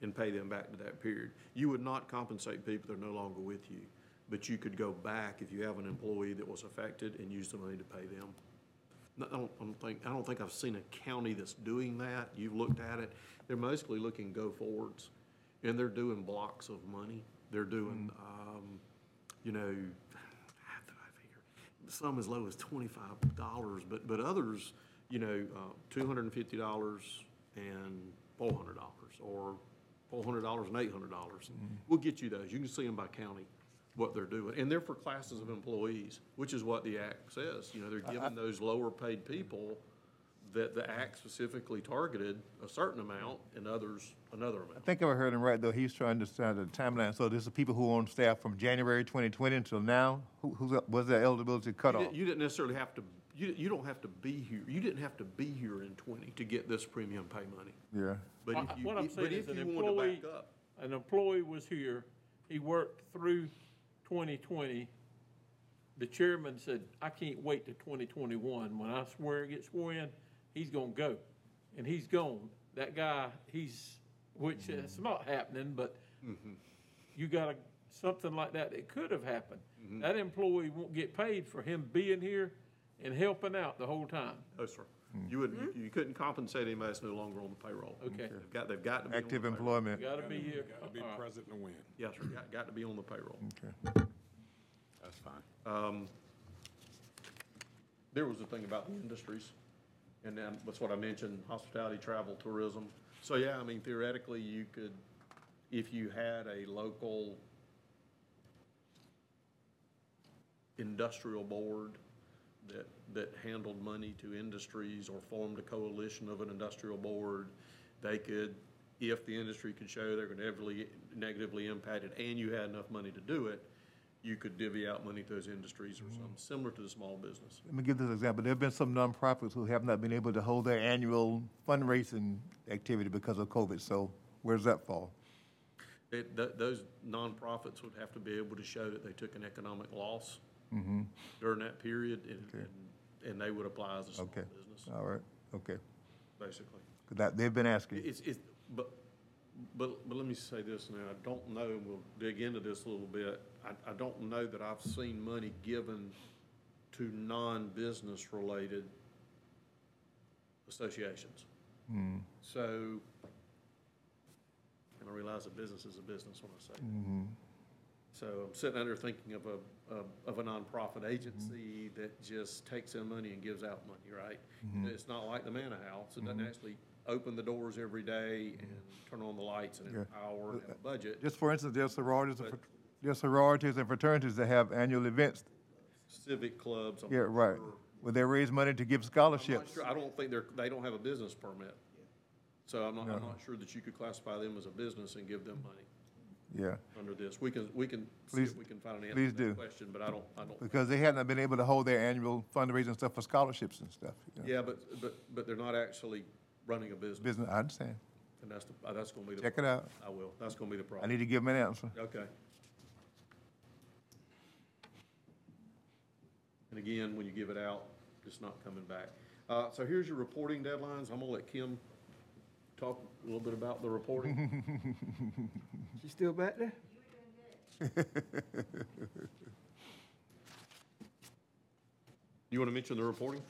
and pay them back to that period. You would not compensate people that are no longer with you, but you could go back if you have an employee that was affected and use the money to pay them. I don't, I don't think, I don't think I've seen a county that's doing that. You've looked at it. They're mostly looking go forwards. And they're doing blocks of money. They're doing, um, you know, I figure, some as low as twenty-five dollars, but, but others, you know, uh, two hundred and fifty dollars and four hundred dollars, or four hundred dollars and eight hundred dollars. We'll get you those. You can see them by county, what they're doing. And they're for classes of employees, which is what the act says. You know, they're giving those lower paid people that the act specifically targeted a certain amount and others another amount. I think if I heard him right, though, he's trying to start the timeline, so this is people who are on staff from January twenty twenty until now? Who, who's, was their eligibility You cutoff? didn't- You didn't necessarily have to, you, you don't have to be here, you didn't have to be here in twenty to get this premium pay money. Yeah, But I- if you, what I'm but saying if is an you want to employee- back up, An employee was here, he worked through twenty twenty. The chairman said, I can't wait to twenty twenty-one. When I swear, get sworn in, he's gonna go. And he's gone. That guy, he's, which is not happening, but mm-hmm. you got a, something like that, it could have happened. Mm-hmm. That employee won't get paid for him being here and helping out the whole time. No, sir. Hmm. You wouldn't, hmm? you- you couldn't compensate anybody that's no longer on the payroll. Okay. They've got, they've got to be on the Active payroll. employment. Gotta be here. Gotta be All right. present to win. Yes, sir, got, got to be on the payroll. Okay. That's fine. Um, There was a thing about the industries, and then that's what I mentioned, hospitality, travel, tourism. So, yeah, I mean theoretically, you could, if you had a local industrial board that, that handled money to industries or formed a coalition of an industrial board, they could, if the industry could show they're negatively, negatively impacted and you had enough money to do it, you could divvy out money to those industries or something similar to the small business. Let me give this example. There have been some nonprofits who have not been able to hold their annual fundraising activity because of COVID. So where's that fall? It, th- those nonprofits would have to be able to show that they took an economic loss mm-hmm. during that period and, and, and they would apply as a small Okay. business, All right, okay. basically. 'Cause That, they've been asking. It's, it's, but, but, but let me say this now, I don't know, and we'll dig into this a little bit. I, I don't know that I've seen money given to non-business related associations. Hmm. So, and I realize a business is a business when I say that. So I'm sitting under thinking of a, of- of a nonprofit agency mm-hmm. that just takes in money and gives out money, right? Mm-hmm. It's not like the Manna House, it doesn't actually open the doors every day and turn on the lights and have Yeah. power and have a budget. Just for instance, there's sororities, and But- there's sororities and fraternities that have annual events. Civic clubs, I'm Yeah, not right. sure. Where they raise money to give I'm not scholarships. sure, I don't think they're, they don't have a business permit. So I'm not, I'm not sure that you could classify them as a business and give them money Yeah, under this. We can, we can see Please- if we can find an answer please to that do. question, but I don't, I don't. because they hadn't been able to hold their annual fundraising stuff for scholarships and stuff. you know. Yeah, but, but, but they're not actually running a business, Business, I understand. and that's, the uh, that's gonna be the. Check it out. I will, that's gonna be the problem. I problem. need to give them an answer. Okay. And again, when you give it out, it's not coming back. Uh, so here's your reporting deadlines. I'm gonna let Kim talk a little bit about the reporting. She still back there? You wanna mention the reporting?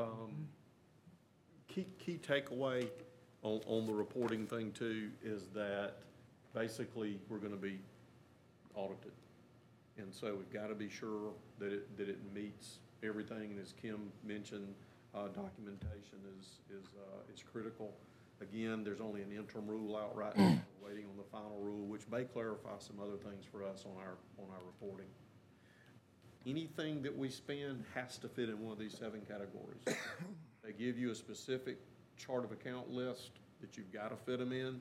Um, Key, key takeaway on, on the reporting thing too is that basically we're gonna be audited. And so we've gotta be sure that it, that it meets everything, as Kim mentioned, uh, documentation is, is, uh, is critical. Again, there's only an interim rule out right now, We're waiting on the final rule, which may clarify some other things for us on our, on our reporting. Anything that we spend has to fit in one of these seven categories. They give you a specific chart of account list that you've got to fit them in,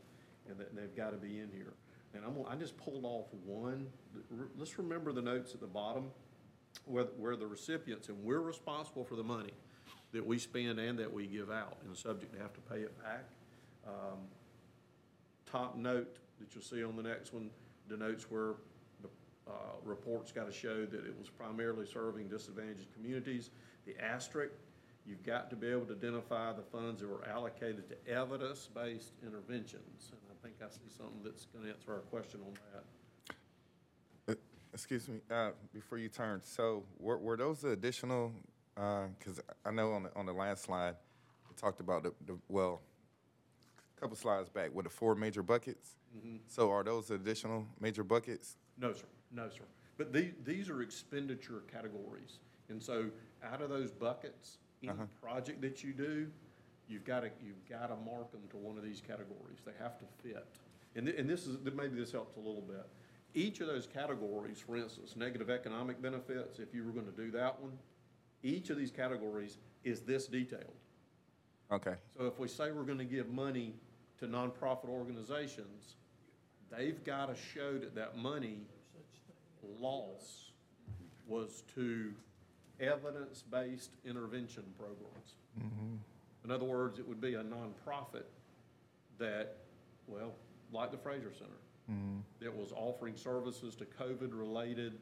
and that they've got to be in here. And I'm, I just pulled off one, let's remember the notes at the bottom, where, where the recipients, and we're responsible for the money that we spend and that we give out, and the subject to have to pay it back. Um, Top note that you'll see on the next one denotes where uh, report's got to show that it was primarily serving disadvantaged communities. The asterisk, you've got to be able to identify the funds that were allocated to evidence-based interventions. And I think I see something that's going to answer our question on that. Excuse me, uh, before you turn, so were, were those the additional, uh 'cause I know on the, on the last slide, we talked about the, the, well, a couple slides back, with the four major buckets? So are those additional major buckets? No, sir, no, sir. But the, these are expenditure categories. And so out of those buckets, any uh-huh. project that you do, you've got to, you've got to mark them to one of these categories. They have to fit. And, thi- and this is, maybe this helps a little bit. Each of those categories, for instance, negative economic benefits, if you were going to do that one, each of these categories is this detailed. Okay, So if we say we're gonna give money to nonprofit organizations, they've gotta show that that money loss was to evidence-based intervention programs. In other words, it would be a nonprofit that, well, like the Fraser Center, that was offering services to COVID-related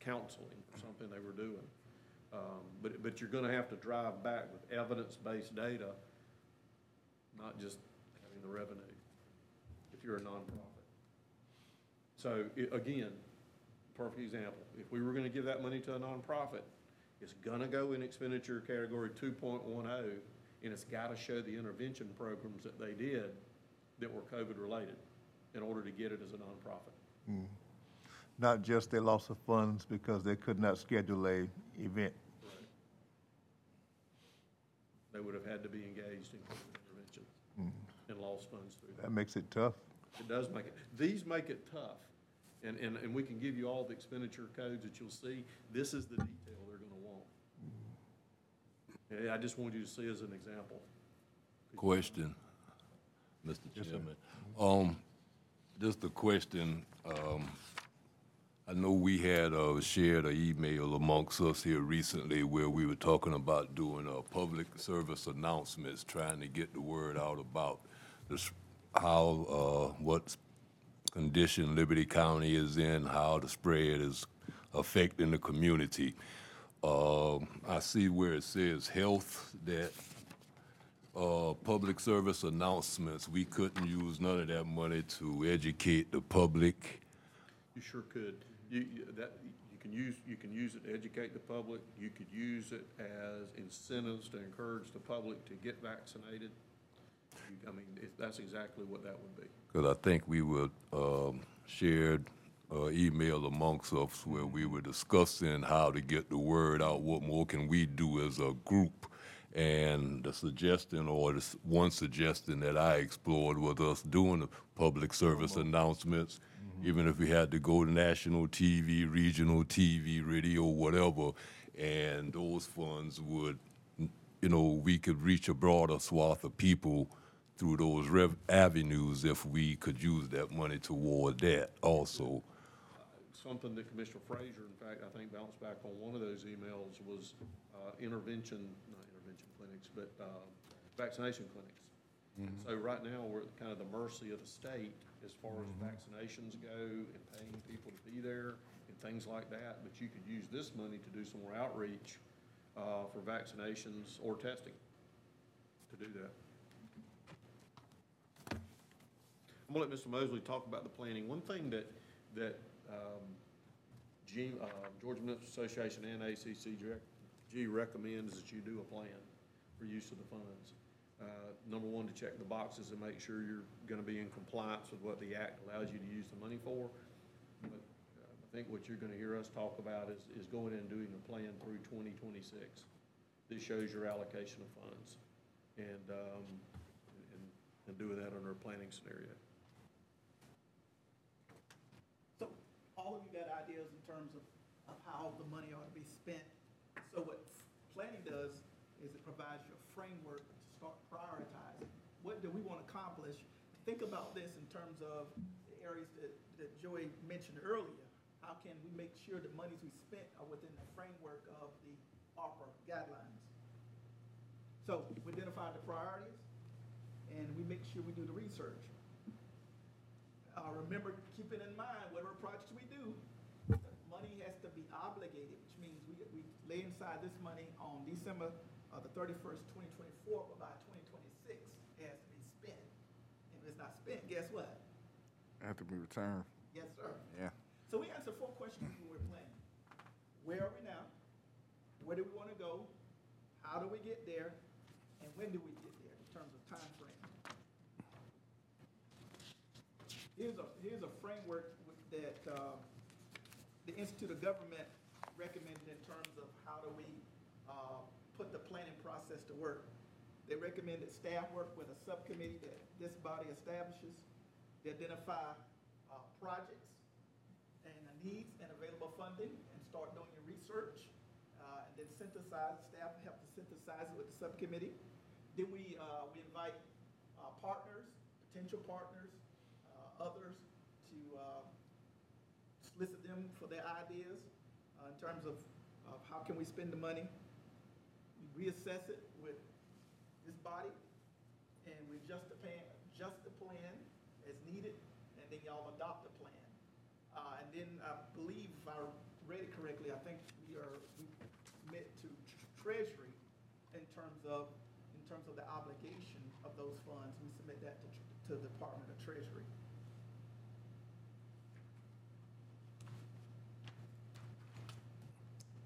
counseling or something they were doing. Um, But, but you're gonna have to drive back with evidence-based data, not just having the revenue, if you're a nonprofit. So, i- again, perfect example, if we were gonna give that money to a nonprofit, it's gonna go in expenditure category two point one oh, and it's gotta show the intervention programs that they did that were COVID-related in order to get it as a nonprofit. Mm. Not just they loss of funds because they could not schedule a event. They would have had to be engaged in COVID intervention mm. and lost funds through that. That makes it tough. It does make it, these make it tough. And, and, and we can give you all the expenditure codes that you'll see. This is the detail they're gonna want. And I just wanted you to see as an example. Question, Mr. Chairman. Um, just a question, um, I know we had, uh, shared an email amongst us here recently where we were talking about doing, uh, public service announcements, trying to get the word out about this, how, uh, what condition Liberty County is in, how the spread is affecting the community. Um, I see where it says health, that uh, public service announcements, we couldn't use none of that money to educate the public. You sure could. You, that, you can use, you can use it to educate the public. You could use it as incentives to encourage the public to get vaccinated. I mean, it- that's exactly what that would be. Because I think we were, um, shared, uh, email amongst us where we were discussing how to get the word out, what more can we do as a group? And the suggestion, or the s- one suggestion that I explored was us doing the public service announcements, even if we had to go to national TV, regional TV, radio, whatever, and those funds would, you know, we could reach a broader swath of people through those rev- avenues if we could use that money toward that also. Something that Commissioner Frazier, in fact, I think bounced back on one of those emails was uh, intervention, not intervention clinics, but uh, vaccination clinics. So right now, we're at kind of the mercy of the state as far as vaccinations go and paying people to be there and things like that. But you could use this money to do some more outreach uh, for vaccinations or testing to do that. I'm gonna let Mr. Mosley talk about the planning. One thing that, that, um, G, uh, Georgia Municipal Association and ACCG recommends is that you do a plan for use of the funds. Uh, number one, to check the boxes and make sure you're gonna be in compliance with what the act allows you to use the money for. But, uh, I think what you're gonna hear us talk about is, is going in and doing a plan through twenty twenty-six. this shows your allocation of funds. And, um, and, and doing that under a planning scenario. So all of you got ideas in terms of, of how the money ought to be spent. So what planning does is it provides you a framework to start prioritizing. What do we want to accomplish? Think about this in terms of the areas that, that Joey mentioned earlier. How can we make sure the monies we spent are within the framework of the ARPA guidelines? So we identify the priorities and we make sure we do the research. Uh, remember, keeping in mind, whatever projects we do, the money has to be obligated, which means we, we lay inside this money on December, uh, the thirty-first, twenty twenty-four, but by twenty twenty-six, it has to be spent. If it's not spent, guess what? Have to be returned. Yes, sir. Yeah. So we answer four questions when we're planning. Where are we now? Where do we want to go? How do we get there? And when do we get there in terms of time frame? Here's a, here's a framework that uh, the Institute of Government recommended in terms of how do we uh, put the planning process to work. They recommend that staff work with a subcommittee that this body establishes to identify uh, projects and the needs and available funding and start doing your research. uh, And then synthesize, staff help to synthesize it with the subcommittee. Then we, uh, we invite uh, partners, potential partners, others to uh, solicit them for their ideas uh, in terms of, of how can we spend the money. We reassess it with this body and we adjust the plan, adjust the plan as needed, and then y'all adopt the plan. Uh, and then I believe, if I read it correctly, I think we are, we commit to tr- Treasury in terms of, in terms of the obligation of those funds. We submit that to, to the Department of Treasury.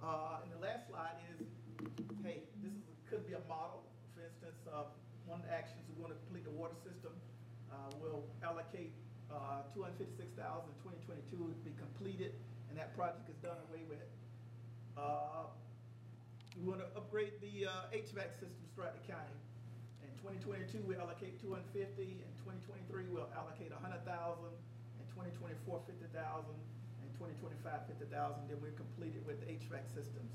Uh, and the last slide is, hey, this is, could be a model. For instance, uh, one of the actions, we want to complete the water system. Uh, we'll allocate, uh, two hundred fifty-six thousand, twenty twenty-two to be completed, and that project is done away with. Uh, we want to upgrade the, uh, HVAC systems throughout the county. In twenty twenty-two, we allocate two hundred fifty, in twenty twenty-three, we'll allocate hundred thousand, in 2024, 50,000, in 2025, 50,000, then we're completed with the HVAC systems.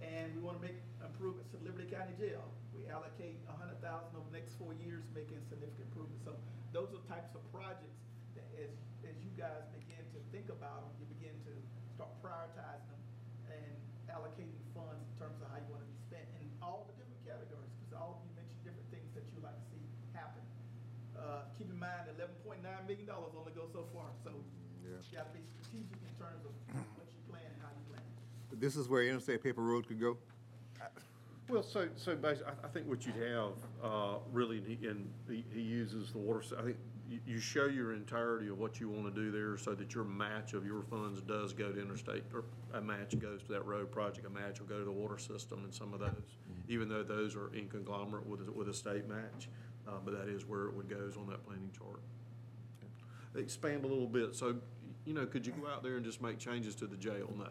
And we want to make improvements to Liberty County Jail. We allocate a hundred thousand over the next four years, making significant improvements. So those are types of projects that as, as you guys begin to think about them, you begin to start prioritizing them and allocating funds in terms of how you want to be spent in all the different categories, because all of you mentioned different things that you'd like to see happen. Uh, keep in mind, eleven point nine million dollars only goes so far, so you gotta be strategic in terms of what you plan and how you plan. This is where Interstate Paper Road could go? Well, so, so basically, I, I think what you'd have, uh, really, and he, and he, he uses the water, s- I think you, you show your entirety of what you want to do there so that your match of your funds does go to interstate, or a match goes to that road project, a match will go to the water system and some of those, even though those are in conglomerate with, a- with a state match, uh, but that is where it would goes on that planning chart. Expand a little bit, so, you know, could you go out there and just make changes to the jail? No.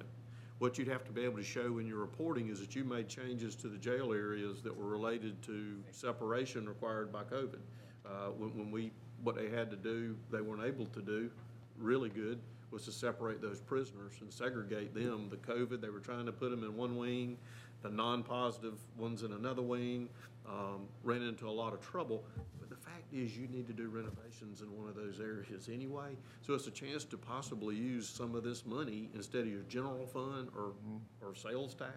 What you'd have to be able to show in your reporting is that you made changes to the jail areas that were related to separation required by COVID. Uh, when, when we, what they had to do, they weren't able to do, really good, was to separate those prisoners and segregate them. The COVID, they were trying to put them in one wing, the non-positive ones in another wing, um, ran into a lot of trouble. But the fact is, you need to do renovations in one of those areas anyway. So it's a chance to possibly use some of this money instead of your general fund or, or sales tax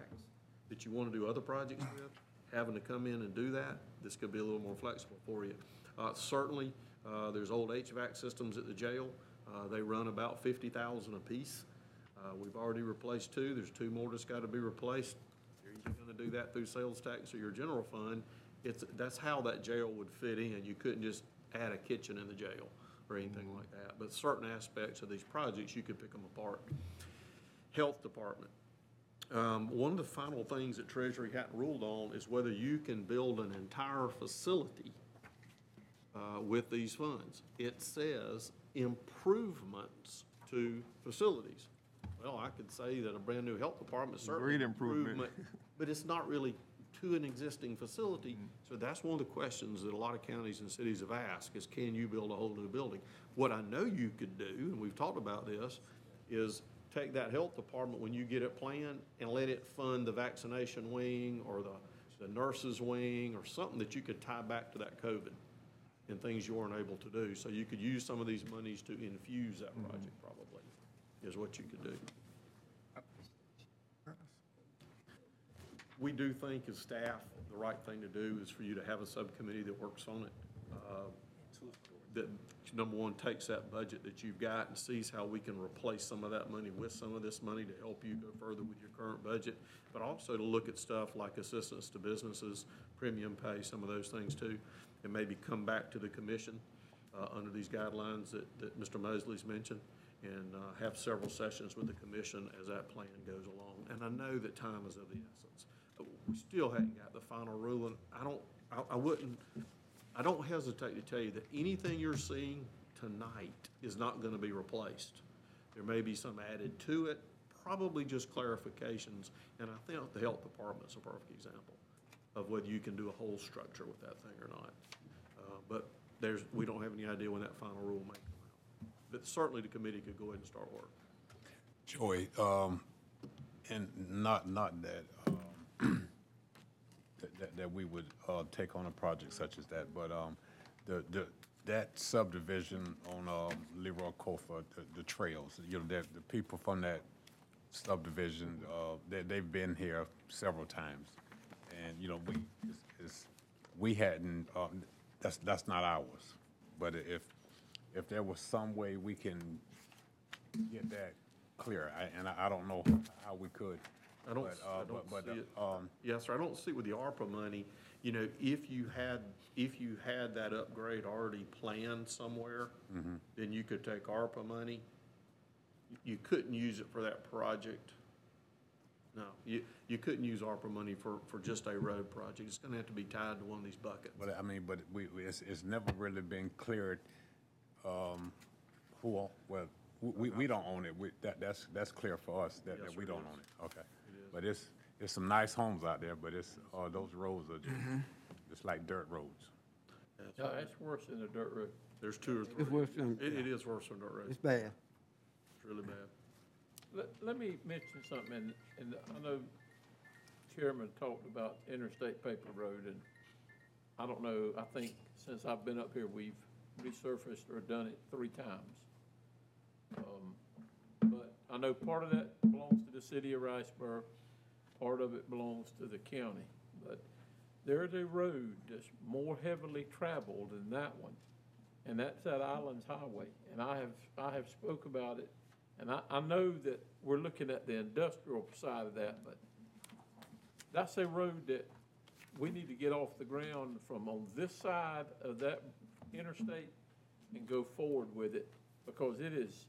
that you want to do other projects with, having to come in and do that, this could be a little more flexible for you. Uh, certainly, uh, there's old HVAC systems at the jail. Uh, they run about fifty thousand apiece. Uh, we've already replaced two. There's two more that's got to be replaced. Are You're gonna do that through sales tax or your general fund. It's, that's how that jail would fit in. You couldn't just add a kitchen in the jail or anything like that. But certain aspects of these projects, you could pick them apart. Health Department. Um, one of the final things that Treasury hadn't ruled on is whether you can build an entire facility uh, with these funds. It says improvements to facilities. Well, I could say that a brand-new health department is certainly Great improvement. improvement, but it's not really to an existing facility. Mm-hmm. So that's one of the questions that a lot of counties and cities have asked, is can you build a whole new building? What I know you could do, and we've talked about this, is take that health department when you get it planned and let it fund the vaccination wing or the, the nurses wing or something that you could tie back to that COVID and things you weren't able to do. So you could use some of these monies to infuse that mm-hmm. project probably, is what you could do. We do think as staff, the right thing to do is for you to have a subcommittee that works on it. uh, That, number one, takes that budget that you've got and sees how we can replace some of that money with some of this money to help you go further with your current budget, but also to look at stuff like assistance to businesses, premium pay, some of those things too, and maybe come back to the commission uh, under these guidelines that, that Mr. Mosley's mentioned, and uh, have several sessions with the commission as that plan goes along. And I know that time is of the essence. We still hadn't got the final ruling. I don't, I, I wouldn't, I don't hesitate to tell you that anything you're seeing tonight is not gonna be replaced. There may be some added to it, probably just clarifications, and I think the health department's a perfect example of whether you can do a whole structure with that thing or not. Uh, But there's, we don't have any idea when that final rule may come out. But certainly the committee could go ahead and start work. Joey, um, and not, not that, um, that- that, we would, uh, take on a project such as that, but, um, the, the, that subdivision on, um, Leroy Coffer, the, the trails, you know, that, the people from that subdivision, uh, they, they've been here several times. And, you know, we, it's, it's, we hadn't, um, that's, that's not ours. But if, if there was some way we can get that clear, I- and I, I don't know how we could. I don't, but, uh, I don't but- but, see it. um, Yes, sir, I don't see with the ARPA money, you know, if you had, if you had that upgrade already planned somewhere, Mm-hmm. then you could take ARPA money. You couldn't use it for that project. No, you, you couldn't use ARPA money for, for just a road project. It's gonna have to be tied to one of these buckets. But I mean, but we, we- it's, it's never really been cleared, um, who, own- well, we, we don't own it. We, that, that's, that's clear for us, that, Yes, that we it don't is. own it. Okay. It is. But it's, it's some nice homes out there, but it's, uh, those roads are just, just like dirt roads. No, that's worse than a dirt road. There's two or three. It's worse than- It, it is worse than dirt road. It's bad. It's really bad. Let, let me mention something, and, and I know Chairman talked about Interstate Paper Road, and I don't know, I think since I've been up here, we've resurfaced or done it three times. Um, But I know part of that belongs to the city of Riceboro, part of it belongs to the county. But there is a road that's more heavily traveled than that one, and that's that Islands Highway. And I have, I have spoke about it, and I, I know that we're looking at the industrial side of that, but that's a road that we need to get off the ground from on this side of that interstate and go forward with it, because it is,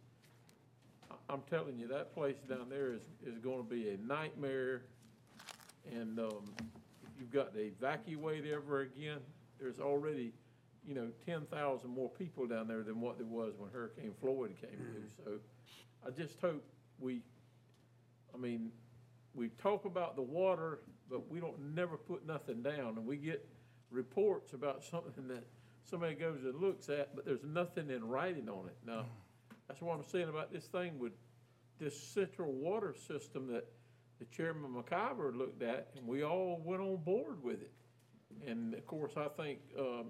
I'm telling you, that place down there is, is gonna be a nightmare. And, um, if you've got to evacuate ever again, there's already, you know, ten thousand more people down there than what there was when Hurricane Floyd came through. So I just hope we, I mean, we talk about the water, but we don't never put nothing down. And we get reports about something that somebody goes and looks at, but there's nothing in writing on it. Now, that's what I'm saying about this thing with this central water system that the Chairman McIver looked at, and we all went on board with it. And of course, I think, um,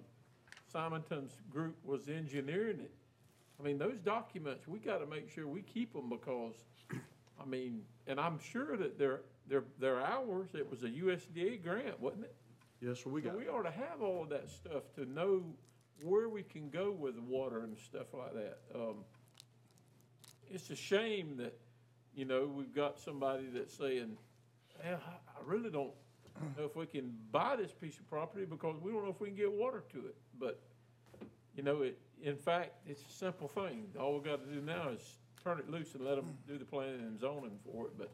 Simonton's group was engineering it. I mean, those documents, we gotta make sure we keep them because, I mean, and I'm sure that they're, they're, they're ours. It was a USDA grant, wasn't it? Yes, sir, we So got. we ought to have all of that stuff to know where we can go with the water and stuff like that. Um, it's a shame that, you know, we've got somebody that's saying, well, I, really don't know if we can buy this piece of property because we don't know if we can get water to it. But, you know, it, in fact, it's a simple thing. All we got to do now is turn it loose and let them do the planning and zoning for it. But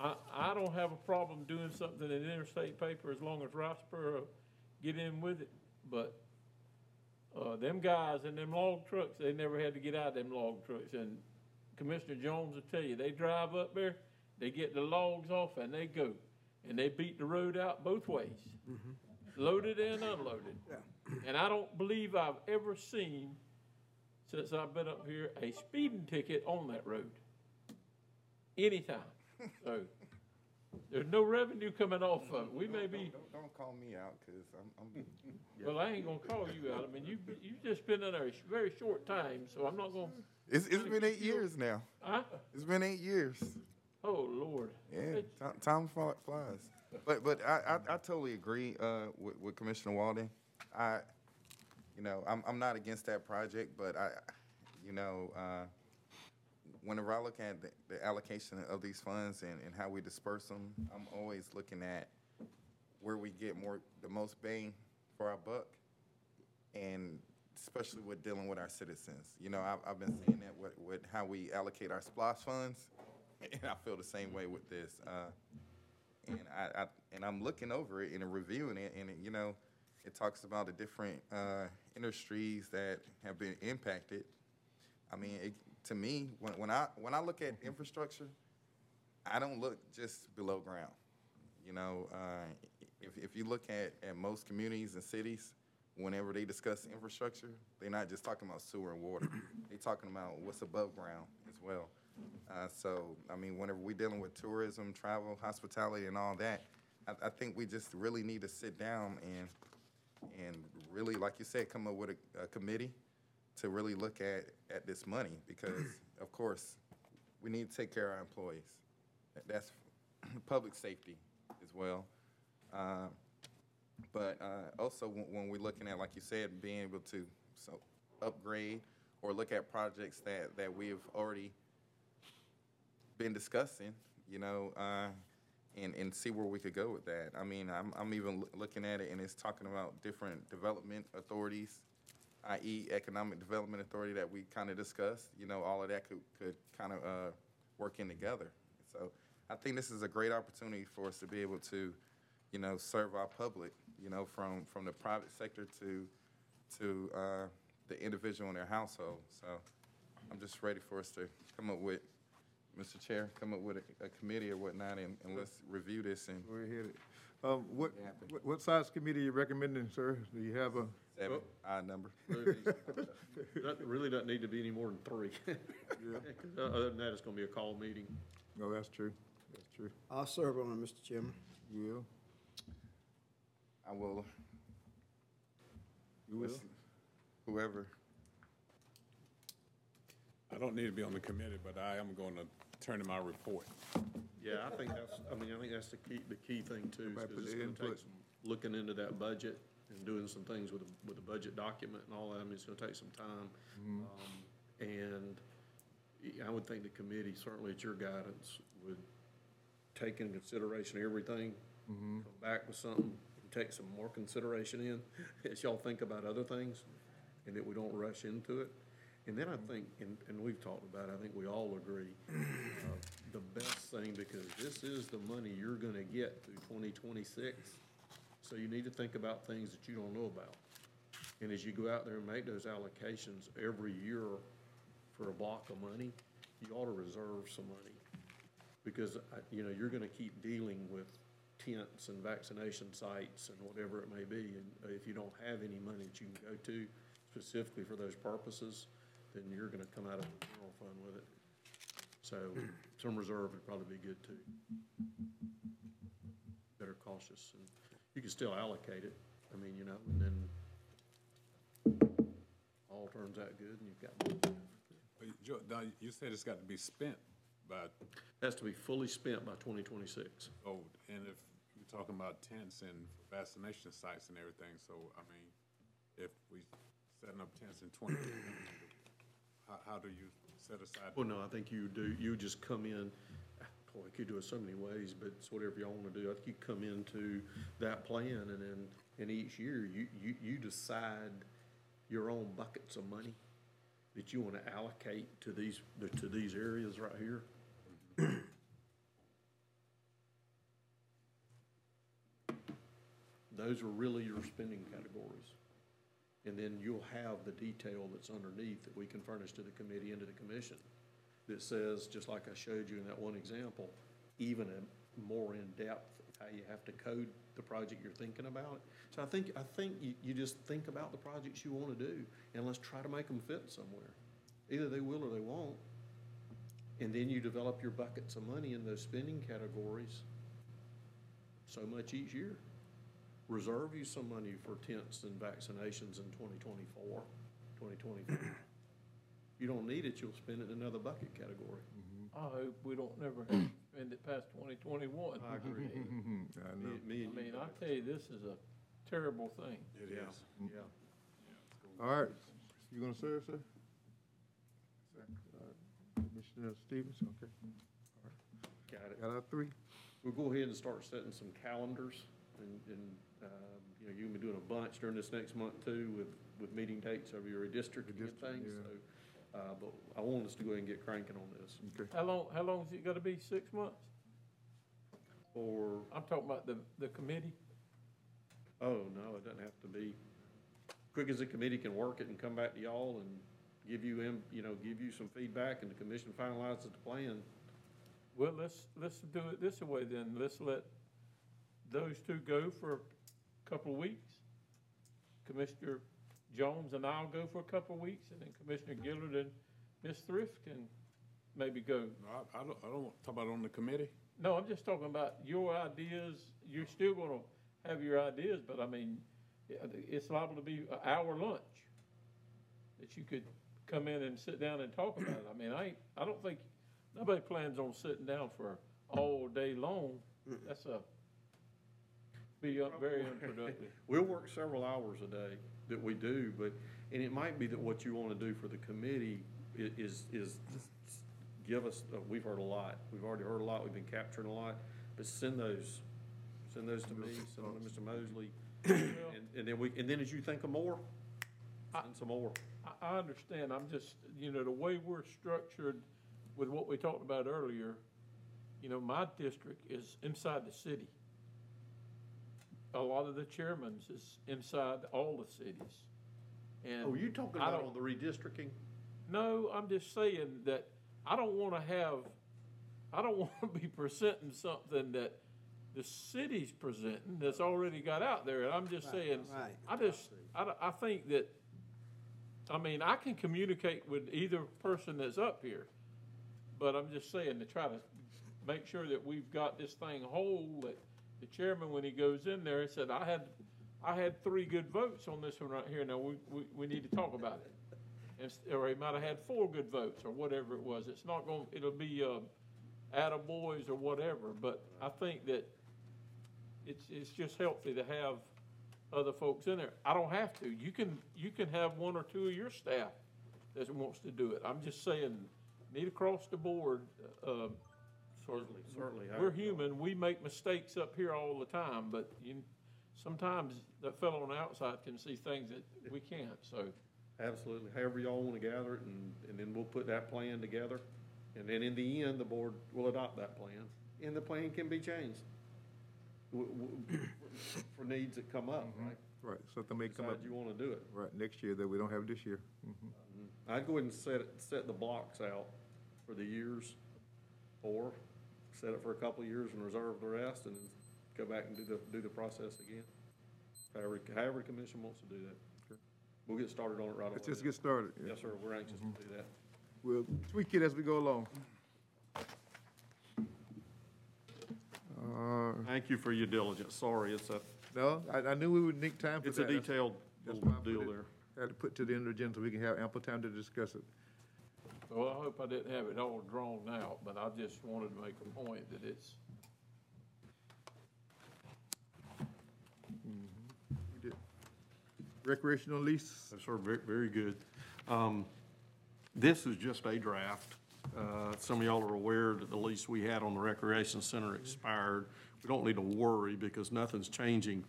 I, I don't have a problem doing something in interstate paper as long as Riceboro get in with it, but, uh, them guys in them log trucks, they never had to get out of them log trucks, and Commissioner Jones will tell you, they drive up there, they get the logs off and they go. and they beat the road out both ways, mm-hmm. loaded and unloaded. And I don't believe I've ever seen, since I've been up here, a speeding ticket on that road. Anytime. So, there's no revenue coming off of it. We may be, Don't, don't call me out, cause I'm, I'm, well, I ain't gonna call you out. I mean, you, you've just been in there a very short time, so I'm not gonna, it's, it's been eight years now. huh? It's been eight years. Oh, Lord. Yeah, time, time flies. But but I, I, I totally agree uh, with, with Commissioner Walden. I, you know, I'm I'm not against that project, but I, you know, uh, whenever I look at the, the allocation of these funds and, and how we disperse them, I'm always looking at where we get more the most bang for our buck, and especially with dealing with our citizens. You know, I've, I've been seeing that with, with how we allocate our SPLOST funds, and I feel the same way with this. Uh, and I, I and I'm looking over it and reviewing it, and it, you know, it talks about the different uh, industries that have been impacted. I mean, it, to me, when, when I when I look at infrastructure, I don't look just below ground. You know, uh, if if you look at at most communities and cities, whenever they discuss infrastructure, they're not just talking about sewer and water. they're talking about what's above ground as well. Uh, so, I mean, whenever we're dealing with tourism, travel, hospitality, and all that, I, I think we just really need to sit down and and really, like you said, come up with a, a committee to really look at at this money because, of course, we need to take care of our employees. That- That's public safety as well. Uh, but uh, also, when, when we're looking at, like you said, being able to so upgrade or look at projects that, that we've already been discussing, you know, uh, and, and see where we could go with that. I mean, I'm, I'm even loo- looking at it and it's talking about different development authorities, i.e. Economic Development Authority that we kind of discussed, you know, all of that could, could kind of, uh, work in together. So I think this is a great opportunity for us to be able to, you know, serve our public, you know, from, from the private sector to, to, uh, the individual in their household. So I'm just ready for us to come up with, Mr. Chair, come up with a, a committee or whatnot and, and let's review this and. Go ahead. Um, what, what- what size committee you recommending, sir? Do you have a? Seven, odd number. That really doesn't need to be any more than three. Uh, Other than that, it's gonna be a call meeting. No, that's true. That's true. I'll serve on it, Mr. Chairman. You will? I will. You will? Whoever. I don't need to be on the committee, but I am going to turn in my report. Yeah, I think that's, I mean, I think that's the key, the key thing too, Everybody because it's their gonna take input. some, looking into that budget and doing some things with, the- with the budget document and all that, I mean, it's gonna take some time. Mm-hmm. Um, And I would think the committee, certainly at your guidance, would take into consideration everything, Mm-hmm. come back with something, and take some more consideration in, as y'all think about other things, and that we don't rush into it. And then I think, and, and we've talked about, it, I think we all agree, uh, the best thing, because this is the money you're gonna get through twenty twenty-six. So you need to think about things that you don't know about. And as you go out there and make those allocations every year for a block of money, you ought to reserve some money. Because, I- you know, you're gonna keep dealing with tents and vaccination sites and whatever it may be. And if you don't have any money that you can go to specifically for those purposes, then you're gonna come out of the general fund with it. So some reserve would probably be good too. Better cautious, and you can still allocate it, I mean, you know, and then all turns out good and you've got. Joe, now, you said it's got to be spent by, Has to be fully spent by twenty twenty-six. oh, and if talking about tents and vaccination sites and everything, so, I mean, if we setting up tents in twenty, how, how do you set aside? Well, no, I think you do, you just come in, boy, you could do it so many ways, but it's whatever y'all wanna do. I think you come into that plan and then, and each year, you, you, you decide your own buckets of money that you wanna allocate to these, to these areas right here. Mm-hmm. Those are really your spending categories. And then you'll have the detail that's underneath that we can furnish to the committee and to the commission that says, just like I showed you in that one example, even more in-depth of how you have to code the project you're thinking about. So I think, I think you, you just think about the projects you wanna do, and let's try to make them fit somewhere. Either they will or they won't. And then you develop your buckets of money in those spending categories, so much each year. Reserve you some money for tents and vaccinations in 2024, 2025. You don't need it, you'll spend it in another bucket category. Mm-hmm. I hope we don't never have to spend it past twenty twenty-one. I agree. I know. Me- me I and mean, you I both. tell you, this is a terrible thing. It Yeah, is. yeah. All right, you gonna serve, sir? All right. Commissioner uh, Stevens, okay. All right. Got it. Got our three? We'll go ahead and start setting some calendars, and, and, um, you know, you're gonna be doing a bunch during this next month too, with, with meeting dates of your district and District, things, yeah. so. Uh, but I want us to go ahead and get cranking on this. Okay. How long, how long is it gonna be? Six months? Or, I'm talking about the, the committee. oh, no, it doesn't have to be, quick as the committee can work it and come back to y'all and give you, in- you know, give you some feedback, and the commission finalizes the plan. Well, let's, let's do it this way then. Let's let those two go for a couple of weeks. Commissioner Jones and I'll go for a couple of weeks, and then Commissioner Gilliard and Ms. Thrift can maybe go. I, I don't, I don't, talk about on the committee? No, I'm just talking about your ideas. You're still gonna have your ideas, but I mean, it's liable to be an hour lunch that you could come in and sit down and talk about it. I mean, I, ain't- I don't think, nobody plans on sitting down for all day long. That's a, be uh, very unproductive. We'll work several hours a day that we do, but, and it might be that what you want to do for the committee i- is, is give us, uh, we've heard a lot. We've already heard a lot, we've been capturing a lot, but send those, send those to me, send them to Mr. Mosley. And, and then we, and then as you think of more, send some more. I, I understand, I'm just, you know, the way we're structured with what we talked about earlier, you know, my district is inside the city. A lot of the chairman's is inside all the cities. And Oh, you talking I about don't- on the redistricting? No, I'm just saying that I don't wanna have, I don't wanna be presenting something that the city's presenting that's already got out there, and I'm just saying, right. I just, I, don't- I think that, I mean, I can communicate with either person that's up here, but I'm just saying to try to make sure that we've got this thing whole, that the chairman, when he goes in there, he said, I had, I had three good votes on this one right here, now we, we, we need to talk about it. And Or he might have had four good votes, or whatever it was, it's not going, it'll be, uh, attaboys or whatever, but I think that it's, it's just healthy to have other folks in there. I don't have to. You can, you can have one or two of your staff that wants to do it. I'm just saying, need across the board, uh, Certainly, certainly. I- we're human, we make mistakes up here all the time, but you, sometimes that fellow on the outside can see things that we can't, so. Absolutely. However y'all want to gather it, and, and then we'll put that plan together. And then in the end, the board will adopt that plan, and the plan can be changed w- w- for needs that come up, right? Right, something may come up, Decide you want to do it. right, next year that we don't have this year. Mhm. I'd go ahead and set it, set the blocks out for the years, or set it for a couple of years and reserve the rest, and then go back and do the, do the process again. However, however the commission wants to do that. We'll get started on it right away. Let's just get started. Yes, sir, we're anxious to do that. We'll tweak it as we go along. Uh, Thank you for your diligence. Sorry, it's a, No, I, I knew we would need time for that. it's a That's- detailed that's little why I put deal it- there. Had to put to the end of the agenda so we can have ample time to discuss it. Well, I hope I didn't have it all drawn out, but I just wanted to make a point that it's, We did. Recreational lease, Yes, sir, very, very good. Um, This is just a draft. Uh, Some of y'all are aware that the lease we had on the recreation center expired. We don't need to worry because nothing's changing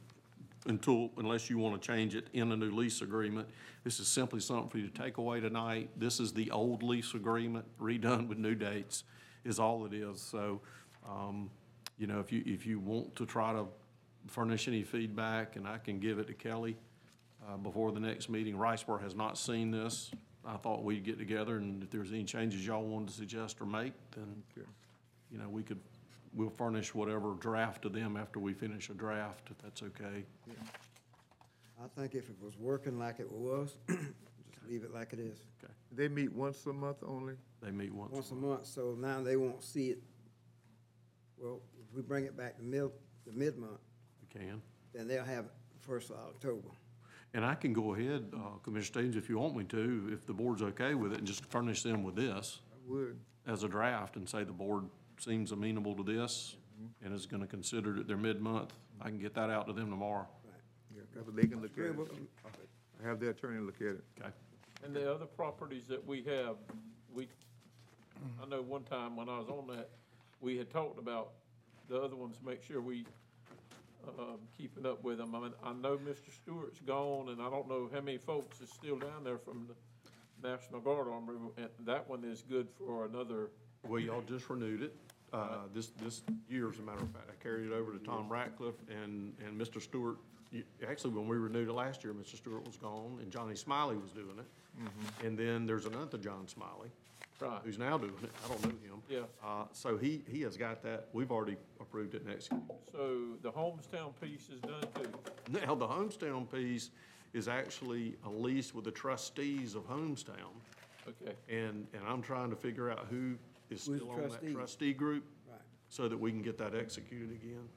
until, unless you want to change it in a new lease agreement. This is simply something for you to take away tonight. This is the old lease agreement redone with new dates is all it is. So, um, you know, if you, if you want to try to furnish any feedback, and I can give it to Kelly, uh, before the next meeting. Riceboro has not seen this. I thought we'd get together, and if there's any changes y'all wanted to suggest or make, then, you know, we could we'll furnish whatever draft to them after we finish a draft, if that's okay. I think if it was working like it was, just leave it like it is. Okay. They meet once a month only? They meet once. Once a month, so now they won't see it. Well, if we bring it back to mid, the mid-month, We can. then they'll have it first of October. And I can go ahead, uh, Commissioner Stevens, if you want me to, if the board's okay with it, and just furnish them with this I would. as a draft and say the board seems amenable to this and is gonna consider it their mid-month. I can get that out to them tomorrow. Yeah, they can look at it. I have the attorney look at it. Okay? And the other properties that we have, we, I know one time when I was on that, we had talked about the other ones, make sure we, um, keeping up with them. I mean, I know Mr. Stewart's gone, and I don't know how many folks is still down there from the National Guard Armory, and that one is good for another, Well, y'all just renewed it, uh, this, this year, as a matter of fact. I carried it over to Tom Ratcliffe and, and Mr. Stewart. You- Actually, when we renewed it last year, Mr. Stewart was gone and Johnny Smiley was doing it. And then there's another John Smiley, right, who's now doing it. I don't know him. yeah. Uh, so he, he has got that. We've already approved it and executed. So the Homestown piece is done too. Now, the Homestown piece is actually a lease with the trustees of Homestown. Okay, And, and I'm trying to figure out who is Who's still on that trustee? trustee group Right. so that we can get that executed again.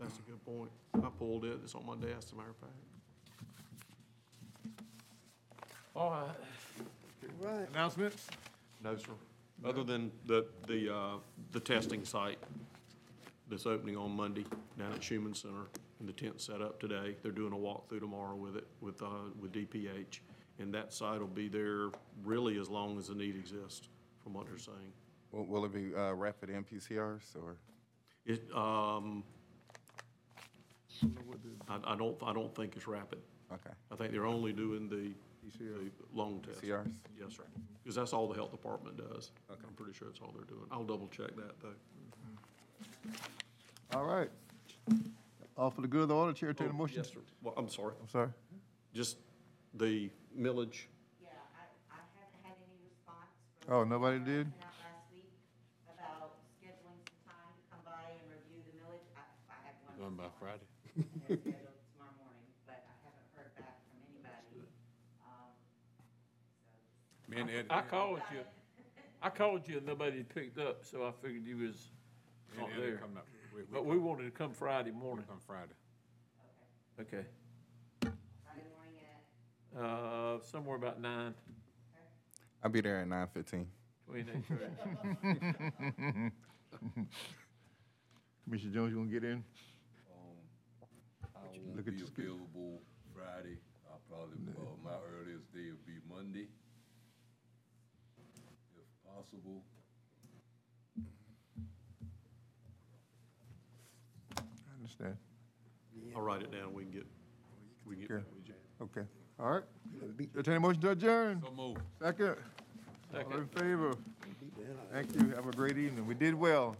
That's a good point. I pulled it, it's on my desk, as a matter of fact. all right. Right. Announcements? No, sir. Other than the, the, uh, the testing site that's opening on Monday down at Schuman Center, and the tent set up today. They're doing a walkthrough tomorrow with it, with, uh, with DPH. And that site will be there really as long as the need exists, from what they're saying. Will, will it be, uh, rapid MPCRs or? It, um, I, I don't, I don't think it's rapid. Okay. I think they're only doing the, the long test. PCRs? Yes, sir. Because that's all the health department does. Okay. I'm pretty sure that's all they're doing. I'll double check that, though. All right. All for the good of the order, Chair, take the Oh, motion. Yes, sir. Well, I'm sorry. I'm sorry. Just the millage. Yeah, I, I haven't had any response from. Oh, nobody did? Sent out last week about scheduling some time to come by and review the millage. I, I have one. Done by Friday. morning, they're scheduled tomorrow morning, but I haven't heard back from anybody. Um, so. Me and Ed, I called you, I called you and nobody picked up, so I figured you was me not and Eddie there. coming up. We- we But we come- wanted to come Friday we morning. Come Friday. Okay. Friday morning at, Uh, somewhere about nine, I'll be there at nine fifteen. between eight thirty. Commissioner Jones, you want to get in? I won't Look at be the schedule. available Friday. I'll probably, uh, my earliest day will be Monday, if possible. I understand. I'll write it down. We can get, we can get Okay. back with you. Okay. All right. Entertain a motion to adjourn. So move. Second. All Second. in favor? Thank you. Have a great evening. We did well.